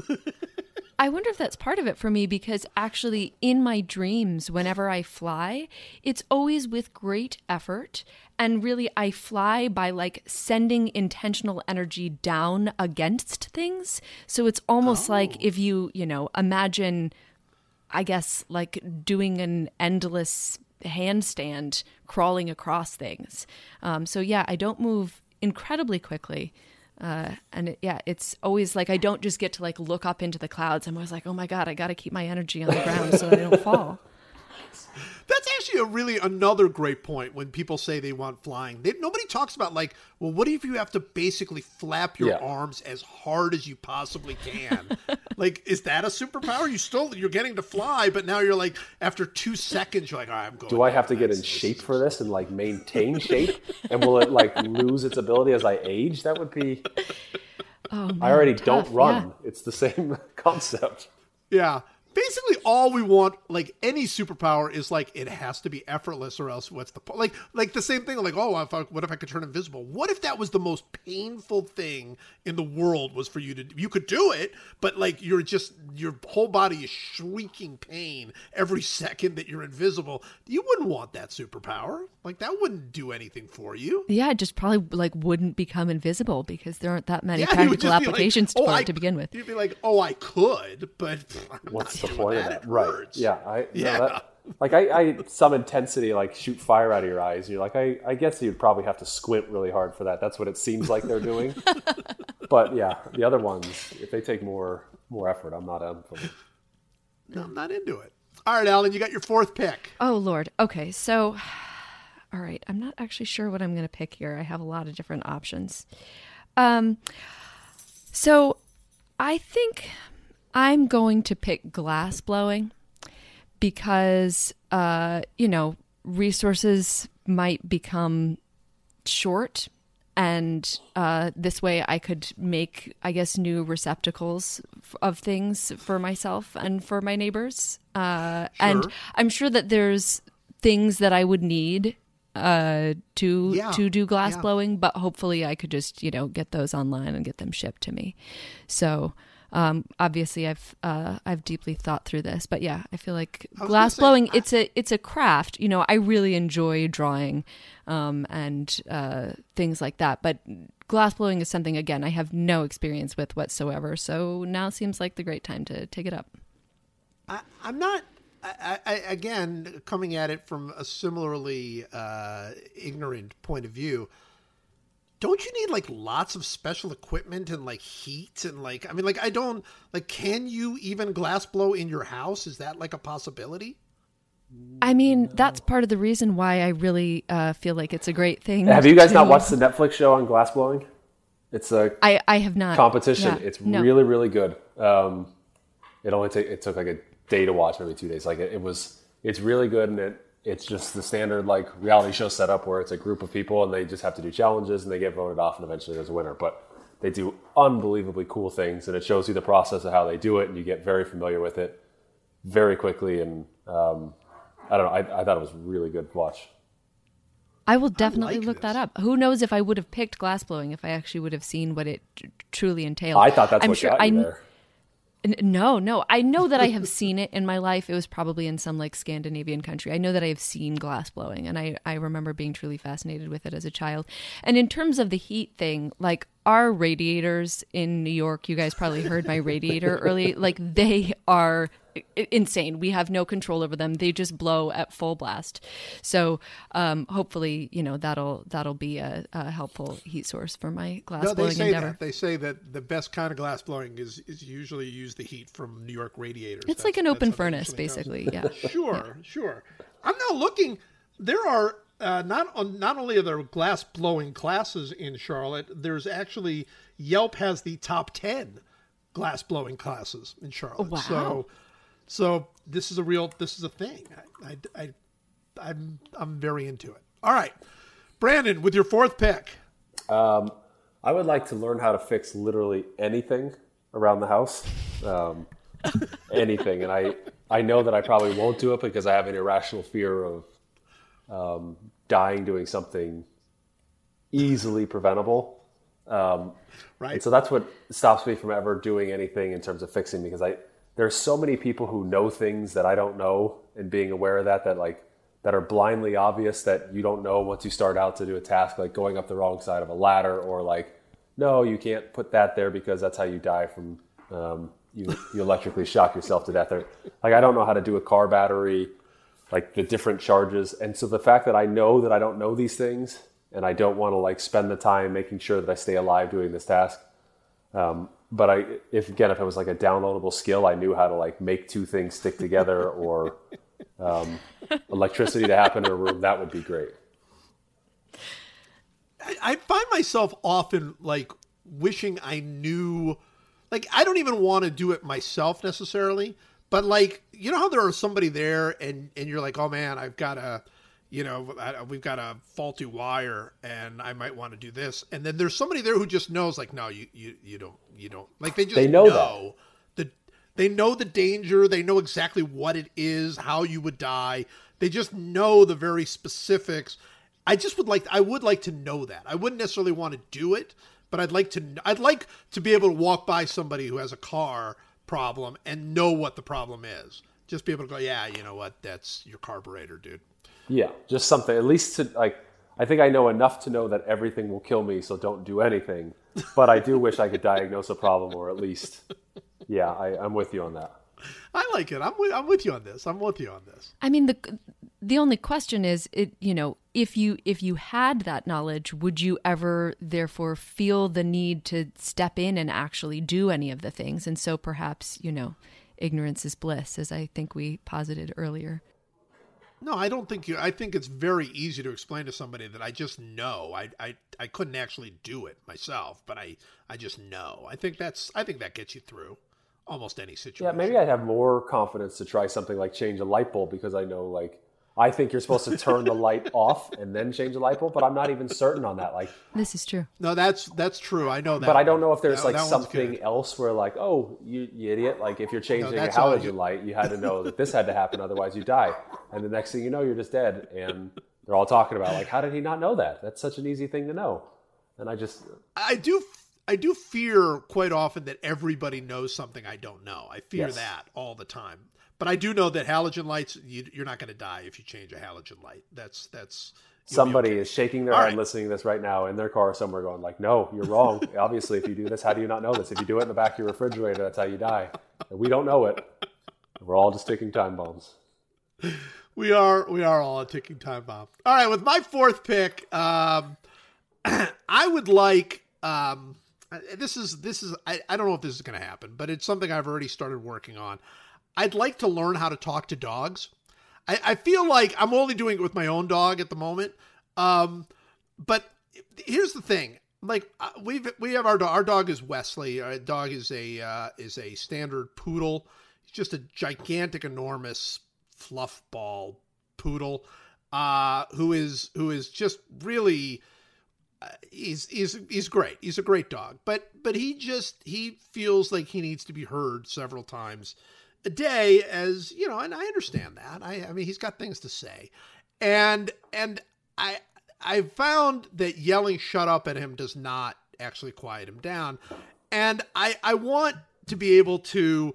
good. I wonder if that's part of it for me because actually, in my dreams, whenever I fly, it's always with great effort. And really, I fly by like sending intentional energy down against things. So it's almost like if you, you know, imagine, I guess, like doing an endless handstand crawling across things. Um, so yeah, I don't move incredibly quickly. Uh, and it, yeah, it's always like I don't just get to like look up into the clouds. I'm always like, oh my god, I got to keep my energy on the ground so that I don't fall. That's actually a really another great point when people say they want flying. They, nobody talks about like, well, what if you have to basically flap your Yeah. arms as hard as you possibly can? like, is that a superpower? You still you're getting to fly, but now you're like after two seconds, you're like, all right, I'm going. Do I have to get in shape for this and like maintain shape? And will it like lose its ability as I age? That would be. Oh, man, I already tough, don't run. yeah. It's the same concept. Yeah. Basically, all we want. Like any superpower is like it has to be effortless, or else what's the point? Like like the same thing. Like oh, if I, what if I could turn invisible? What if that was the most painful thing in the world was for you to? You could do it, but like you're just your whole body is shrieking pain every second that you're invisible. You wouldn't want that superpower. Like that wouldn't do anything for you. Yeah, it just probably like wouldn't become invisible because there aren't that many Yeah, practical just be like, applications "Oh, for I- it to begin with. You'd be like, oh, I could, but I'm What's not the doing point of that. That? Right. hurts. Yeah. I, no, Yeah. that- like I, I, some intensity, like shoot fire out of your eyes. You're like, I, I guess you'd probably have to squint really hard for that. That's what it seems like they're doing. but yeah, the other ones, if they take more, more effort, I'm not in for them. No, I'm not into it. All right, Ellen, you got your fourth pick. Oh Lord. Okay, so all right, I'm not actually sure what I'm going to pick here. I have a lot of different options. Um so I think I'm going to pick glass blowing because uh you know, resources might become short and uh, this way I could make, I guess, new receptacles f- of things for myself and for my neighbors. Uh, And I'm sure that there's things that I would need uh, to Yeah, to do glass yeah. blowing, but hopefully I could just you know get those online and get them shipped to me. So. Um, obviously, I've uh, I've deeply thought through this, but yeah, I feel like gonna glass say, blowing. I- it's a it's a craft. You know, I really enjoy drawing um, and uh, things like that. But glass blowing is something again I have no experience with whatsoever. So now seems like the great time to take it up. I, I'm not. I, I, again, coming at it from a similarly uh, ignorant point of view, don't you need like lots of special equipment and like heat and like I mean like I don't like can you even glass blow in your house? Is that like a possibility? I mean, that's part of the reason why I really uh, feel like it's a great thing. Have you guys to- not watched the Netflix show on glass blowing? It's a I I have not competition. Yeah, it's no. really, really good. Um, it only take it took like a day to watch, maybe two days. Like it, it was, it's really good, and it it's just the standard like reality show setup where it's a group of people and they just have to do challenges and they get voted off, and eventually there's a winner. But they do unbelievably cool things, and it shows you the process of how they do it, and you get very familiar with it very quickly. And um, I don't know, I, I thought it was really good to watch. I will definitely like look this. that up. Who knows if I would have picked glass blowing if I actually would have seen what it tr- truly entailed. I thought that's I'm what sure got you I, there. No, no. I know that I have seen it in my life. It was probably in some like Scandinavian country. I know that I have seen glass blowing and I, I remember being truly fascinated with it as a child. And in terms of the heat thing, like our radiators in New York, you guys probably heard my radiator early, like they are insane. We have no control over them. They just blow at full blast. So um, hopefully, you know, that'll that'll be a, a helpful heat source for my glass No, they blowing say endeavor. that. They say that the best kind of glass blowing is is usually use the heat from New York radiators. It's That's- like an open furnace, basically. Yeah. Sure, sure. I'm now looking. There are uh, not on, not only are there glass blowing classes in Charlotte. There's actually Yelp has the top ten glass blowing classes in Charlotte. wow. So, so this is a real. This is a thing. I, I, I I'm I'm very into it. All right, Brandon, with your fourth pick. I would like to learn how to fix literally anything around the house. Um, anything. And I, I know that I probably won't do it because I have an irrational fear of um, dying doing something easily preventable. Um, Right. and so that's what stops me from ever doing anything in terms of fixing because I there's so many people who know things that I don't know and being aware of that that like that are blindly obvious that you don't know once you start out to do a task like going up the wrong side of a ladder or like no you can't put that there because that's how you die from um, you you electrically shock yourself to death. Or like I don't know how to do a car battery like the different charges. And so the fact that I know that I don't know these things and I don't want to like spend the time making sure that I stay alive doing this task um, but I, if again, if it was like a downloadable skill, I knew how to like make two things stick together or um, electricity to happen in a room. That would be great. I, I find myself often like wishing I knew, like I don't even want to do it myself necessarily, but like you know how there are somebody there and and you're like, oh man, I've got a, you know, I, we've got a faulty wire and I might want to do this, and then there's somebody there who just knows, like, no, you you you don't you don't like they just They know know the They know the danger. They know exactly what it is, how you would die. They just know the very specifics. I just would like I would like to know that. I wouldn't necessarily want to do it, but I'd like to I'd like to be able to walk by somebody who has a car problem and know what the problem is. Just be able to go, yeah, you know what? That's your carburetor, dude. Yeah, just something at least to like. I think I know enough to know that everything will kill me, so don't do anything. But I do wish I could diagnose a problem, or at least, yeah, I, I'm with you on that. I like it. I'm with, I'm with you on this. I'm with you on this. I mean the the only question is it you know if you if you had that knowledge would you ever therefore feel the need to step in and actually do any of the things and so perhaps you know ignorance is bliss as I think we posited earlier. No, I don't think you. I think it's very easy to explain to somebody that I just know. I, I, I couldn't actually do it myself, but I, I just know. I think that's. I think that gets you through almost any situation. Yeah, maybe I'd have more confidence to try something like change a light bulb because I know like I think you're supposed to turn the light off and then change the light bulb, but I'm not even certain on that. Like, This is true. No, that's that's true. I know that. but I don't know if there's That- like that something good. else where like, oh, you, you idiot! Like if you're changing a that's all halogen you- light, you had to know that this had to happen, otherwise you die. And the next thing you know, you're just dead. And they're all talking about like, how did he not know that? That's such an easy thing to know. And I just, I do. I do fear quite often that everybody knows something I don't know. I fear Yes. that all the time. But I do know that halogen lights. You, you're not going to die if you change a halogen light. That's that's. somebody okay. is shaking their All head right. listening to this right now in their car somewhere going like no you're wrong obviously if you do this how do you not know this if you do it in the back of your refrigerator that's how you die and we don't know it we're all just ticking time bombs We are we are all a ticking time bomb. All right, with my fourth pick, um, I would like um, this is this is I, I don't know if this is going to happen, but it's something I've already started working on. I'd like to learn how to talk to dogs. I, I feel like I'm only doing it with my own dog at the moment, um, but here's the thing: like uh, we've we have our dog. Our dog is Wesley. Our dog is a uh, is a standard poodle. He's just a gigantic, enormous fluff ball poodle uh, who is who is just really uh, he's he's he's great. He's a great dog, but but he just he feels like he needs to be heard several times a day. As you know, and I understand that. I I mean, he's got things to say, and and I I found that yelling "shut up" at him does not actually quiet him down, and I I want to be able to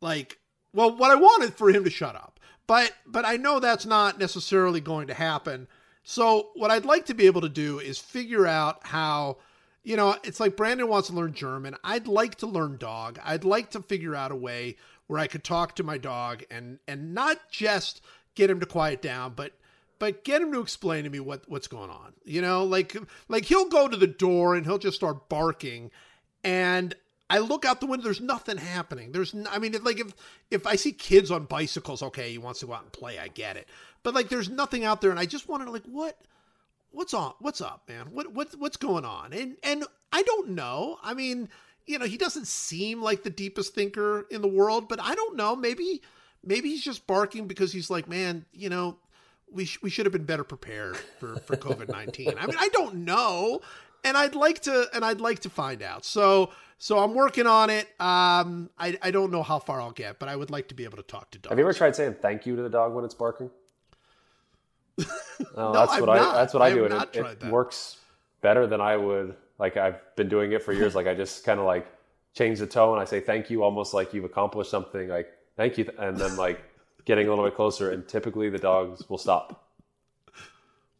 like well what I want is for him to shut up but but I know that's not necessarily going to happen so what I'd like to be able to do is figure out how you know it's like Brandon wants to learn German I'd like to learn dog I'd like to figure out a way where I could talk to my dog and and not just get him to quiet down but but get him to explain to me what what's going on you know like like he'll go to the door and he'll just start barking and I look out the window. There's nothing happening. There's, n- I mean, like if if I see kids on bicycles, okay, he wants to go out and play. I get it, but like, there's nothing out there, and I just wanted to like, what, what's on, what's up, man? What what what's going on? And and I don't know. I mean, you know, he doesn't seem like the deepest thinker in the world, but I don't know. Maybe maybe he's just barking because he's like, man, you know, we sh- we should have been better prepared for for COVID nineteen. I mean, I don't know, and I'd like to and I'd like to find out. So so I'm working on it. Um, I I don't know how far I'll get, but I would like to be able to talk to dogs. have you ever tried saying thank you to the dog when it's barking no, No, that's I've what not. I that's what I I, do and it, it works better than I would like I've been doing it for years like I just kind of like change the tone I say thank you almost like you've accomplished something like thank you and then like getting a little bit closer and typically the dogs will stop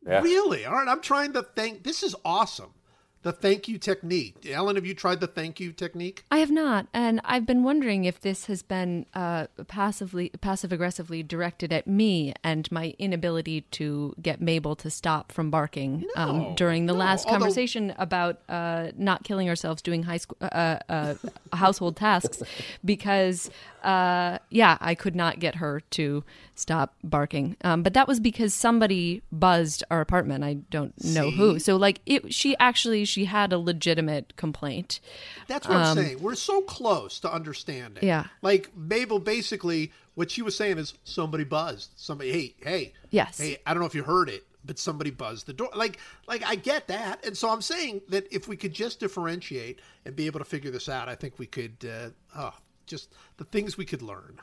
yeah. Really? All right, I'm trying to thank. This is awesome. The thank you technique. Ellen, have you tried the thank you technique? I have not, and I've been wondering if this has been uh, passively, passive aggressively directed at me and my inability to get Mabel to stop from barking um, during the no, last although- conversation about uh, not killing ourselves doing high school uh, uh, household tasks, because uh, yeah, I could not get her to stop barking. Um, but that was because somebody buzzed our apartment. I don't know who. So like it, she actually she had a legitimate complaint. That's what I'm saying. We're so close to understanding. Um, Yeah. Like Mabel, basically, what she was saying is somebody buzzed. Somebody, hey, hey, Yes. hey. I don't know if you heard it, but somebody buzzed the door. Like, like I get that, and so I'm saying that if we could just differentiate and be able to figure this out, I think we could. Uh, oh, just the things we could learn.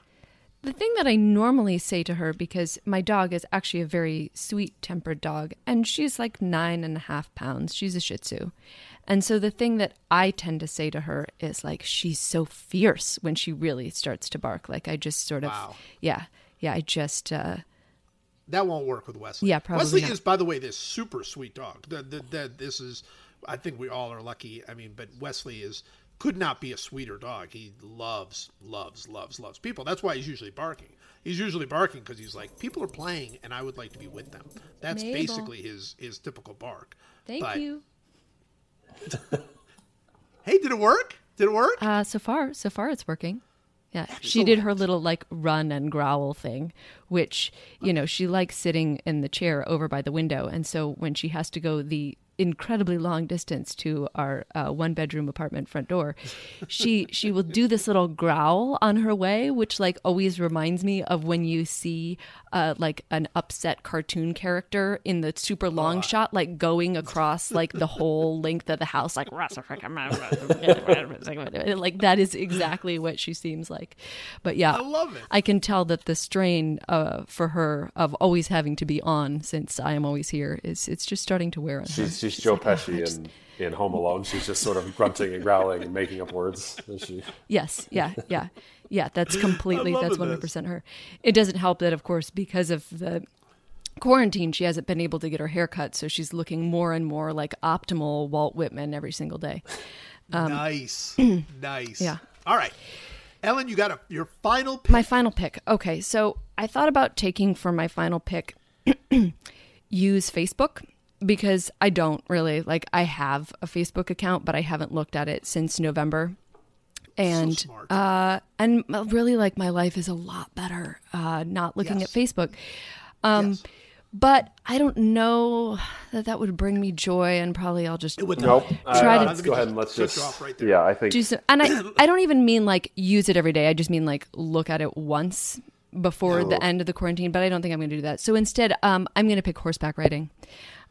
The thing that I normally say to her, because my dog is actually a very sweet tempered dog, and she's like nine and a half pounds. She's a Shih Tzu. And so the thing that I tend to say to her is like, she's so fierce when she really starts to bark. Like, I just sort of, Wow. yeah, yeah, I just, uh, That won't work with Wesley. Yeah, probably Wesley not. is, by the way, this super sweet dog. The, the, the, this is, I think we all are lucky. I mean, but Wesley is could not be a sweeter dog. He loves, loves, loves, loves people. That's why he's usually barking. He's usually barking because he's like, people are playing, and I would like to be with them. That's Mabel. basically his his typical bark. thank But- you. Hey, did it work? Did it work? Uh, so far, so far it's working. Yeah, she did her little like run and growl thing, which you know she likes sitting in the chair over by the window, and so when she has to go the incredibly long distance to our uh, one bedroom apartment front door, she she will do this little growl on her way, which like always reminds me of when you see uh, like an upset cartoon character in the super long shot, like going across like the whole length of the house, like like that is exactly what she seems like. But yeah, I love it. I can tell that the strain uh, for her of always having to be on since I am always here is it's just starting to wear on her. She's, she's Joe like, "Oh, Pesci just- in, in Home Alone. She's just sort of grunting and growling and making up words. She? Yes, yeah, yeah, yeah. That's completely. That's one hundred percent her. It doesn't help that, of course, because of the quarantine, she hasn't been able to get her hair cut, so she's looking more and more like optimal Walt Whitman every single day. nice, nice. um, yeah. All right, Ellen, you got a your final pick. My final pick. Okay, so I thought about taking for my final pick use Facebook because I don't really like I have a Facebook account, but I haven't looked at it since November. And smart. uh and really like my life is a lot better uh not looking Yes. at Facebook. Um Yes. but I don't know that that would bring me joy and probably I'll just It would Nope. not. Try Uh, to- let's go ahead and let's Switch just. off right there. yeah, I think do some and I I don't even mean like use it every day. I just mean like look at it once before the end of the quarantine, but I don't think I'm going to do that. So instead, um, I'm going to pick horseback riding.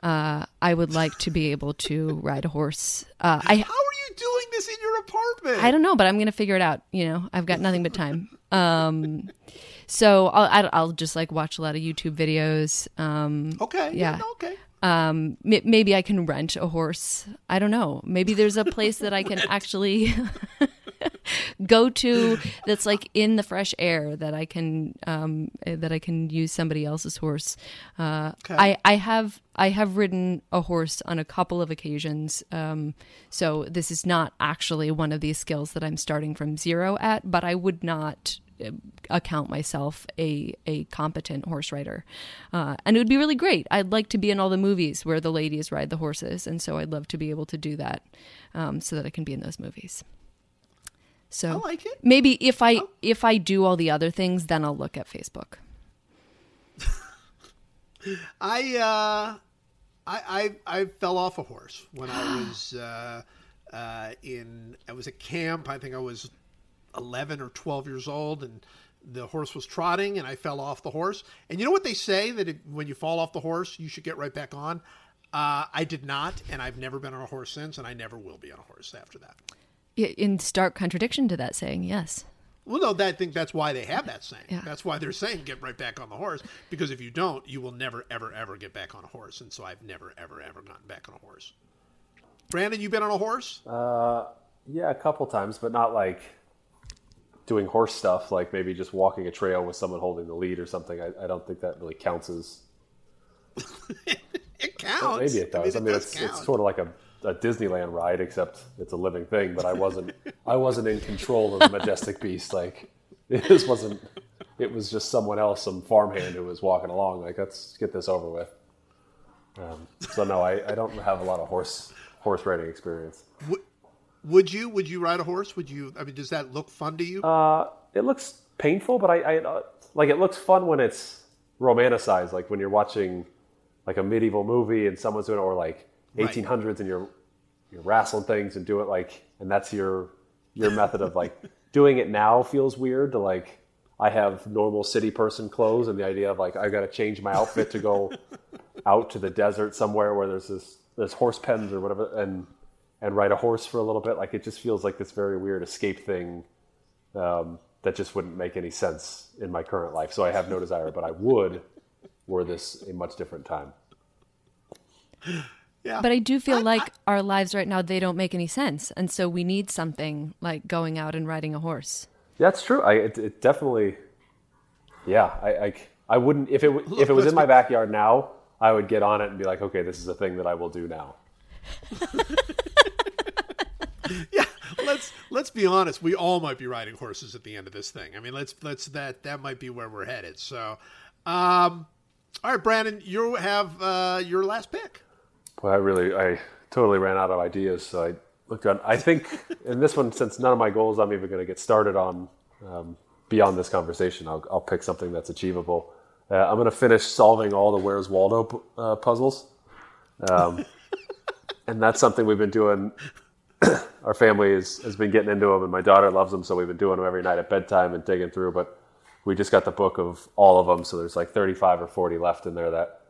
Uh, I would like to be able to ride a horse. Uh, I How are you doing this in your apartment? I don't know, but I'm going to figure it out. You know, I've got nothing but time. Um, so I'll I'll- just like watch a lot of YouTube videos. Um, Okay. Yeah. no, okay. um m- maybe i can rent a horse i don't know maybe there's a place that i can actually go to that's like in the fresh air that i can um eh, that i can use somebody else's horse uh Okay. i i have i have ridden a horse on a couple of occasions um so this is not actually one of these skills that i'm starting from zero at but i would not uh, account myself a a competent horse rider, uh, and it would be really great. I'd like to be in all the movies where the ladies ride the horses, and so I'd love to be able to do that, um, so that I can be in those movies. So I like it. maybe if I if I do all the other things, then I'll look at Facebook. I uh, I I I fell off a horse when I was uh, uh, in. I was at camp. I think I was eleven or twelve years old, and the horse was trotting, and I fell off the horse. And you know what they say that it, when you fall off the horse, you should get right back on. Uh, I did not, and I've never been on a horse since, and I never will be on a horse after that. I- In stark contradiction to that saying, yes. Well, no, that, I think that's why they have that saying. Yeah. That's why they're saying get right back on the horse because if you don't, you will never, ever, ever get back on a horse. And so I've never, ever, ever gotten back on a horse. Brandon, you've been on a horse? Uh, Yeah, a couple times, but not like doing horse stuff, like maybe just walking a trail with someone holding the lead or something. I, I don't think that really counts as. it counts. Maybe it does. I mean, does it's, count. it's sort of like a, a Disneyland ride, except it's a living thing. But I wasn't I wasn't in control of the majestic beast. Like this wasn't. It was just someone else, some farmhand who was walking along. Like let's get this over with. Um, so no, I, I don't have a lot of horse horse riding experience. Would you? Would you ride a horse? Would you? I mean, does that look fun to you? Uh, it looks painful, but I, I uh, like it looks fun when it's romanticized, like when you're watching like a medieval movie and someone's doing it, or like Right. 1800s and you're you're wrestling things and do it like, and that's your your method of like doing it now feels weird to like. I have normal city person clothes, and the idea of like I got to change my outfit to go out to the desert somewhere where there's this there's horse pens or whatever, and and ride a horse for a little bit. Like it just feels like this very weird escape thing um, that just wouldn't make any sense in my current life. So I have no desire, but I would were this a much different time. Yeah. But I do feel like our lives right now they don't make any sense, and so we need something like going out and riding a horse. Yeah, that's true. I it, it definitely, yeah. I, I I wouldn't if it w- if it was in my be- backyard now. I would get on it and be like, okay, this is a thing that I will do now. yeah, let's let's be honest. We all might be riding horses at the end of this thing. I mean, let's let's that that might be where we're headed. So, um, all right, Brandon, you have uh, your last pick. Well, I really, I totally ran out of ideas. So I looked on. I think in this one, since none of my goals I'm even going to get started on um, beyond this conversation, I'll, I'll pick something that's achievable. Uh, I'm going to finish solving all the Where's Waldo uh, puzzles. Um, and that's something we've been doing. Our family is, has been getting into them, and my daughter loves them, so we've been doing them every night at bedtime and digging through. But we just got the book of all of them, so there's like 35 or 40 left in there that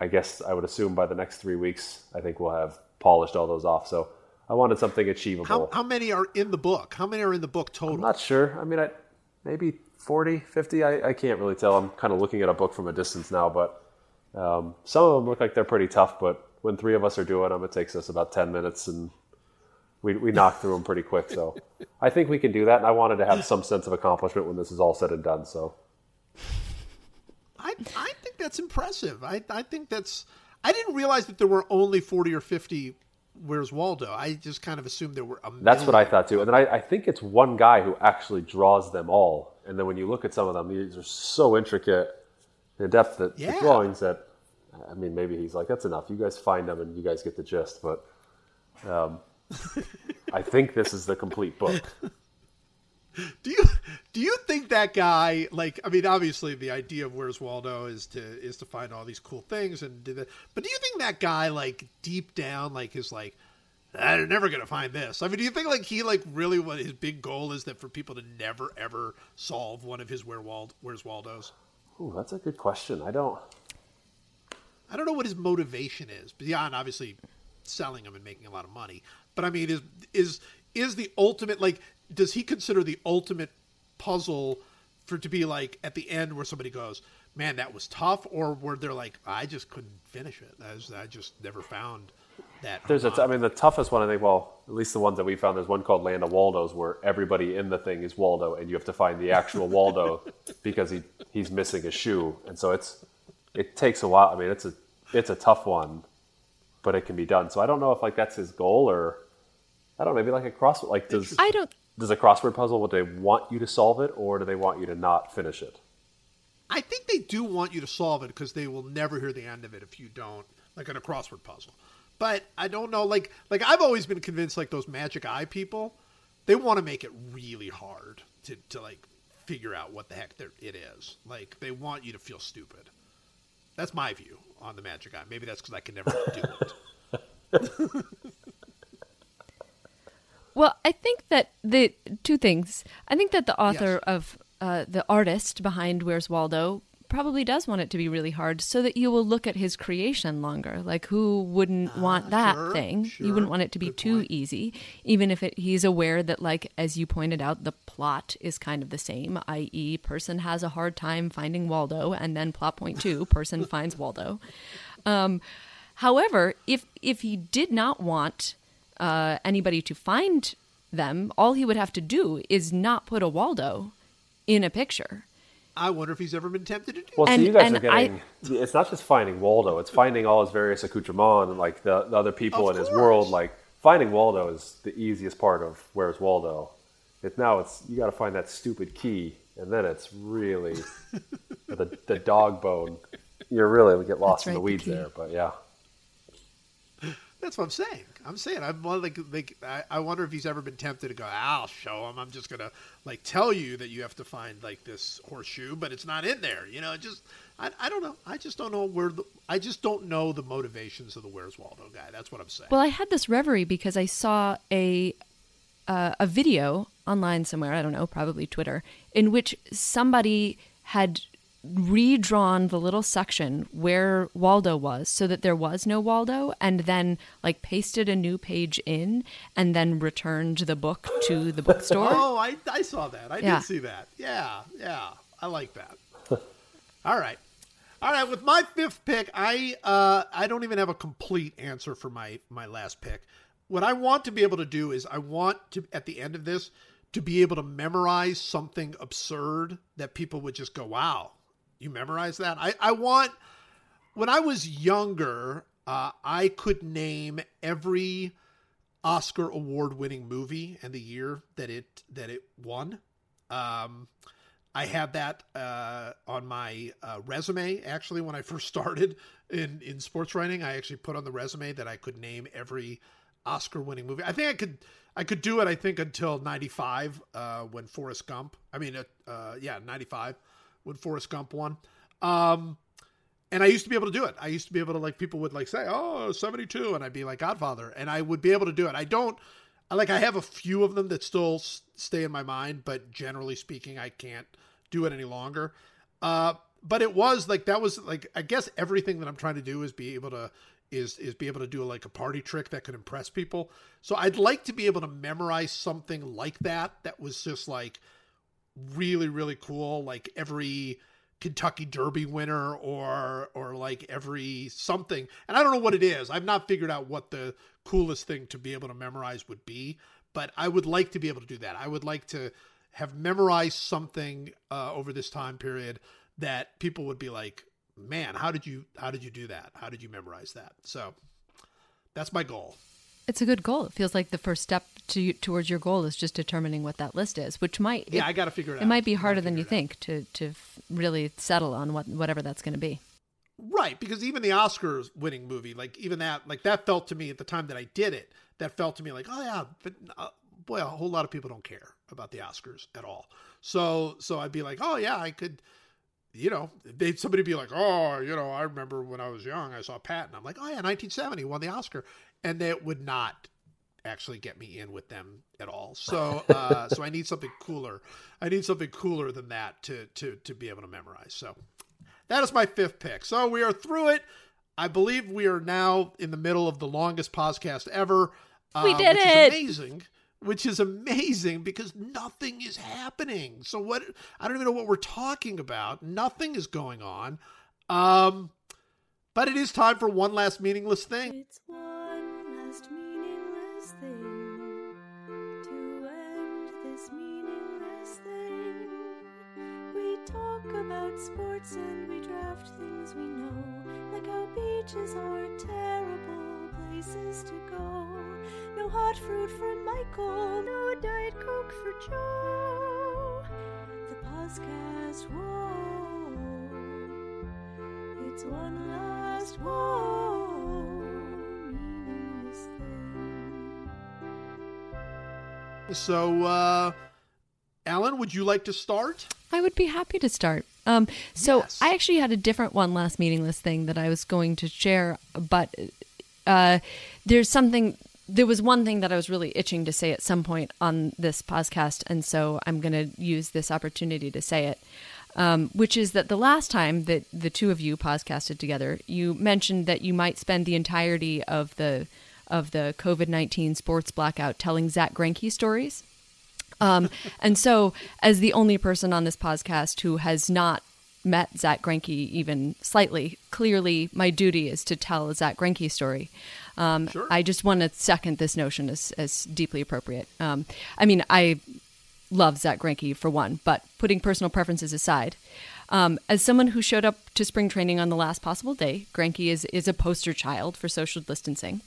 I guess I would assume by the next three weeks, I think we'll have polished all those off. So I wanted something achievable. How how many are in the book? How many are in the book total? I'm not sure. I mean, I, maybe 40, 50. I, I can't really tell. I'm kind of looking at a book from a distance now, but um, some of them look like they're pretty tough. But when three of us are doing them, it takes us about 10 minutes and we, we knock through them pretty quick. So I think we can do that. And I wanted to have some sense of accomplishment when this is all said and done. So I I think that's impressive. I I think that's. I didn't realize that there were only forty or fifty. Where's Waldo? I just kind of assumed there were a. That's what I thought too. And then I, I think it's one guy who actually draws them all. And then when you look at some of them, these are so intricate in depth that Yeah. the drawings that, I mean, maybe he's like, that's enough. You guys find them and you guys get the gist. But um, I think this is the complete book. Do you do you think that guy like I mean obviously the idea of where's Waldo is to is to find all these cool things and do that but do you think that guy like deep down like is like I'm never gonna find this I mean do you think like he like really what his big goal is that for people to never ever solve one of his where Wald where's Waldo's Ooh, that's a good question. I don't. I don't know what his motivation is beyond obviously selling them and making a lot of money. But I mean, is is is the ultimate like? Does he consider the ultimate puzzle for to be like at the end where somebody goes, "Man, that was tough," or where they're like, "I just couldn't finish it. I, just, I just never found that." There's a, home I mean, the toughest one, I think, well, at least the ones that we found, there's one called Land of Waldo's where everybody in the thing is Waldo and you have to find the actual Waldo because he, he's missing a shoe. And so it's, it takes a while. I mean, it's a, it's a tough one, but it can be done. So I don't know if like that's his goal or I don't know, maybe like a crossword, like does, I don't. does a crossword puzzle, would they want you to solve it or do they want you to not finish it? I think they do want you to solve it because they will never hear the end of it if you don't, like in a crossword puzzle. But I don't know, like like I've always been convinced, like those magic eye people, they want to make it really hard to to like figure out what the heck it is. Like they want you to feel stupid. That's my view on the magic eye. Maybe that's because I can never do it. Well, I think that the two things. I think that the author Yes. of uh, the artist behind Where's Waldo probably does want it to be really hard, so that you will look at his creation longer. Like, who wouldn't want that Ah, sure, thing? sure. You wouldn't want it to be Good too point. easy, even if it, he's aware that, like as you pointed out, the plot is kind of the same. I.e., person has a hard time finding Waldo, and then plot point two, person finds Waldo. Um, however, if if he did not want uh, anybody to find them, all he would have to do is not put a Waldo in a picture. I wonder if he's ever been tempted to do. Well, And- so you guys are getting. It's not just finding Waldo; it's finding all his various accoutrements and like the, the other people Of in his world. Like finding Waldo is the easiest part of Where's Waldo. It's now it's you got to find that stupid key, and then it's really the the dog bone. You're really get lost That's in the right, the weeds there, but yeah. That's what I'm saying. I'm saying I'm like like I, I wonder if he's ever been tempted to go. I'll show him. I'm just gonna like tell you that you have to find like this horseshoe, but it's not in there. You know, it just I, I don't know. I just don't know where the I just don't know the motivations of the Where's Waldo guy. That's what I'm saying. Well, I had this reverie because I saw a uh, a video online somewhere. I don't know, probably Twitter, in which somebody had redrawn the little section where Waldo was so that there was no Waldo and then like pasted a new page in and then returned the book to the bookstore. Oh, I, I saw that. I Yeah. did see that. Yeah, yeah. I like that. All right. All right, with my fifth pick, I uh I don't even have a complete answer for my my last pick. What I want to be able to do is I want to at the end of this to be able to memorize something absurd that people would just go, "Wow, you memorize that?" I I want when I was younger, uh, I could name every Oscar award-winning movie and the year that it that it won. Um, I had that uh, on my uh, resume actually when I first started in in sports writing. I actually put on the resume that I could name every Oscar-winning movie. I think I could I could do it. I think until '95 uh, when Forrest Gump. I mean, uh, uh, yeah, '95 when Forrest Gump won. Um, and I used to be able to do it. I used to be able to like people would like say, "Oh, 72," and I'd be like Godfather, and I would be able to do it. I don't like I have a few of them that still s- stay in my mind, but generally speaking, I can't do it any longer. Uh, but it was like that was like I guess everything that I'm trying to do is be able to is is be able to do like a party trick that could impress people. So I'd like to be able to memorize something like that that was just like really really cool like every Kentucky Derby winner or or like every something. And I don't know what it is. I've not figured out what the coolest thing to be able to memorize would be, but I would like to be able to do that. I would like to have memorized something uh, over this time period that people would be like, "Man, how did you how did you do that? How did you memorize that?" So that's my goal. It's a good goal. It feels like the first step to towards your goal is just determining what that list is, which might Yeah, it, I got to figure it out. it might be harder than you it think to to f- really settle on what whatever that's going to be. Right, because even the Oscars winning movie, like even that, like that felt to me at the time that I did it, that felt to me like, oh yeah, but uh, boy, a whole lot of people don't care about the Oscars at all. So, so I'd be like, oh yeah, I could, you know, they'd somebody be like, oh, you know, I remember when I was young, I saw Patton. I'm like, oh yeah, 1970 won the Oscar, and that would not actually get me in with them at all. So, uh, so I need something cooler. I need something cooler than that to to to be able to memorize. So. That is my fifth pick. So we are through it. I believe we are now in the middle of the longest podcast ever. uh, We did which it! Is amazing. Which is amazing because nothing is happening. So what? I don't even know what we're talking about. Nothing is going on. Um, but it is time for one last meaningless thing. About sports and we draft things we know, like how beaches are terrible places to go. No hot fruit for Michael, no Diet Coke for Joe. The podcast, whoa. It's one last whoa meaningless thing. So, uh, Ellen, would you like to start? I would be happy to start. Um, so Yes. I actually had a different one last meaningless thing that I was going to share, but uh, there's something. There was one thing that I was really itching to say at some point on this podcast, and so I'm going to use this opportunity to say it. Um, which is that the last time that the two of you podcasted together, you mentioned that you might spend the entirety of the of the COVID nineteen sports blackout telling Zack Greinke stories. Um, and so, as the only person on this podcast who has not met Zack Greinke even slightly, clearly my duty is to tell a Zack Greinke story. Um, Sure. I just want to second this notion as, as deeply appropriate. Um, I mean, I love Zack Greinke for one, but putting personal preferences aside, um, as someone who showed up to spring training on the last possible day, Greinke is is a poster child for social distancing,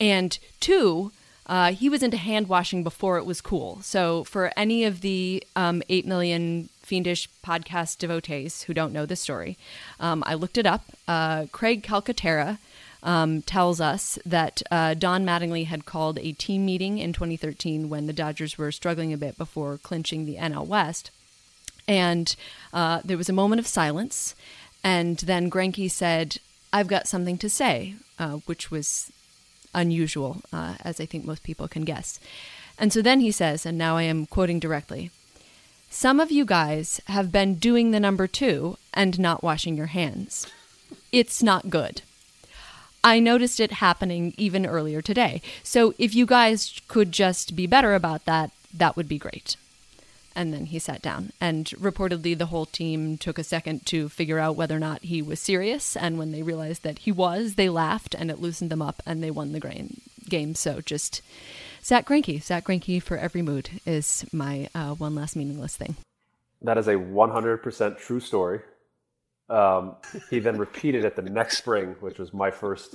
and two, uh, he was into hand washing before it was cool. So for any of the um, eight million fiendish podcast devotees who don't know this story, um, I looked it up. Uh, Craig Calcaterra um, tells us that uh, Don Mattingly had called a team meeting in 2013 when the Dodgers were struggling a bit before clinching the NL West. And uh, there was a moment of silence. And then Greinke said, I've got something to say, uh, which was unusual, uh, as I think most people can guess. And so then he says, and now I am quoting directly Some of you guys have been doing the number two and not washing your hands. It's not good. I noticed it happening even earlier today. So if you guys could just be better about that, that would be great. And then he sat down, and reportedly the whole team took a second to figure out whether or not he was serious. And when they realized that he was, they laughed, and it loosened them up, and they won the grain game. So just Zack Greinke, Zack Greinke for every mood is my uh, one last meaningless thing. That is a 100% true story. Um, he then repeated it the next spring, which was my first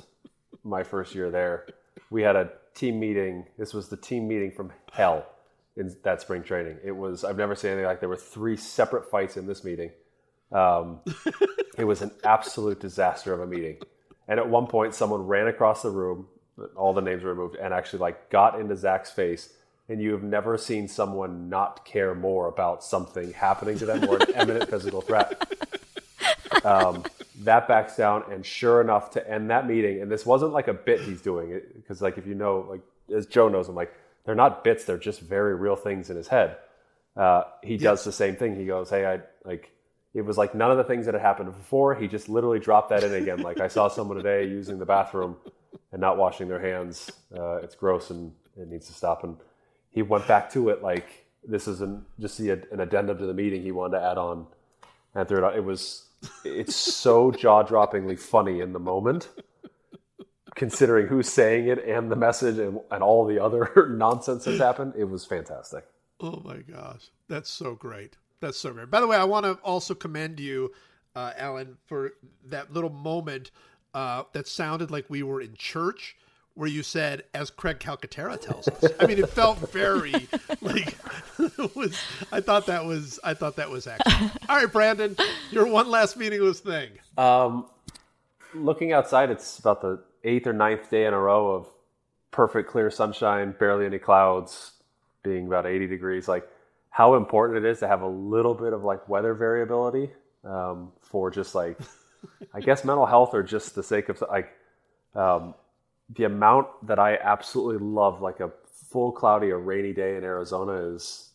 my first year there. We had a team meeting. This was the team meeting from hell in that spring training. It was I've never seen anything like. There were three separate fights in this meeting. Um, it was an absolute disaster of a meeting. And at one point, someone ran across the room. All the names were removed, and actually like got into Zack's face. And you have never seen someone not care more about something happening to them or an imminent physical threat um, that backs down, and sure enough, to end that meeting, and this wasn't like a bit he's doing it because, like, if you know, like as Joe knows, I'm like they're not bits; they're just very real things in his head. Uh, he does the same thing. He goes, "Hey, I like." It was like none of the things that had happened before. He just literally dropped that in again. Like I saw someone today using the bathroom and not washing their hands. Uh, it's gross and it needs to stop. And he went back to it like this is an, just the, an addendum to the meeting he wanted to add on and threw it out. It was it's so jaw droppingly funny in the moment, considering who's saying it and the message and, and all the other nonsense that's happened. It was fantastic. Oh my gosh, that's so great. That's so great. By the way, I want to also commend you, uh, Ellen, for that little moment uh, that sounded like we were in church, where you said, "As Craig Calcaterra tells us." I mean, it felt very like it was. I thought that was. I thought that was excellent. All right, Brandon, your one last meaningless thing. Um, looking outside, it's about the eighth or ninth day in a row of perfect clear sunshine, barely any clouds, being about 80 degrees. Like how important it is to have a little bit of like weather variability um, for just like, I guess mental health or just the sake of like um, the amount that I absolutely love like a full cloudy or rainy day in Arizona is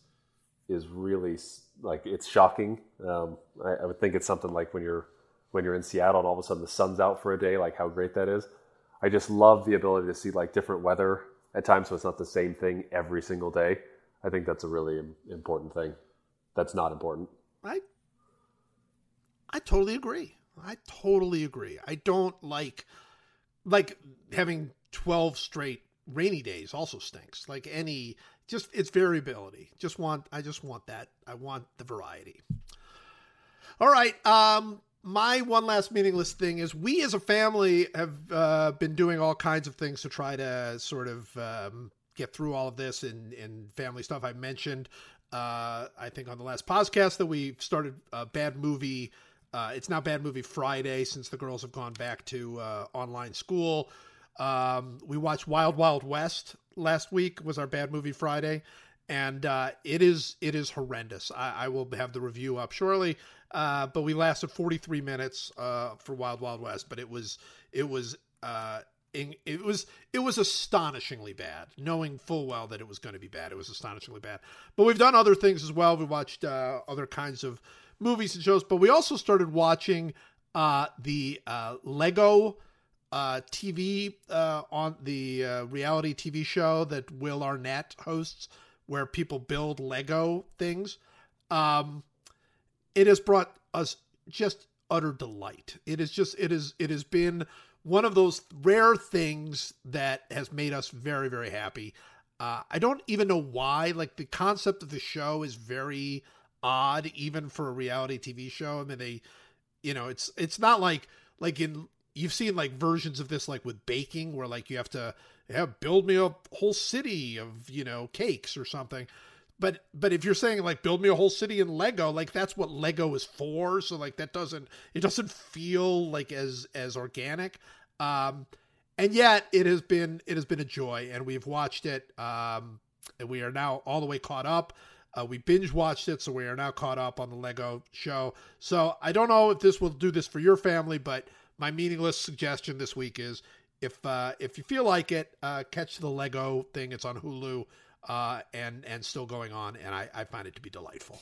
is really like it's shocking. Um, I, I would think it's something like when you're when you're in Seattle and all of a sudden the sun's out for a day, like how great that is. I just love the ability to see like different weather at times, so it's not the same thing every single day. I think that's a really important thing. That's not important. I I totally agree. I totally agree. I don't like like having 12 straight rainy days also stinks. Like any just it's variability. Just want I just want that. I want the variety. All right. Um my one last meaningless thing is we as a family have uh, been doing all kinds of things to try to sort of um, get through all of this and, and family stuff. I mentioned, uh, I think on the last podcast that we started a bad movie. Uh, it's now bad movie Friday since the girls have gone back to uh, online school. Um, we watched Wild Wild West last week was our bad movie Friday, and uh, it is it is horrendous. I, I will have the review up shortly. Uh, but we lasted 43 minutes uh, for Wild Wild West, but it was it was uh, it was it was astonishingly bad. Knowing full well that it was going to be bad, it was astonishingly bad. But we've done other things as well. We watched uh, other kinds of movies and shows, but we also started watching uh, the uh, Lego uh, TV uh, on the uh, reality TV show that Will Arnett hosts, where people build Lego things. Um, it has brought us just utter delight. It is just it is it has been one of those rare things that has made us very very happy. Uh, I don't even know why. Like the concept of the show is very odd, even for a reality TV show. I mean, they, you know, it's it's not like like in you've seen like versions of this like with baking where like you have to have build me a whole city of you know cakes or something but but if you're saying like build me a whole city in lego like that's what lego is for. So like that doesn't it doesn't feel like as as organic. Um and yet it has been it has been a joy and we've watched it um and we are now all the way caught up. Uh, we binge watched it so we are now caught up on the lego show. So i don't know if this will do this for your family but my meaningless suggestion this week is if uh if you feel like it uh catch the lego thing. It's on hulu uh, and and still going on, and I, I find it to be delightful.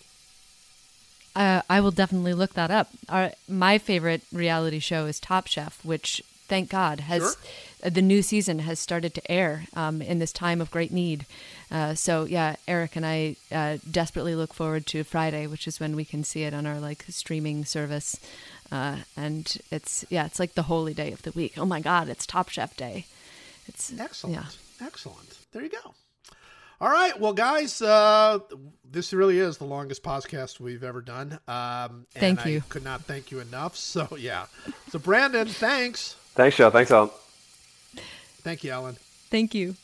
Uh, I will definitely look that up. Our, my favorite reality show is Top Chef, which, thank God, has Sure. uh, the new season has started to air um, in this time of great need. Uh, so yeah, Eric and I uh, desperately look forward to Friday, which is when we can see it on our like streaming service. Uh, and it's yeah, it's like the holy day of the week. Oh my God, it's Top Chef Day. It's Excellent. Yeah. Excellent. There you go. All right. Well, guys, uh, this really is the longest podcast we've ever done. Um, and Thank I you. could not thank you enough. So, yeah. So, Brandon, thanks. Thanks, Joe. Thanks, Ellen. Thank you, Ellen. Thank you.